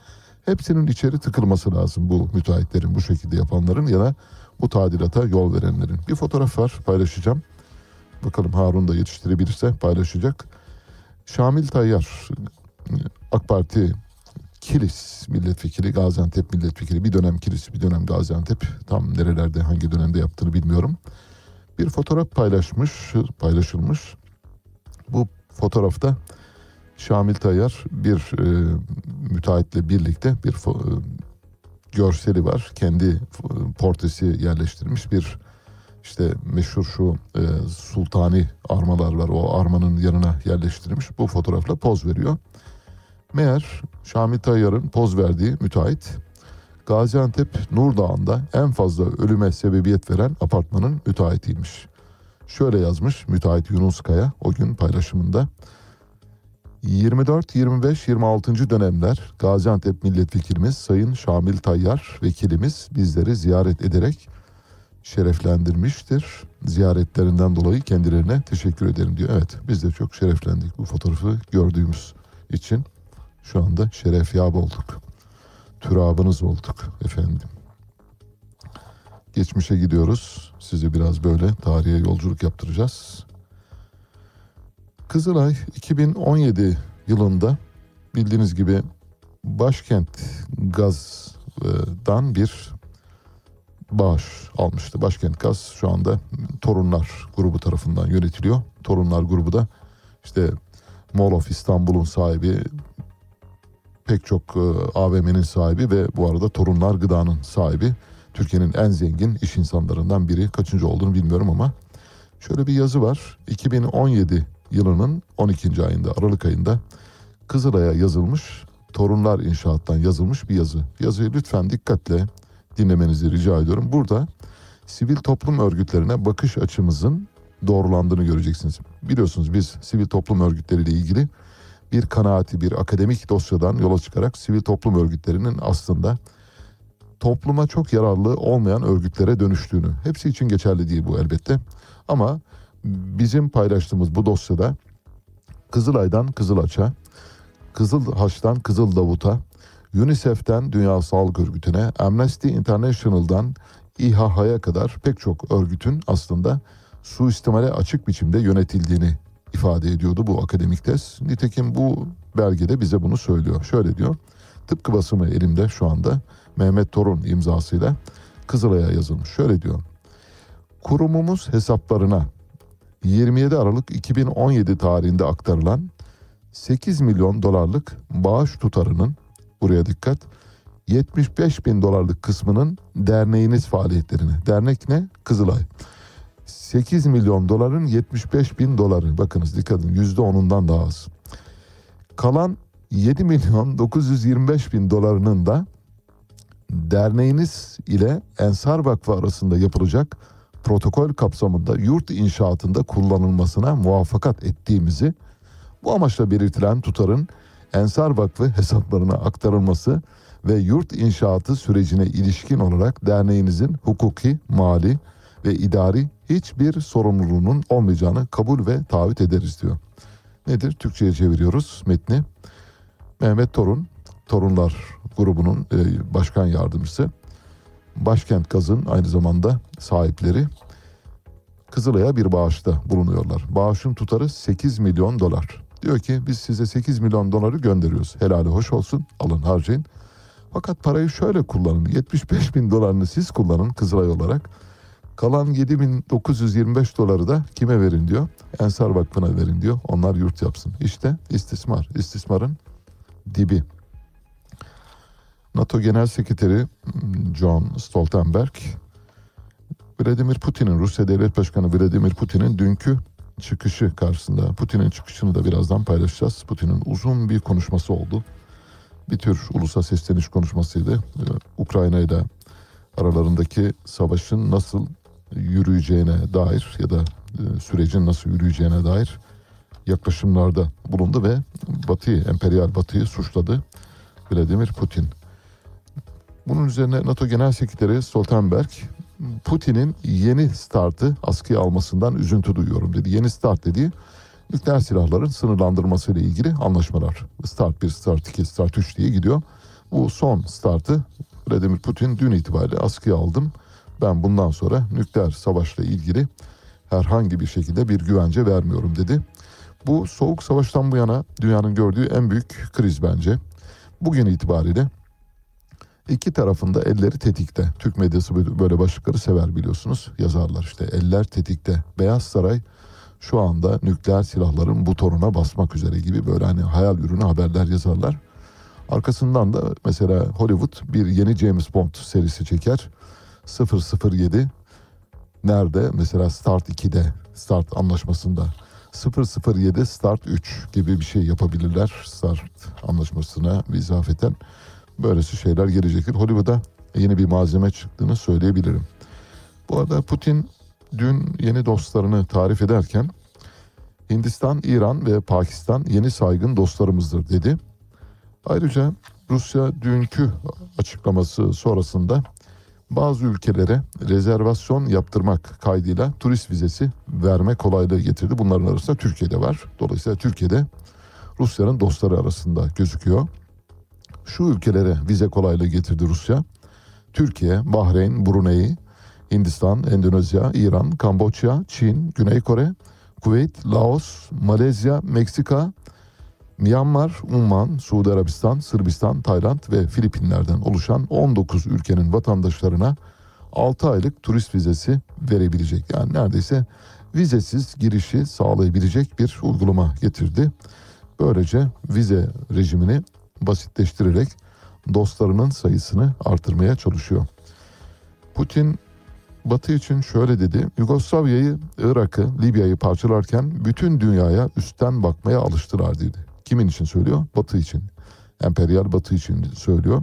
hepsinin içeri tıkılması lazım bu müteahhitlerin bu şekilde yapanların ya da bu tadilata yol verenlerin. Bir fotoğraf var paylaşacağım. Bakalım Harun da yetiştirebilirse paylaşacak. Şamil Tayyar AK Parti Kilis milletvekili, Gaziantep milletvekili. Bir dönem Kilis, bir dönem Gaziantep. Tam nerelerde, hangi dönemde yaptığını bilmiyorum. Bir fotoğraf paylaşmış, paylaşılmış. Bu fotoğrafta Şamil Tayyar bir e, müteahhitle birlikte bir fo- e, görseli var. Kendi e, portresi yerleştirmiş bir işte meşhur şu e, sultani armalar var. O armanın yanına yerleştirilmiş. Bu fotoğrafla poz veriyor. Meğer Şamil Tayyar'ın poz verdiği müteahhit Gaziantep Nur Dağı'nda en fazla ölüme sebebiyet veren apartmanın müteahhitiymiş. Şöyle yazmış müteahhit Yunus Kaya o gün paylaşımında. 24, 25, 26. dönemler Gaziantep Milletvekilimiz Sayın Şamil Tayyar vekilimiz bizleri ziyaret ederek şereflendirmiştir. Ziyaretlerinden dolayı kendilerine teşekkür ederim diyor. Evet biz de çok şereflendik bu fotoğrafı gördüğümüz için. Şu anda şerefyab olduk. Türabınız olduk efendim. Geçmişe gidiyoruz. Sizi biraz böyle tarihe yolculuk yaptıracağız. Kızılay 2017 yılında bildiğiniz gibi başkent gazdan bir bağış almıştı. Başkent Gaz şu anda Torunlar grubu tarafından yönetiliyor. Torunlar grubu da işte Mall of İstanbul'un sahibi, pek çok e, AVM'nin sahibi ve bu arada Torunlar Gıda'nın sahibi. Türkiye'nin en zengin iş insanlarından biri. Kaçıncı olduğunu bilmiyorum ama şöyle bir yazı var. 2017 yılının 12. ayında, Aralık ayında Kızılay'a yazılmış, Torunlar İnşaat'tan yazılmış bir yazı. Yazıyı lütfen dikkatle dinlemenizi rica ediyorum. Burada sivil toplum örgütlerine bakış açımızın doğrulandığını göreceksiniz. Biliyorsunuz biz sivil toplum örgütleriyle ilgili bir kanaati, bir akademik dosyadan yola çıkarak sivil toplum örgütlerinin aslında topluma çok yararlı olmayan örgütlere dönüştüğünü. Hepsi için geçerli değil bu elbette. Ama bizim paylaştığımız bu dosyada Kızılay'dan Kızılaç'a, Kızıl Haç'tan Kızıl Davut'a, UNICEF'ten Dünya Sağlık Örgütü'ne, Amnesty International'dan İHH'ya kadar pek çok örgütün aslında suistimale açık biçimde yönetildiğini ifade ediyordu bu akademik tez. Nitekim bu belgede bize bunu söylüyor. Şöyle diyor. Tıpkı basımı elimde şu anda Mehmet Torun imzasıyla Kızılay'a yazılmış. Şöyle diyor. Kurumumuz hesaplarına 27 Aralık 2017 tarihinde aktarılan 8 milyon dolarlık bağış tutarının buraya dikkat 75 bin dolarlık kısmının derneğiniz faaliyetlerine. Dernek ne? Kızılay. 8 milyon doların 75 bin doları. Bakınız dikkat edin yüzde onundan daha az. Kalan 7 milyon 925 bin dolarının da derneğiniz ile Ensar Vakfı arasında yapılacak protokol kapsamında yurt inşaatında kullanılmasına muvaffakat ettiğimizi bu amaçla belirtilen tutarın Ensar Vakfı hesaplarına aktarılması ve yurt inşaatı sürecine ilişkin olarak derneğinizin hukuki, mali ve idari hiçbir sorumluluğunun olmayacağını kabul ve taahhüt ederiz diyor. Nedir? Türkçe'ye çeviriyoruz metni. Mehmet Torun, Torunlar grubunun e, başkan yardımcısı. Başkent Gaz'ın aynı zamanda sahipleri Kızılay'a bir bağışta bulunuyorlar. Bağışın tutarı 8 milyon dolar. Diyor ki biz size 8 milyon doları gönderiyoruz. Helali hoş olsun alın harcayın. Fakat parayı şöyle kullanın. 75 bin dolarını siz kullanın Kızılay olarak. Kalan 7925 doları da kime verin diyor. Ensar Vakfı'na verin diyor. Onlar yurt yapsın. İşte istismar. İstismarın dibi. NATO Genel Sekreteri John Stoltenberg Vladimir Putin'in Rusya Devlet Başkanı Vladimir Putin'in dünkü çıkışı karşısında Putin'in çıkışını da birazdan paylaşacağız. Putin'in uzun bir konuşması oldu. Bir tür ulusa sesleniş konuşmasıydı. Ee, Ukrayna aralarındaki savaşın nasıl yürüyeceğine dair ya da e, sürecin nasıl yürüyeceğine dair yaklaşımlarda bulundu ve Batı'yı, emperyal Batı'yı suçladı Vladimir Putin. Bunun üzerine NATO Genel Sekreteri Stoltenberg Putin'in yeni startı askıya almasından üzüntü duyuyorum dedi. Yeni start dediği nükleer silahların sınırlandırması ile ilgili anlaşmalar. Start 1, Start 2, Start 3 diye gidiyor. Bu son startı Vladimir Putin dün itibariyle askıya aldım. Ben bundan sonra nükleer savaşla ilgili herhangi bir şekilde bir güvence vermiyorum dedi. Bu soğuk savaştan bu yana dünyanın gördüğü en büyük kriz bence. Bugün itibariyle iki tarafında elleri tetikte. Türk medyası böyle başlıkları sever biliyorsunuz. Yazarlar işte eller tetikte. Beyaz Saray şu anda nükleer silahların butonuna basmak üzere gibi böyle hani hayal ürünü haberler yazarlar. Arkasından da mesela Hollywood bir yeni James Bond serisi çeker. 007 nerede? Mesela Start 2'de, Start anlaşmasında 007 Start 3 gibi bir şey yapabilirler. Start anlaşmasına izafeten böylesi şeyler gelecektir. Hollywood'a yeni bir malzeme çıktığını söyleyebilirim. Bu arada Putin dün yeni dostlarını tarif ederken Hindistan, İran ve Pakistan yeni saygın dostlarımızdır dedi. Ayrıca Rusya dünkü açıklaması sonrasında bazı ülkelere rezervasyon yaptırmak kaydıyla turist vizesi verme kolaylığı getirdi. Bunların arasında Türkiye'de var. Dolayısıyla Türkiye'de Rusya'nın dostları arasında gözüküyor. Şu ülkelere vize kolaylığı getirdi Rusya. Türkiye, Bahreyn, Brunei, Hindistan, Endonezya, İran, Kamboçya, Çin, Güney Kore, Kuveyt, Laos, Malezya, Meksika, Myanmar, Umman, Suudi Arabistan, Sırbistan, Tayland ve Filipinler'den oluşan 19 ülkenin vatandaşlarına 6 aylık turist vizesi verebilecek. Yani neredeyse vizesiz girişi sağlayabilecek bir uygulama getirdi. Böylece vize rejimini basitleştirerek dostlarının sayısını artırmaya çalışıyor. Putin Batı için şöyle dedi. Yugoslavya'yı, Irak'ı, Libya'yı parçalarken bütün dünyaya üstten bakmaya alıştılar dedi. Kimin için söylüyor? Batı için. Emperyal Batı için söylüyor.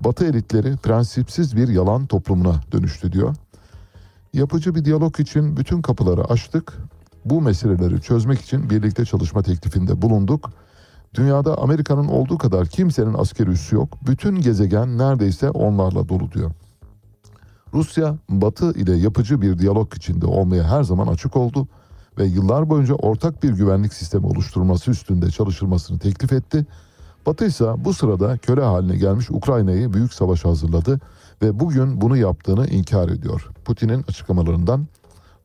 Batı elitleri prensipsiz bir yalan toplumuna dönüştü diyor. Yapıcı bir diyalog için bütün kapıları açtık. Bu meseleleri çözmek için birlikte çalışma teklifinde bulunduk. Dünyada Amerika'nın olduğu kadar kimsenin askeri üssü yok. Bütün gezegen neredeyse onlarla dolu diyor. Rusya Batı ile yapıcı bir diyalog içinde olmaya her zaman açık oldu ve yıllar boyunca ortak bir güvenlik sistemi oluşturulması üstünde çalışılmasını teklif etti. Batı ise bu sırada köle haline gelmiş Ukrayna'yı büyük savaşa hazırladı ve bugün bunu yaptığını inkar ediyor. Putin'in açıklamalarından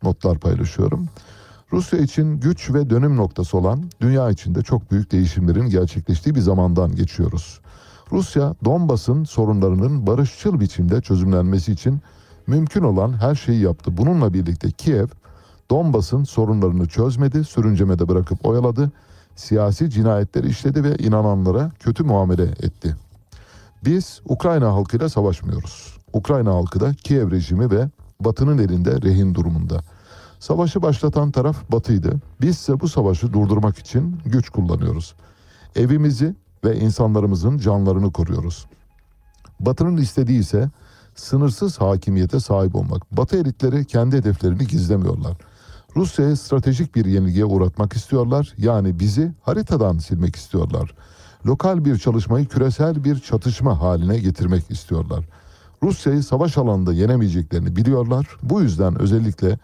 notlar paylaşıyorum. Rusya için güç ve dönüm noktası olan dünya içinde çok büyük değişimlerin gerçekleştiği bir zamandan geçiyoruz. Rusya Donbas'ın sorunlarının barışçıl biçimde çözümlenmesi için mümkün olan her şeyi yaptı. Bununla birlikte Kiev Donbas'ın sorunlarını çözmedi, sürüncemede bırakıp oyaladı, siyasi cinayetleri işledi ve inananlara kötü muamele etti. Biz Ukrayna halkıyla savaşmıyoruz. Ukrayna halkı da Kiev rejimi ve Batı'nın elinde rehin durumunda. Savaşı başlatan taraf Batı'ydı. Biz ise bu savaşı durdurmak için güç kullanıyoruz. Evimizi ve insanlarımızın canlarını koruyoruz. Batı'nın istediği ise sınırsız hakimiyete sahip olmak. Batı elitleri kendi hedeflerini gizlemiyorlar. Rusya'yı stratejik bir yenilgiye uğratmak istiyorlar. Yani bizi haritadan silmek istiyorlar. Lokal bir çalışmayı küresel bir çatışma haline getirmek istiyorlar. Rusya'yı savaş alanında yenemeyeceklerini biliyorlar. Bu yüzden özellikle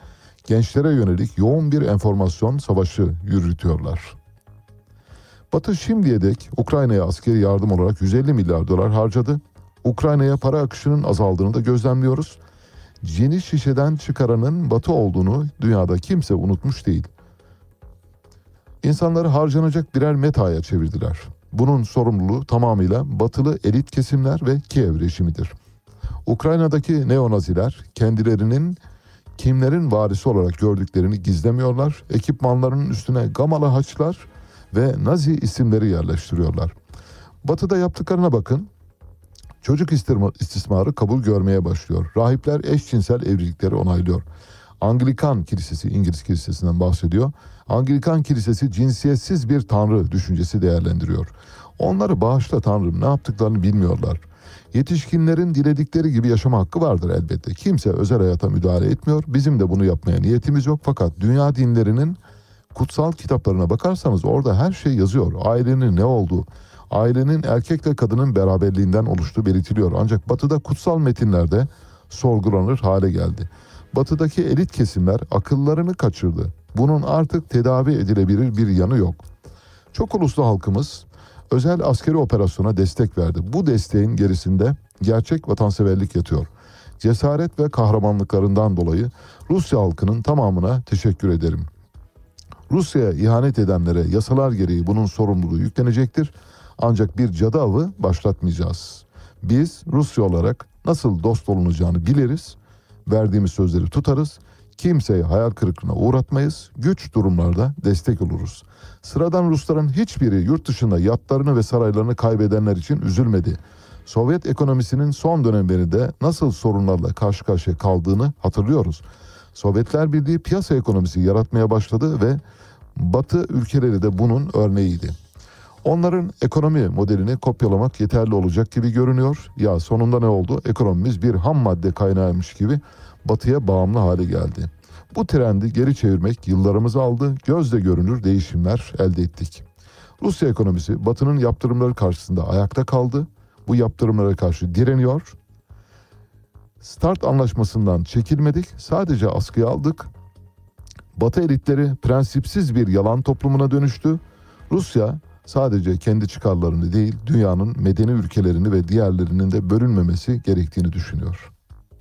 gençlere yönelik yoğun bir enformasyon savaşı yürütüyorlar. Batı şimdiye dek Ukrayna'ya askeri yardım olarak 150 milyar dolar harcadı. Ukrayna'ya para akışının azaldığını da gözlemliyoruz. Cini şişeden çıkaranın Batı olduğunu dünyada kimse unutmuş değil. İnsanları harcanacak birer metaya çevirdiler. Bunun sorumluluğu tamamıyla batılı elit kesimler ve Kiev rejimidir. Ukrayna'daki neonaziler kendilerinin kimlerin varisi olarak gördüklerini gizlemiyorlar. Ekipmanlarının üstüne gamalı haçlar ve Nazi isimleri yerleştiriyorlar. Batı'da yaptıklarına bakın. Çocuk istismarı kabul görmeye başlıyor. Rahipler eşcinsel evlilikleri onaylıyor. Anglikan Kilisesi, İngiliz Kilisesi'nden bahsediyor. Anglikan Kilisesi cinsiyetsiz bir tanrı düşüncesi değerlendiriyor. Onları bağışla tanrım ne yaptıklarını bilmiyorlar. Yetişkinlerin diledikleri gibi yaşama hakkı vardır elbette. Kimse özel hayata müdahale etmiyor. Bizim de bunu yapmaya niyetimiz yok. Fakat dünya dinlerinin kutsal kitaplarına bakarsanız orada her şey yazıyor. Ailenin ne olduğu, ailenin erkekle kadının beraberliğinden oluştuğu belirtiliyor. Ancak batıda kutsal metinlerde sorgulanır hale geldi. Batıdaki elit kesimler akıllarını kaçırdı. Bunun artık tedavi edilebilir bir yanı yok. Çok uluslu halkımız özel askeri operasyona destek verdi. Bu desteğin gerisinde gerçek vatanseverlik yatıyor. Cesaret ve kahramanlıklarından dolayı Rusya halkının tamamına teşekkür ederim. Rusya'ya ihanet edenlere yasalar gereği bunun sorumluluğu yüklenecektir. Ancak bir cadı avı başlatmayacağız. Biz Rusya olarak nasıl dost olunacağını biliriz. Verdiğimiz sözleri tutarız. Kimseyi hayal kırıklığına uğratmayız. Güç durumlarda destek oluruz. Sıradan Rusların hiçbiri yurt dışında yatlarını ve saraylarını kaybedenler için üzülmedi. Sovyet ekonomisinin son dönemlerinde nasıl sorunlarla karşı karşıya kaldığını hatırlıyoruz. Sovyetler Birliği piyasa ekonomisi yaratmaya başladı ve Batı ülkeleri de bunun örneğiydi. Onların ekonomi modelini kopyalamak yeterli olacak gibi görünüyor. Ya sonunda ne oldu? Ekonomimiz bir ham madde kaynağıymış gibi batıya bağımlı hale geldi. Bu trendi geri çevirmek yıllarımızı aldı. Gözle görünür değişimler elde ettik. Rusya ekonomisi Batı'nın yaptırımları karşısında ayakta kaldı. Bu yaptırımlara karşı direniyor. Start anlaşmasından çekilmedik. Sadece askıya aldık. Batı elitleri prensipsiz bir yalan toplumuna dönüştü. Rusya sadece kendi çıkarlarını değil, dünyanın medeni ülkelerini ve diğerlerinin de bölünmemesi gerektiğini düşünüyor.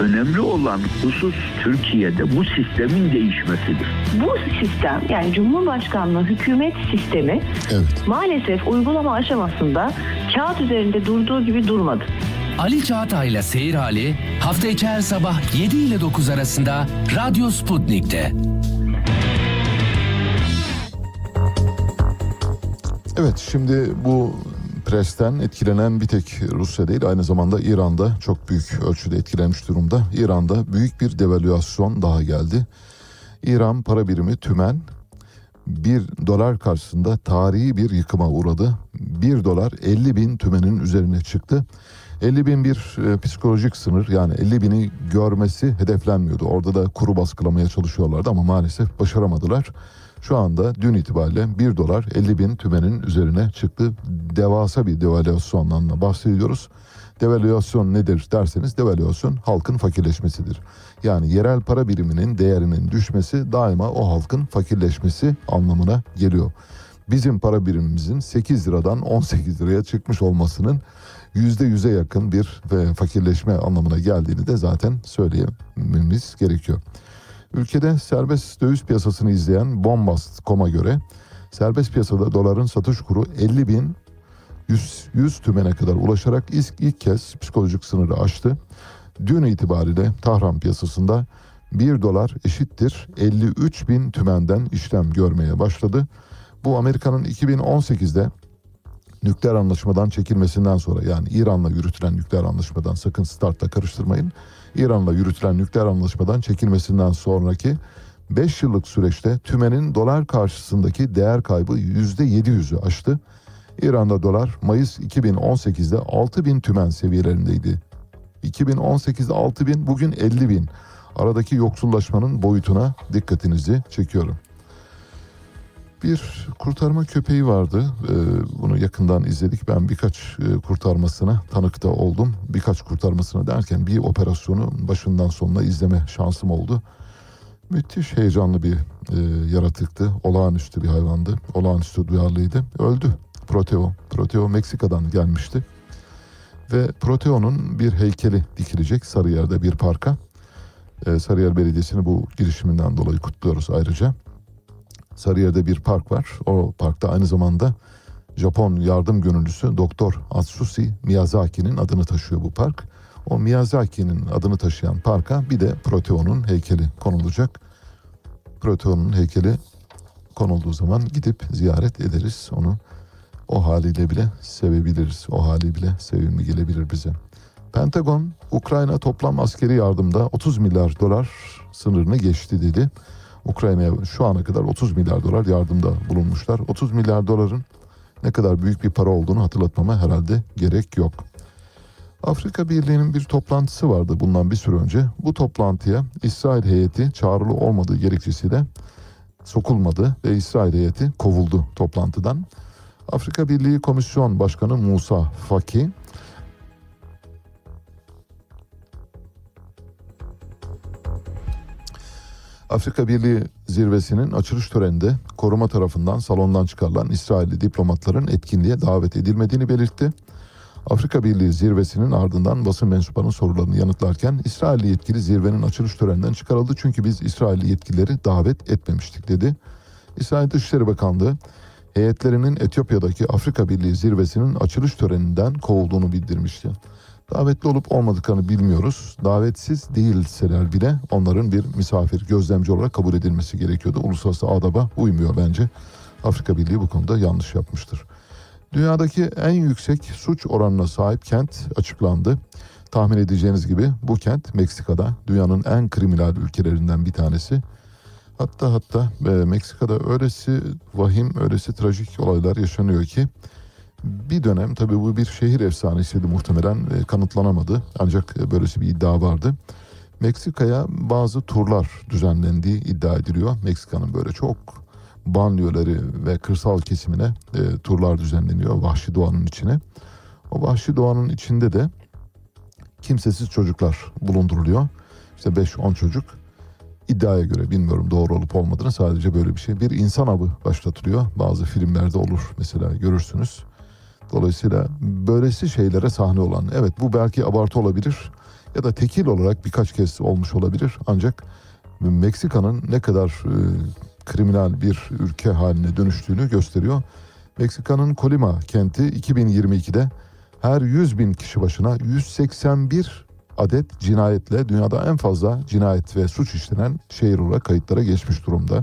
önemli olan husus Türkiye'de bu sistemin değişmesidir. Bu sistem yani Cumhurbaşkanlığı hükümet sistemi Evet. maalesef uygulama aşamasında kağıt üzerinde durduğu gibi durmadı. Ali Çağatay'la Seyir Hali hafta içi her sabah 7 ile 9 arasında Radyo Sputnik'te. Evet şimdi bu presten etkilenen bir tek Rusya değil aynı zamanda İran'da çok büyük ölçüde etkilenmiş durumda. İran'da büyük bir devalüasyon daha geldi. İran para birimi tümen bir dolar karşısında tarihi bir yıkıma uğradı. Bir dolar 50 bin tümenin üzerine çıktı. 50 bin bir e, psikolojik sınır yani 50 bini görmesi hedeflenmiyordu. Orada da kuru baskılamaya çalışıyorlardı ama maalesef başaramadılar. Şu anda dün itibariyle 1 dolar 50 bin tümenin üzerine çıktı. Devasa bir devalüasyondan bahsediyoruz. Devalüasyon nedir derseniz devalüasyon halkın fakirleşmesidir. Yani yerel para biriminin değerinin düşmesi daima o halkın fakirleşmesi anlamına geliyor. Bizim para birimimizin 8 liradan 18 liraya çıkmış olmasının %100'e yakın bir e, fakirleşme anlamına geldiğini de zaten söylememiz gerekiyor. Ülkede serbest döviz piyasasını izleyen Bombast.com'a göre serbest piyasada doların satış kuru 50 bin 100, 100 tümene kadar ulaşarak ilk, ilk kez psikolojik sınırı aştı. Dün itibariyle Tahran piyasasında 1 dolar eşittir 53 bin tümenden işlem görmeye başladı. Bu Amerika'nın 2018'de nükleer anlaşmadan çekilmesinden sonra yani İran'la yürütülen nükleer anlaşmadan sakın startla karıştırmayın. İran'la yürütülen nükleer anlaşmadan çekilmesinden sonraki 5 yıllık süreçte tümenin dolar karşısındaki değer kaybı %700'ü aştı. İran'da dolar Mayıs 2018'de 6 bin tümen seviyelerindeydi. 2018'de 6 bin bugün 50 bin. Aradaki yoksullaşmanın boyutuna dikkatinizi çekiyorum. Bir kurtarma köpeği vardı. Ee, bunu yakından izledik. Ben birkaç e, kurtarmasına tanık da oldum. Birkaç kurtarmasına derken bir operasyonu başından sonuna izleme şansım oldu. Müthiş heyecanlı bir e, yaratıktı. Olağanüstü bir hayvandı. Olağanüstü duyarlıydı. Öldü. Proteo. Proteo Meksika'dan gelmişti. Ve Proteo'nun bir heykeli dikilecek Sarıyer'de bir parka. Ee, Sarıyer Belediyesi'ni bu girişiminden dolayı kutluyoruz ayrıca. Sarıyer'de bir park var. O parkta aynı zamanda Japon yardım gönüllüsü Doktor Atsushi Miyazaki'nin adını taşıyor bu park. O Miyazaki'nin adını taşıyan parka bir de Proteo'nun heykeli konulacak. Proteo'nun heykeli konulduğu zaman gidip ziyaret ederiz onu. O haliyle bile sevebiliriz. O hali bile sevimli gelebilir bize. Pentagon, Ukrayna toplam askeri yardımda 30 milyar dolar sınırını geçti dedi. Ukrayna'ya şu ana kadar 30 milyar dolar yardımda bulunmuşlar. 30 milyar doların ne kadar büyük bir para olduğunu hatırlatmama herhalde gerek yok. Afrika Birliği'nin bir toplantısı vardı bundan bir süre önce. Bu toplantıya İsrail heyeti çağrılı olmadığı gerekçesiyle sokulmadı ve İsrail heyeti kovuldu toplantıdan. Afrika Birliği Komisyon Başkanı Musa Faki Afrika Birliği zirvesinin açılış töreninde koruma tarafından salondan çıkarılan İsrailli diplomatların etkinliğe davet edilmediğini belirtti. Afrika Birliği zirvesinin ardından basın mensuplarının sorularını yanıtlarken İsrailli yetkili zirvenin açılış töreninden çıkarıldı çünkü biz İsrailli yetkilileri davet etmemiştik dedi. İsrail Dışişleri Bakanlığı heyetlerinin Etiyopya'daki Afrika Birliği zirvesinin açılış töreninden kovulduğunu bildirmişti. Davetli olup olmadıklarını bilmiyoruz. Davetsiz değilseler bile onların bir misafir, gözlemci olarak kabul edilmesi gerekiyordu. Uluslararası adaba uymuyor bence. Afrika Birliği bu konuda yanlış yapmıştır. Dünyadaki en yüksek suç oranına sahip kent açıklandı. Tahmin edeceğiniz gibi bu kent Meksika'da dünyanın en kriminal ülkelerinden bir tanesi. Hatta hatta e, Meksika'da öylesi vahim, öylesi trajik olaylar yaşanıyor ki bir dönem tabii bu bir şehir efsanesiydi muhtemelen e, kanıtlanamadı. Ancak e, böylesi bir iddia vardı. Meksika'ya bazı turlar düzenlendiği iddia ediliyor. Meksika'nın böyle çok banliyöleri ve kırsal kesimine e, turlar düzenleniyor vahşi doğanın içine. O vahşi doğanın içinde de kimsesiz çocuklar bulunduruluyor. İşte 5-10 çocuk iddiaya göre bilmiyorum doğru olup olmadığını sadece böyle bir şey. Bir insan avı başlatılıyor. Bazı filmlerde olur mesela görürsünüz. Dolayısıyla böylesi şeylere sahne olan evet bu belki abartı olabilir ya da tekil olarak birkaç kez olmuş olabilir ancak Meksika'nın ne kadar e, kriminal bir ülke haline dönüştüğünü gösteriyor. Meksika'nın Colima kenti 2022'de her 100 bin kişi başına 181 adet cinayetle dünyada en fazla cinayet ve suç işlenen şehir olarak kayıtlara geçmiş durumda.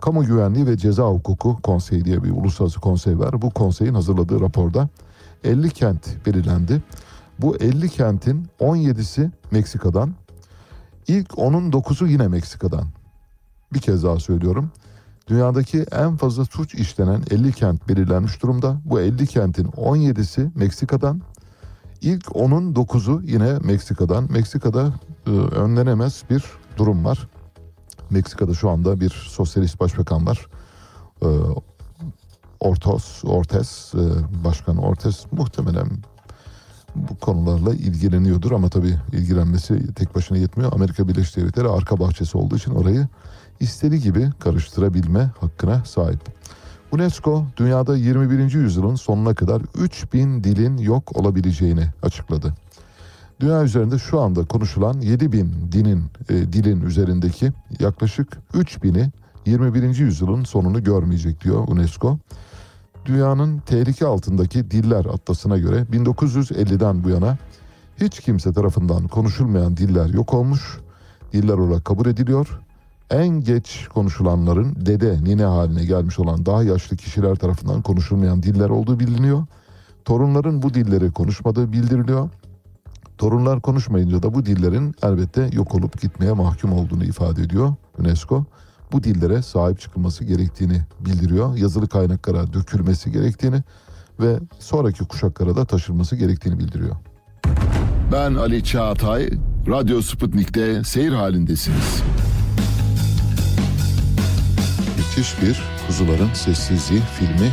Kamu Güvenliği ve Ceza Hukuku Konseyi diye bir uluslararası konsey var. Bu konseyin hazırladığı raporda 50 kent belirlendi. Bu 50 kentin 17'si Meksika'dan. İlk 10'un 9'u yine Meksika'dan. Bir kez daha söylüyorum. Dünyadaki en fazla suç işlenen 50 kent belirlenmiş durumda. Bu 50 kentin 17'si Meksika'dan. İlk 10'un 9'u yine Meksika'dan. Meksika'da e, önlenemez bir durum var. Meksika'da şu anda bir sosyalist başbakan var. E, Ortos, Ortes, e, Başkan Ortes muhtemelen bu konularla ilgileniyordur ama tabii ilgilenmesi tek başına yetmiyor. Amerika Birleşik Devletleri arka bahçesi olduğu için orayı istediği gibi karıştırabilme hakkına sahip. UNESCO dünyada 21. yüzyılın sonuna kadar 3000 dilin yok olabileceğini açıkladı. Dünya üzerinde şu anda konuşulan 7000 dinin e, dilin üzerindeki yaklaşık 3000'i 21. yüzyılın sonunu görmeyecek diyor UNESCO. Dünyanın tehlike altındaki diller atlasına göre 1950'den bu yana hiç kimse tarafından konuşulmayan diller yok olmuş. Diller olarak kabul ediliyor. En geç konuşulanların dede, nine haline gelmiş olan daha yaşlı kişiler tarafından konuşulmayan diller olduğu biliniyor. Torunların bu dilleri konuşmadığı bildiriliyor. Torunlar konuşmayınca da bu dillerin elbette yok olup gitmeye mahkum olduğunu ifade ediyor UNESCO. Bu dillere sahip çıkılması gerektiğini bildiriyor. Yazılı kaynaklara dökülmesi gerektiğini ve sonraki kuşaklara da taşınması gerektiğini bildiriyor. Ben Ali Çağatay, Radyo Sputnik'te seyir halindesiniz. müthiş bir Kuzuların Sessizliği filmi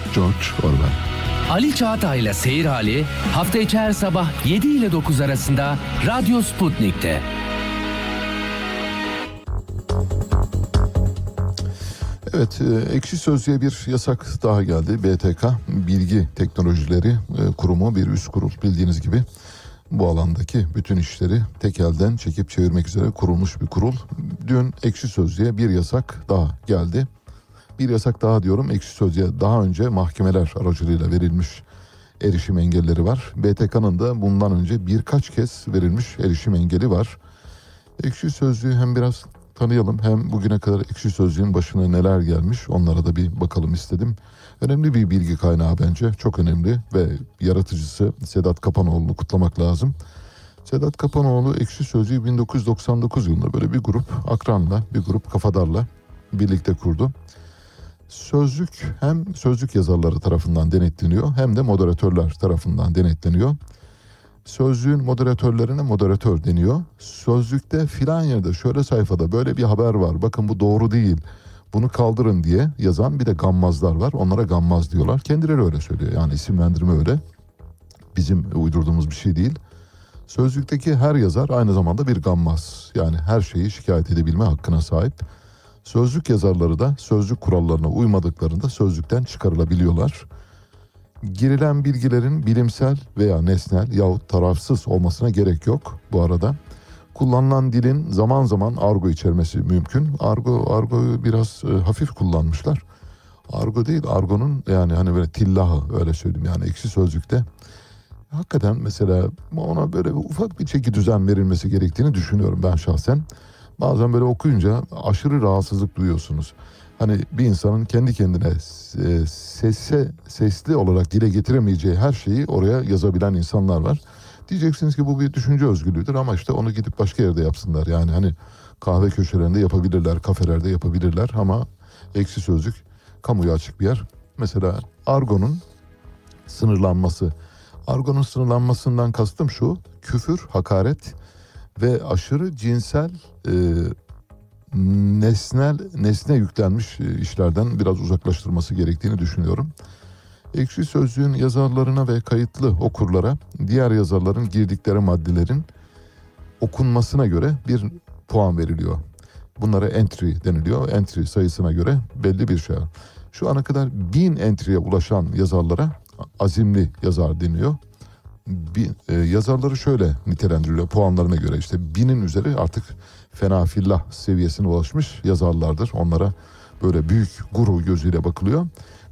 George Orwell Ali Çağatay'la Seyir Hali hafta içi her sabah 7 ile 9 arasında Radyo Sputnik'te. Evet, e, ekşi sözlüğe bir yasak daha geldi. BTK, Bilgi Teknolojileri e, Kurumu bir üst kurul bildiğiniz gibi. Bu alandaki bütün işleri tek elden çekip çevirmek üzere kurulmuş bir kurul. Dün ekşi sözlüğe bir yasak daha geldi. Bir yasak daha diyorum ekşi sözlüğe daha önce mahkemeler aracılığıyla verilmiş erişim engelleri var. BTK'nın da bundan önce birkaç kez verilmiş erişim engeli var. Ekşi sözlüğü hem biraz tanıyalım hem bugüne kadar ekşi sözlüğün başına neler gelmiş onlara da bir bakalım istedim. Önemli bir bilgi kaynağı bence çok önemli ve yaratıcısı Sedat Kapanoğlu'nu kutlamak lazım. Sedat Kapanoğlu ekşi sözlüğü 1999 yılında böyle bir grup akranla bir grup kafadarla birlikte kurdu. Sözlük hem sözlük yazarları tarafından denetleniyor hem de moderatörler tarafından denetleniyor. Sözlüğün moderatörlerine moderatör deniyor. Sözlükte filan yerde şöyle sayfada böyle bir haber var. Bakın bu doğru değil. Bunu kaldırın diye yazan bir de gammazlar var. Onlara gammaz diyorlar. Kendileri öyle söylüyor. Yani isimlendirme öyle. Bizim uydurduğumuz bir şey değil. Sözlükteki her yazar aynı zamanda bir gammaz. Yani her şeyi şikayet edebilme hakkına sahip. Sözlük yazarları da sözlük kurallarına uymadıklarında sözlükten çıkarılabiliyorlar. Girilen bilgilerin bilimsel veya nesnel yahut tarafsız olmasına gerek yok bu arada. Kullanılan dilin zaman zaman argo içermesi mümkün. Argo argoyu biraz e, hafif kullanmışlar. Argo değil, argonun yani hani böyle tillahı öyle söyleyeyim yani ekşi sözlükte. Hakikaten mesela ona böyle ufak bir çeki düzen verilmesi gerektiğini düşünüyorum ben şahsen. Bazen böyle okuyunca aşırı rahatsızlık duyuyorsunuz. Hani bir insanın kendi kendine e, sesse, sesli olarak dile getiremeyeceği her şeyi oraya yazabilen insanlar var. Diyeceksiniz ki bu bir düşünce özgürlüğüdür ama işte onu gidip başka yerde yapsınlar. Yani hani kahve köşelerinde yapabilirler, kafelerde yapabilirler ama eksi sözlük kamuya açık bir yer. Mesela argonun sınırlanması. Argonun sınırlanmasından kastım şu, küfür, hakaret ve aşırı cinsel e, nesnel nesne yüklenmiş e, işlerden biraz uzaklaştırması gerektiğini düşünüyorum. Ekşi Sözlüğün yazarlarına ve kayıtlı okurlara diğer yazarların girdikleri maddelerin okunmasına göre bir puan veriliyor. Bunlara entry deniliyor. Entry sayısına göre belli bir şey. Şu ana kadar bin entry'ye ulaşan yazarlara azimli yazar deniyor. Bin, e, yazarları şöyle nitelendiriliyor puanlarına göre işte binin üzeri artık fena fillah seviyesine ulaşmış yazarlardır. Onlara böyle büyük guru gözüyle bakılıyor.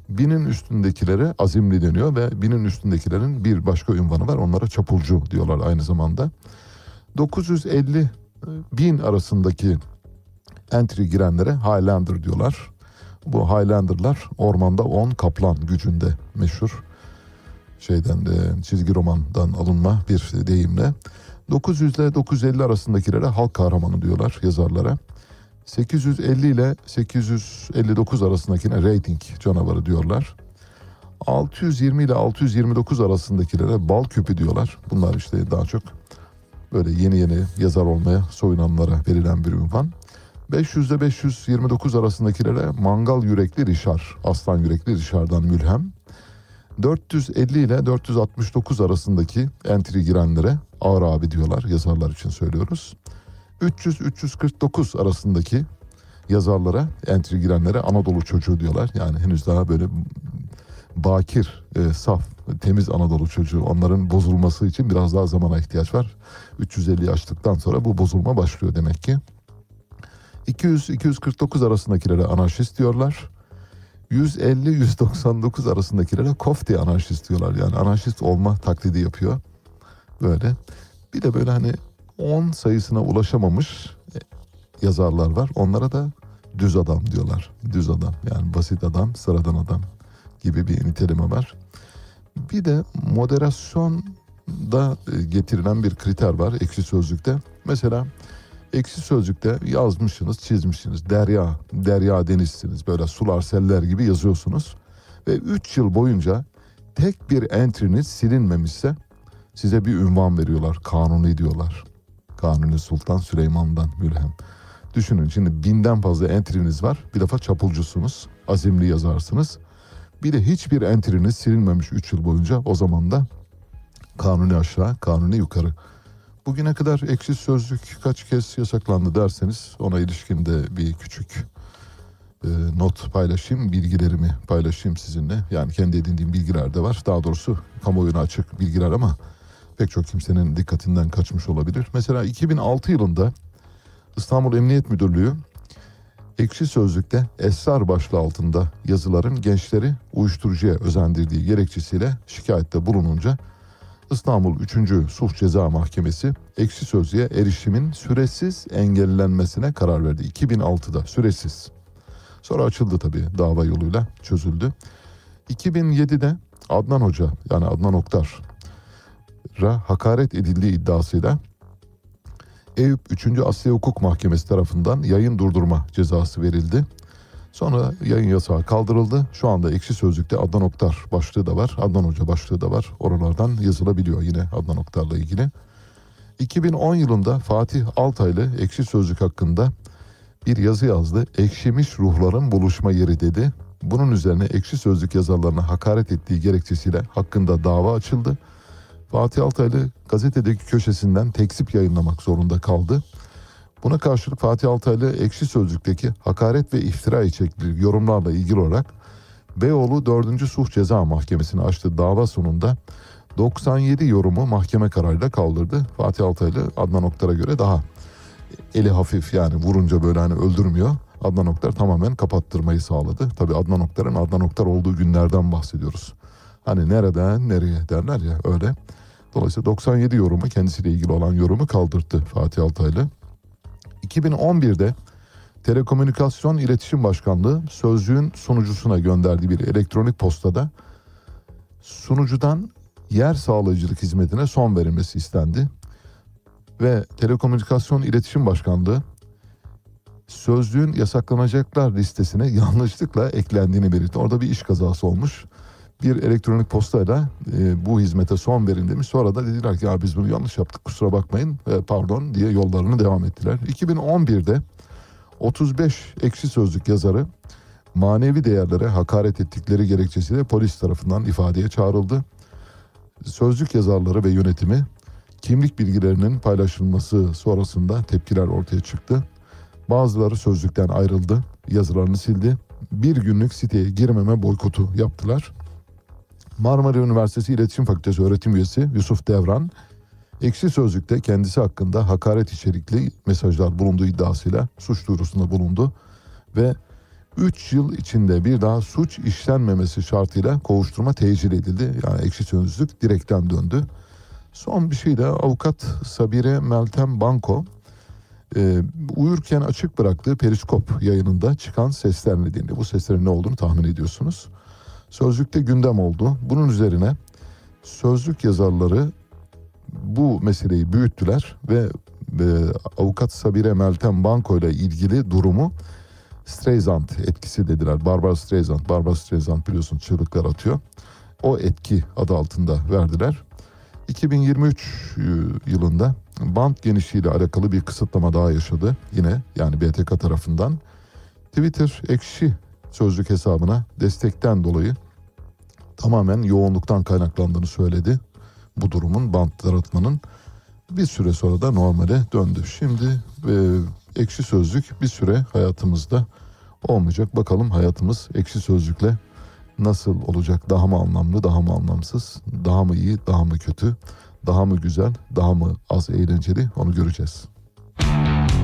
Binin üstündekilere azimli deniyor ve binin üstündekilerin bir başka ünvanı var. Onlara çapulcu diyorlar aynı zamanda. 950 bin arasındaki entry girenlere Highlander diyorlar. Bu Highlander'lar ormanda 10 kaplan gücünde meşhur şeyden de çizgi romandan alınma bir deyimle. 900 ile 950 arasındakilere halk kahramanı diyorlar yazarlara. 850 ile 859 arasındakine rating canavarı diyorlar. 620 ile 629 arasındakilere bal küpü diyorlar. Bunlar işte daha çok böyle yeni yeni yazar olmaya soyunanlara verilen bir ünvan. 500 ile 529 arasındakilere mangal yürekli Rişar, aslan yürekli Rişar'dan mülhem. 450 ile 469 arasındaki entry girenlere ağır abi diyorlar yazarlar için söylüyoruz. 300-349 arasındaki yazarlara entry girenlere Anadolu çocuğu diyorlar. Yani henüz daha böyle bakir, e, saf, temiz Anadolu çocuğu. Onların bozulması için biraz daha zamana ihtiyaç var. 350 açtıktan sonra bu bozulma başlıyor demek ki. 200-249 arasındakilere anarşist diyorlar. 150-199 arasındakilere kofte anarşist diyorlar. Yani anarşist olma taklidi yapıyor. Böyle. Bir de böyle hani 10 sayısına ulaşamamış yazarlar var. Onlara da düz adam diyorlar. Düz adam yani basit adam, sıradan adam gibi bir niteleme var. Bir de moderasyonda getirilen bir kriter var ekşi sözlükte. Mesela Eksi sözlükte yazmışsınız, çizmişsiniz. Derya, derya denizsiniz. Böyle sular, seller gibi yazıyorsunuz. Ve 3 yıl boyunca tek bir entry'niz silinmemişse size bir ünvan veriyorlar. Kanuni diyorlar. Kanuni Sultan Süleyman'dan mülhem. Düşünün şimdi binden fazla entry'niz var. Bir defa çapulcusunuz. Azimli yazarsınız. Bir de hiçbir entry'niz silinmemiş 3 yıl boyunca. O zaman da kanuni aşağı, kanuni yukarı. Bugüne kadar ekşi sözlük kaç kez yasaklandı derseniz ona ilişkin de bir küçük e, not paylaşayım, bilgilerimi paylaşayım sizinle. Yani kendi edindiğim bilgiler de var. Daha doğrusu kamuoyuna açık bilgiler ama pek çok kimsenin dikkatinden kaçmış olabilir. Mesela 2006 yılında İstanbul Emniyet Müdürlüğü Ekşi Sözlük'te esrar başlığı altında yazıların gençleri uyuşturucuya özendirdiği gerekçesiyle şikayette bulununca İstanbul 3. Suç Ceza Mahkemesi ekşi sözlüğe erişimin süresiz engellenmesine karar verdi. 2006'da süresiz. Sonra açıldı tabii dava yoluyla çözüldü. 2007'de Adnan Hoca yani Adnan Oktar'a hakaret edildiği iddiasıyla Eyüp 3. Asya Hukuk Mahkemesi tarafından yayın durdurma cezası verildi. Sonra yayın yasağı kaldırıldı. Şu anda ekşi sözlükte Adnan Oktar başlığı da var. Adnan Hoca başlığı da var. Oralardan yazılabiliyor yine Adnan Oktar'la ilgili. 2010 yılında Fatih Altaylı ekşi sözlük hakkında bir yazı yazdı. Ekşimiş ruhların buluşma yeri dedi. Bunun üzerine ekşi sözlük yazarlarına hakaret ettiği gerekçesiyle hakkında dava açıldı. Fatih Altaylı gazetedeki köşesinden tekzip yayınlamak zorunda kaldı. Buna karşılık Fatih Altaylı ekşi sözlükteki hakaret ve iftira içerikli yorumlarla ilgili olarak Beyoğlu 4. Suç Ceza Mahkemesi'ne açtığı dava sonunda 97 yorumu mahkeme kararıyla kaldırdı. Fatih Altaylı Adnan Oktar'a göre daha eli hafif yani vurunca böyle hani öldürmüyor. Adnan Oktar tamamen kapattırmayı sağladı. Tabii Adnan Oktar'ın Adnan Oktar olduğu günlerden bahsediyoruz. Hani nereden nereye derler ya öyle. Dolayısıyla 97 yorumu kendisiyle ilgili olan yorumu kaldırdı Fatih Altaylı. 2011'de Telekomünikasyon İletişim Başkanlığı sözlüğün sunucusuna gönderdiği bir elektronik postada sunucudan yer sağlayıcılık hizmetine son verilmesi istendi. Ve Telekomünikasyon İletişim Başkanlığı sözlüğün yasaklanacaklar listesine yanlışlıkla eklendiğini belirtti. Orada bir iş kazası olmuş. Bir elektronik postayla e, bu hizmete son verin demiş. Sonra da dediler ki ya biz bunu yanlış yaptık kusura bakmayın e, pardon diye yollarını devam ettiler. 2011'de 35 ekşi sözlük yazarı manevi değerlere hakaret ettikleri gerekçesiyle polis tarafından ifadeye çağrıldı. Sözlük yazarları ve yönetimi kimlik bilgilerinin paylaşılması sonrasında tepkiler ortaya çıktı. Bazıları sözlükten ayrıldı, yazılarını sildi. Bir günlük siteye girmeme boykotu yaptılar. Marmara Üniversitesi İletişim Fakültesi öğretim üyesi Yusuf Devran, Ekşi Sözlük'te kendisi hakkında hakaret içerikli mesajlar bulunduğu iddiasıyla suç duyurusunda bulundu ve 3 yıl içinde bir daha suç işlenmemesi şartıyla kovuşturma tecil edildi. Yani Ekşi Sözlük direkten döndü. Son bir şey de avukat Sabire Meltem Banko e, uyurken açık bıraktığı periskop yayınında çıkan sesler nedeniyle bu seslerin ne olduğunu tahmin ediyorsunuz. Sözlükte gündem oldu. Bunun üzerine sözlük yazarları bu meseleyi büyüttüler ve e, avukat Sabire Meltem Banko ile ilgili durumu Streisand etkisi dediler. Barbara Streisand, Barbara Streisand biliyorsun çığlıklar atıyor. O etki adı altında verdiler. 2023 yılında bant genişliğiyle alakalı bir kısıtlama daha yaşadı. Yine yani BTK tarafından. Twitter ekşi sözlük hesabına destekten dolayı tamamen yoğunluktan kaynaklandığını söyledi. Bu durumun bant yaratmanın bir süre sonra da normale döndü. Şimdi e, ekşi sözlük bir süre hayatımızda olmayacak. Bakalım hayatımız ekşi sözlükle nasıl olacak? Daha mı anlamlı, daha mı anlamsız? Daha mı iyi, daha mı kötü? Daha mı güzel, daha mı az eğlenceli? Onu göreceğiz.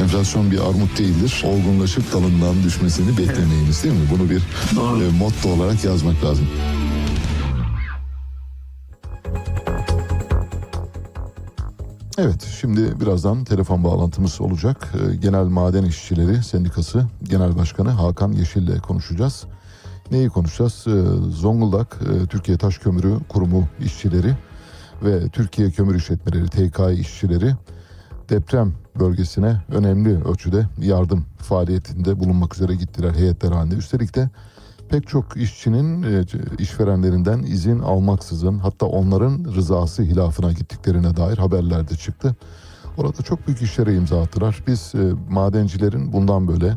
Enflasyon bir armut değildir. Olgunlaşıp dalından düşmesini beklemeyiniz değil mi? Bunu bir e, motto olarak yazmak lazım. Evet şimdi birazdan telefon bağlantımız olacak. Ee, Genel Maden İşçileri Sendikası Genel Başkanı Hakan Yeşil ile konuşacağız. Neyi konuşacağız? Ee, Zonguldak e, Türkiye Taş Kömürü Kurumu işçileri ve Türkiye Kömür İşletmeleri TKİ işçileri deprem bölgesine önemli ölçüde yardım faaliyetinde bulunmak üzere gittiler heyetler halinde. Üstelik de pek çok işçinin e, işverenlerinden izin almaksızın hatta onların rızası hilafına gittiklerine dair haberler de çıktı. Orada çok büyük işlere imza attılar. Biz e, madencilerin bundan böyle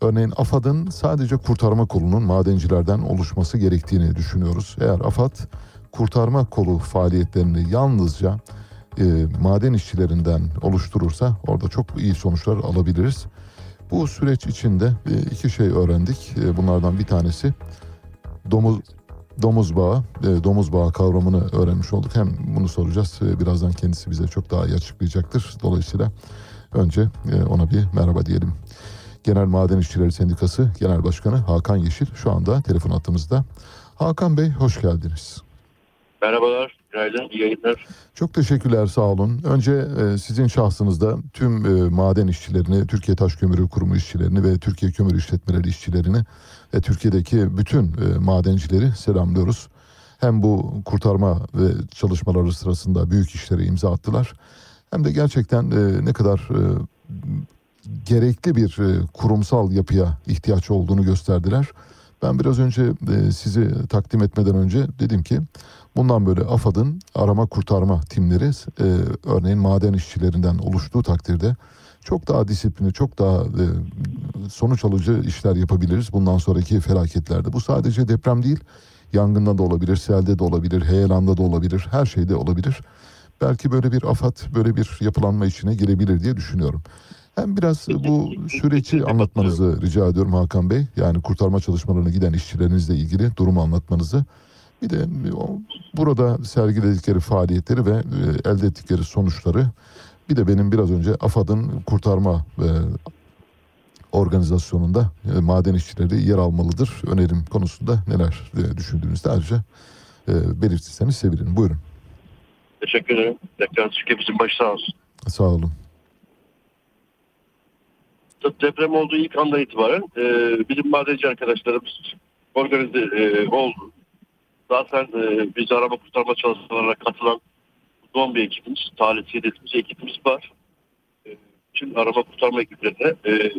örneğin AFAD'ın sadece kurtarma kolunun madencilerden oluşması gerektiğini düşünüyoruz. Eğer AFAD kurtarma kolu faaliyetlerini yalnızca e, maden işçilerinden oluşturursa orada çok iyi sonuçlar alabiliriz. Bu süreç içinde e, iki şey öğrendik. E, bunlardan bir tanesi domuz domuz bağı, e, domuz bağı kavramını öğrenmiş olduk. Hem bunu soracağız. E, birazdan kendisi bize çok daha iyi açıklayacaktır. Dolayısıyla önce e, ona bir merhaba diyelim. Genel Maden İşçileri Sendikası Genel Başkanı Hakan Yeşil şu anda telefon hattımızda. Hakan Bey hoş geldiniz. Merhabalar, günaydın, iyi yayınlar. Çok teşekkürler sağ olun. Önce e, sizin şahsınızda tüm e, maden işçilerini, Türkiye Taş Kömürü Kurumu işçilerini ve Türkiye Kömür İşletmeleri işçilerini ve Türkiye'deki bütün e, madencileri selamlıyoruz. Hem bu kurtarma ve çalışmaları sırasında büyük işlere imza attılar. Hem de gerçekten e, ne kadar e, gerekli bir e, kurumsal yapıya ihtiyaç olduğunu gösterdiler. Ben biraz önce e, sizi takdim etmeden önce dedim ki bundan böyle AFAD'ın arama kurtarma timleri e, örneğin maden işçilerinden oluştuğu takdirde çok daha disiplinli, çok daha e, sonuç alıcı işler yapabiliriz bundan sonraki felaketlerde. Bu sadece deprem değil, yangında da olabilir, selde de olabilir, heyelanda da olabilir, her şeyde olabilir. Belki böyle bir afat, böyle bir yapılanma içine girebilir diye düşünüyorum. Hem biraz bu süreci anlatmanızı rica ediyorum Hakan Bey. Yani kurtarma çalışmalarına giden işçilerinizle ilgili durumu anlatmanızı. Bir de o, burada sergiledikleri faaliyetleri ve e, elde ettikleri sonuçları. Bir de benim biraz önce AFAD'ın kurtarma e, organizasyonunda e, maden işçileri yer almalıdır önerim konusunda neler e, düşündüğünüzde ayrıca e, belirtirseniz sevinirim. Buyurun. Teşekkür ederim. Tekrar Türkiye'mizin başı sağ olsun. Sağ olun. Deprem olduğu ilk andan itibaren e, bizim madenci arkadaşlarımız organize e, oldu. Zaten e, biz arama kurtarma çalışmalarına katılan son bir ekibimiz, talihsiz dediğimiz ekibimiz var. E, bütün arama kurtarma ekiplerine e,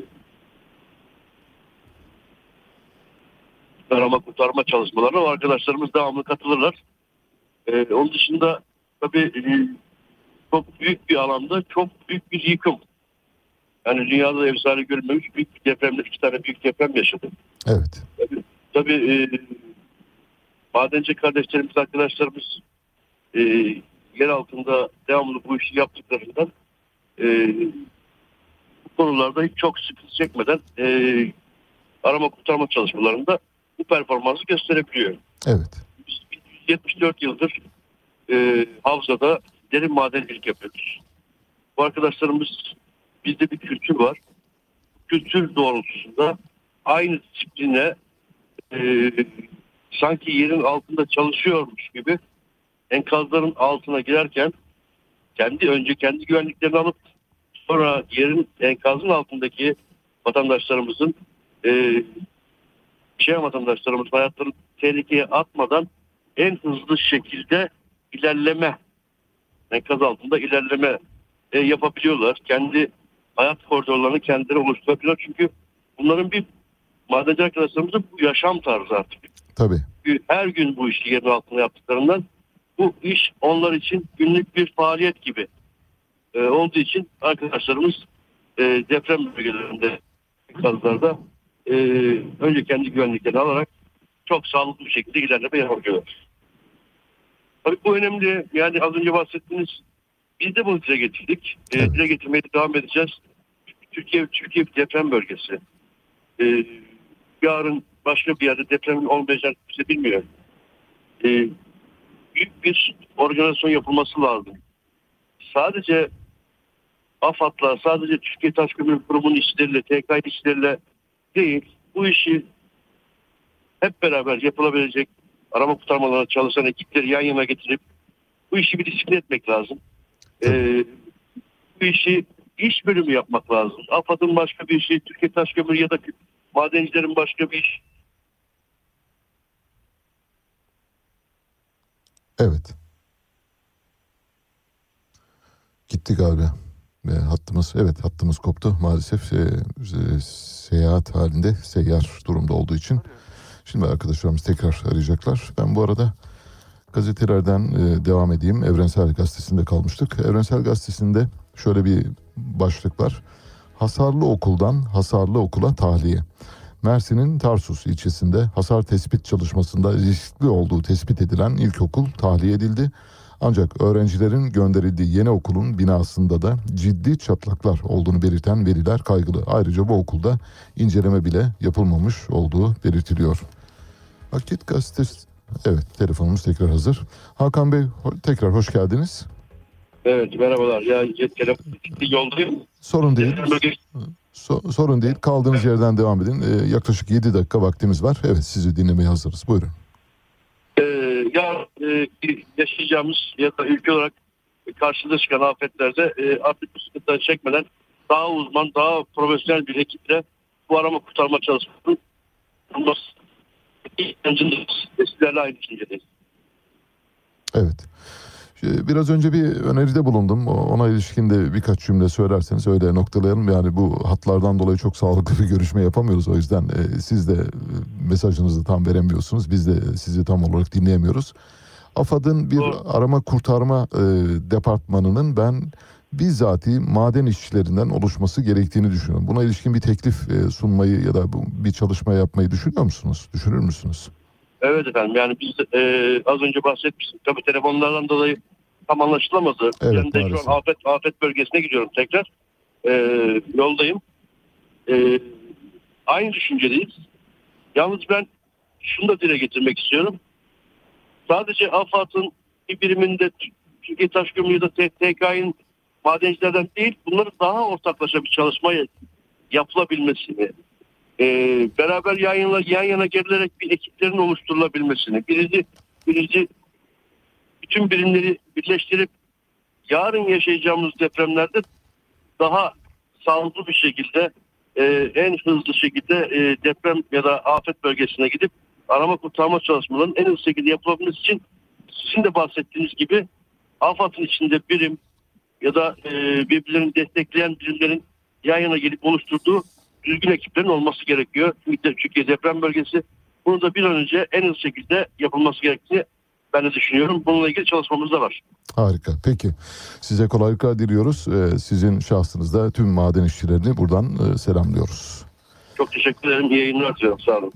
arama kurtarma çalışmalarına o arkadaşlarımız devamlı katılırlar. E, onun dışında tabii e, çok büyük bir alanda çok büyük bir yıkım. Yani dünyada da efsane görülmemiş büyük bir depremde iki tane büyük deprem yaşadı. Evet. Tabii, tabii e, madenci kardeşlerimiz, arkadaşlarımız e, yer altında devamlı bu işi yaptıklarından e, bu konularda hiç çok sıkıntı çekmeden e, arama kurtarma çalışmalarında bu performansı gösterebiliyor. Evet. 74 yıldır e, havzada derin madencilik yapıyoruz. Bu arkadaşlarımız bizde bir kültür var. Kültür doğrultusunda aynı disipline e, sanki yerin altında çalışıyormuş gibi enkazların altına girerken kendi önce kendi güvenliklerini alıp sonra yerin enkazın altındaki vatandaşlarımızın e, şey vatandaşlarımız hayatlarını tehlikeye atmadan en hızlı şekilde ilerleme enkaz altında ilerleme e, yapabiliyorlar. Kendi hayat koridorlarını kendileri oluşturabiliyorlar. Çünkü bunların bir madenci arkadaşlarımızın yaşam tarzı artık. Tabii. Her gün bu işi yerin altında yaptıklarından bu iş onlar için günlük bir faaliyet gibi e, olduğu için arkadaşlarımız e, deprem bölgelerinde enkazlarda e, önce kendi güvenliklerini alarak çok sağlıklı bir şekilde ilerleme yapabiliyorlar. Tabii bu önemli. Yani az önce bahsettiğiniz biz de bunu dile getirdik. E, dile getirmeye devam edeceğiz. Türkiye Türkiye bir deprem bölgesi. E, yarın başka bir yerde depremin olmayacağını kimse bilmiyor. E, büyük bir organizasyon yapılması lazım. Sadece AFAD'la, sadece Türkiye Taş Kömür Kurumu'nun işleriyle, TK işleriyle değil, bu işi hep beraber yapılabilecek arama kurtarmalarına çalışan ekipleri yan yana getirip bu işi bir disiplin etmek lazım. Ee, bu işi iş bölümü yapmak lazım. AFAD'ın başka bir işi, Türkiye Taş Kömür ya da madencilerin başka bir iş. Evet. Gitti galiba. E, hattımız evet hattımız koptu maalesef e, e, seyahat halinde seyyar durumda olduğu için. Şimdi arkadaşlarımız tekrar arayacaklar. Ben bu arada gazetelerden e, devam edeyim. Evrensel Gazetesi'nde kalmıştık. Evrensel Gazetesi'nde şöyle bir başlık var. Hasarlı okuldan hasarlı okula tahliye. Mersin'in Tarsus ilçesinde hasar tespit çalışmasında riskli olduğu tespit edilen ilkokul tahliye edildi. Ancak öğrencilerin gönderildiği yeni okulun binasında da ciddi çatlaklar olduğunu belirten veriler kaygılı. Ayrıca bu okulda inceleme bile yapılmamış olduğu belirtiliyor. Akit gazetesi... Evet telefonumuz tekrar hazır. Hakan Bey tekrar hoş geldiniz. Evet merhabalar. Ya telefon yoldayım. Sorun değil. So- sorun değil. Kaldığınız yerden devam edin. Ee, yaklaşık 7 dakika vaktimiz var. Evet sizi dinlemeye hazırız. Buyurun. Ee, ya e, yaşayacağımız ya da ülke olarak karşımıza çıkan afetlerde e, artık bu sıkıntıları çekmeden daha uzman, daha profesyonel bir ekiple bu arama kurtarma çalışmasının yapılması ihtiyacındayız. Sizlerle aynı düşüncedeyiz. Evet. E, biraz önce bir öneride bulundum. Ona ilişkin de birkaç cümle söylerseniz öyle noktalayalım. Yani bu hatlardan dolayı çok sağlıklı bir görüşme yapamıyoruz. O yüzden e, siz de e, mesajınızı tam veremiyorsunuz. Biz de sizi tam olarak dinleyemiyoruz. AFAD'ın bir arama kurtarma e, departmanının ben bizzati maden işçilerinden oluşması gerektiğini düşünüyorum. Buna ilişkin bir teklif e, sunmayı ya da bir çalışma yapmayı düşünüyor musunuz? Düşünür müsünüz? Evet efendim yani biz e, az önce bahsetmiştim. Tabii telefonlardan dolayı tam anlaşılamadı. Evet, ben de şu an afet, afet bölgesine gidiyorum tekrar. E, yoldayım. E, aynı düşüncedeyiz. Yalnız ben şunu da dile getirmek istiyorum. Sadece AFAD'ın bir biriminde Türkiye Taş Kömürü da TK'nin madencilerden değil bunları daha ortaklaşa bir çalışma yapılabilmesini, e, beraber yan yana, yan yana gelinerek bir ekiplerin oluşturulabilmesini, birinci, birinci bütün birimleri birleştirip yarın yaşayacağımız depremlerde daha sağlıklı bir şekilde e, en hızlı şekilde e, deprem ya da afet bölgesine gidip arama kurtarma çalışmalarının en hızlı şekilde yapılabilmesi için sizin de bahsettiğiniz gibi AFAD'ın içinde birim ya da e, birbirlerini destekleyen birimlerin yan yana gelip oluşturduğu düzgün ekiplerin olması gerekiyor. Çünkü deprem bölgesi bunu da bir an önce en hızlı şekilde yapılması gerektiğini ben de düşünüyorum. Bununla ilgili çalışmamız da var. Harika. Peki. Size kolaylıklar diliyoruz. Ee, sizin şahsınızda tüm maden işçilerini buradan e, selamlıyoruz. Çok teşekkür ederim. İyi yayınlar diliyorum. Sağ olun.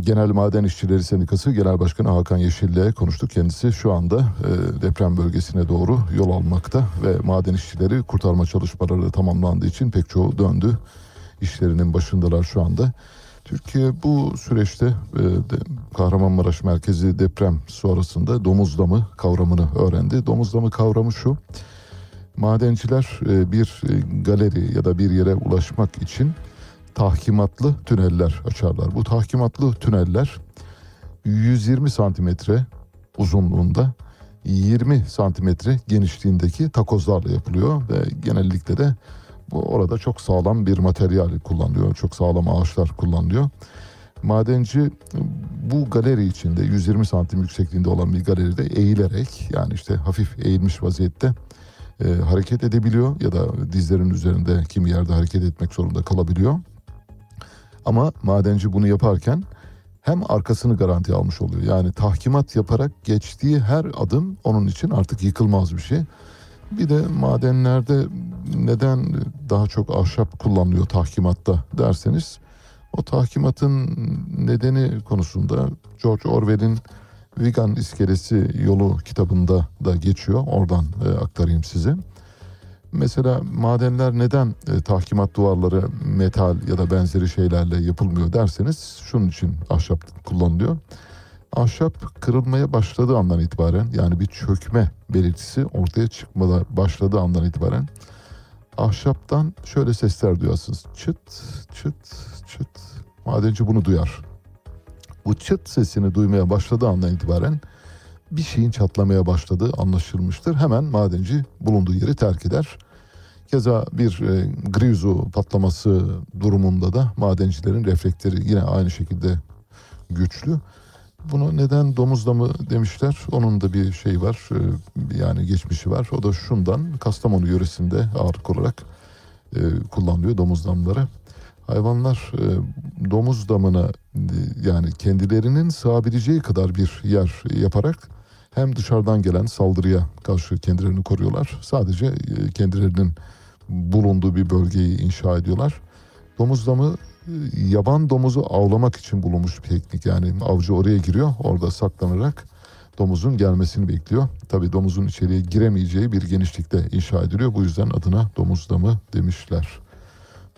Genel Maden İşçileri Sendikası Genel Başkanı Hakan Yeşil ile konuştuk. Kendisi şu anda e, deprem bölgesine doğru yol almakta ve maden işçileri kurtarma çalışmaları tamamlandığı için pek çoğu döndü. İşlerinin başındalar şu anda. Türkiye bu süreçte e, de- Kahramanmaraş merkezi deprem sonrasında domuz damı kavramını öğrendi. Domuz damı kavramı şu. Madenciler e, bir e, galeri ya da bir yere ulaşmak için tahkimatlı tüneller açarlar. Bu tahkimatlı tüneller 120 santimetre uzunluğunda 20 santimetre genişliğindeki takozlarla yapılıyor ve genellikle de bu orada çok sağlam bir materyal kullanılıyor. Çok sağlam ağaçlar kullanılıyor. Madenci bu galeri içinde 120 santim yüksekliğinde olan bir galeride eğilerek yani işte hafif eğilmiş vaziyette e, hareket edebiliyor ya da dizlerin üzerinde kimi yerde hareket etmek zorunda kalabiliyor. Ama madenci bunu yaparken hem arkasını garanti almış oluyor. Yani tahkimat yaparak geçtiği her adım onun için artık yıkılmaz bir şey. Bir de madenlerde neden daha çok ahşap kullanılıyor tahkimatta derseniz o tahkimatın nedeni konusunda George Orwell'in Vegan İskelesi Yolu kitabında da geçiyor. Oradan e, aktarayım size. Mesela madenler neden e, tahkimat duvarları metal ya da benzeri şeylerle yapılmıyor derseniz şunun için ahşap kullanılıyor. Ahşap kırılmaya başladığı andan itibaren yani bir çökme belirtisi ortaya çıkmada başladığı andan itibaren ahşaptan şöyle sesler duyarsınız. Çıt çıt çıt. Madenci bunu duyar. Bu çıt sesini duymaya başladığı andan itibaren bir şeyin çatlamaya başladığı anlaşılmıştır. Hemen madenci bulunduğu yeri terk eder. Keza bir e, grizu patlaması durumunda da madencilerin refleksleri yine aynı şekilde güçlü. Bunu neden domuz damı demişler? Onun da bir şey var. e, yani geçmişi var. O da şundan Kastamonu yöresinde ağırlık olarak e, kullanılıyor domuz damları. Hayvanlar e, domuz damına yani kendilerinin sığabileceği kadar bir yer yaparak hem dışarıdan gelen saldırıya karşı kendilerini koruyorlar. Sadece kendilerinin bulunduğu bir bölgeyi inşa ediyorlar. Domuz damı yaban domuzu avlamak için bulunmuş bir teknik. Yani avcı oraya giriyor, orada saklanarak domuzun gelmesini bekliyor. Tabii domuzun içeriye giremeyeceği bir genişlikte inşa ediliyor. Bu yüzden adına domuz damı demişler.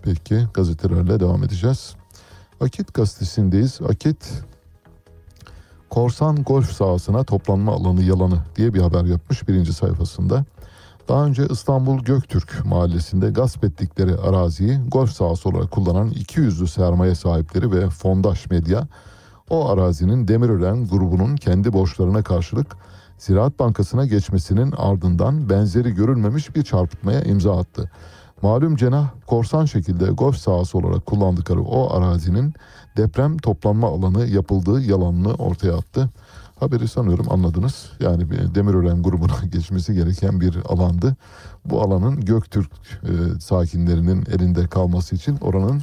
Peki gazetelerle devam edeceğiz. Akit gazetesindeyiz. Akit korsan golf sahasına toplanma alanı yalanı diye bir haber yapmış birinci sayfasında. Daha önce İstanbul Göktürk mahallesinde gasp ettikleri araziyi golf sahası olarak kullanan 200'lü sermaye sahipleri ve fondaş medya o arazinin Demirören grubunun kendi borçlarına karşılık Ziraat Bankası'na geçmesinin ardından benzeri görülmemiş bir çarpıtmaya imza attı. Malum cenah korsan şekilde golf sahası olarak kullandıkları o arazinin deprem toplanma alanı yapıldığı yalanını ortaya attı. Haberi sanıyorum anladınız. Yani Demirören grubuna geçmesi gereken bir alandı. Bu alanın Göktürk e, sakinlerinin elinde kalması için oranın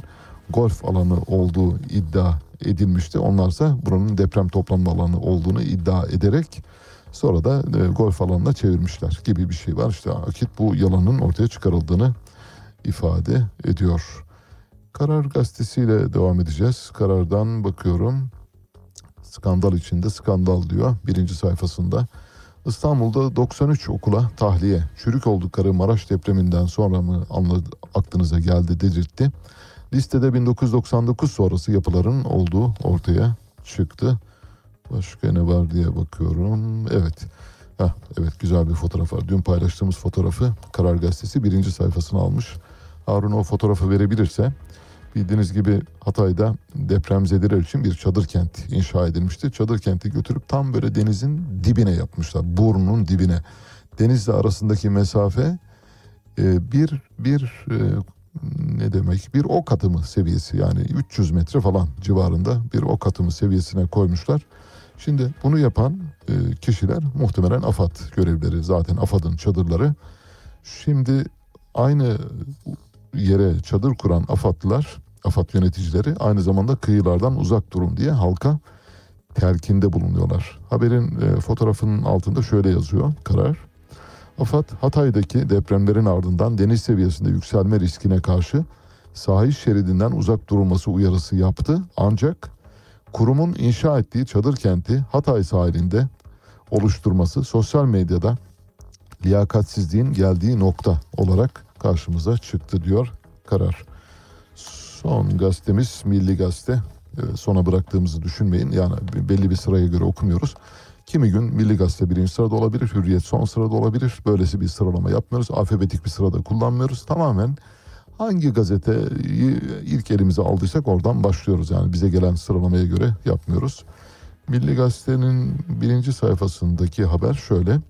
golf alanı olduğu iddia edilmişti. Onlarsa buranın deprem toplanma alanı olduğunu iddia ederek sonra da e, golf alanına çevirmişler gibi bir şey var. İşte Akit bu yalanın ortaya çıkarıldığını ifade ediyor. Karar gazetesiyle devam edeceğiz. Karardan bakıyorum. Skandal içinde skandal diyor birinci sayfasında. İstanbul'da 93 okula tahliye. Çürük oldukları Maraş depreminden sonra mı anladı, aklınıza geldi dedirtti. Listede 1999 sonrası yapıların olduğu ortaya çıktı. Başka ne var diye bakıyorum. Evet. Heh, evet güzel bir fotoğraf var. Dün paylaştığımız fotoğrafı Karar Gazetesi birinci sayfasına almış. Harun o fotoğrafı verebilirse bildiğiniz gibi Hatay'da depremzedeler için bir çadır kent inşa edilmişti. Çadır kenti götürüp tam böyle denizin dibine yapmışlar. Burnunun dibine. Denizle arasındaki mesafe e, bir bir e, ne demek bir ok atımı seviyesi yani 300 metre falan civarında bir ok atımı seviyesine koymuşlar. Şimdi bunu yapan e, kişiler muhtemelen AFAD görevleri zaten AFAD'ın çadırları. Şimdi aynı yere çadır kuran AFAD'lılar, AFAD yöneticileri aynı zamanda kıyılardan uzak durun diye halka telkinde bulunuyorlar. Haberin e, fotoğrafının altında şöyle yazıyor karar. AFAD Hatay'daki depremlerin ardından deniz seviyesinde yükselme riskine karşı sahil şeridinden uzak durulması uyarısı yaptı. Ancak kurumun inşa ettiği çadır kenti Hatay sahilinde oluşturması sosyal medyada liyakatsizliğin geldiği nokta olarak karşımıza çıktı diyor karar. Son gazetemiz Milli Gazete. Ee, Sona bıraktığımızı düşünmeyin. Yani belli bir sıraya göre okumuyoruz. Kimi gün Milli Gazete birinci sırada olabilir, Hürriyet son sırada olabilir. Böylesi bir sıralama yapmıyoruz. Alfabetik bir sırada kullanmıyoruz. Tamamen hangi gazeteyi ilk elimize aldıysak oradan başlıyoruz. Yani bize gelen sıralamaya göre yapmıyoruz. Milli Gazete'nin birinci sayfasındaki haber şöyle.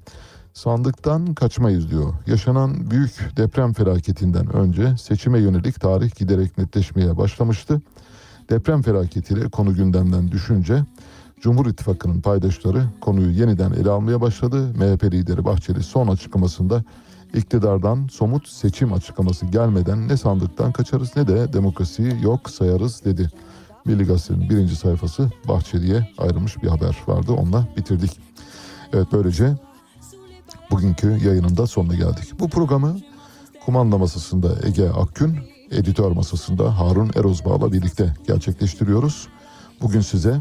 Sandıktan kaçmayız diyor. Yaşanan büyük deprem felaketinden önce seçime yönelik tarih giderek netleşmeye başlamıştı. Deprem felaketiyle konu gündemden düşünce Cumhur İttifakı'nın paydaşları konuyu yeniden ele almaya başladı. MHP lideri Bahçeli son açıklamasında iktidardan somut seçim açıklaması gelmeden ne sandıktan kaçarız ne de demokrasiyi yok sayarız dedi. Milli Gazete'nin birinci sayfası Bahçeli'ye ayrılmış bir haber vardı. Onunla bitirdik. Evet böylece bugünkü yayının da sonuna geldik. Bu programı kumanda masasında Ege Akgün, editör masasında Harun Erozbağ'la birlikte gerçekleştiriyoruz. Bugün size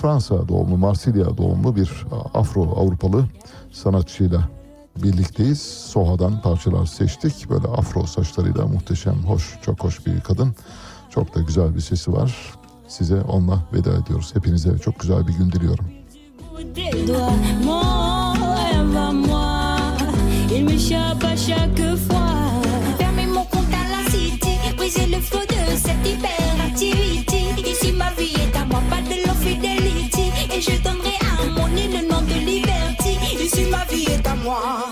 Fransa doğumlu, Marsilya doğumlu bir Afro Avrupalı sanatçıyla birlikteyiz. Soha'dan parçalar seçtik. Böyle afro saçlarıyla muhteşem, hoş, çok hoş bir kadın. Çok da güzel bir sesi var. Size onunla veda ediyoruz. Hepinize çok güzel bir gün diliyorum. le Shabbat chaque fois. Fermer mon compte à la city, briser le flot de cette hyperactivité. Ici ma vie est à moi, pas de l'infidélité. Et je donnerai à mon île le nom de liberté. Ici ma vie est à moi.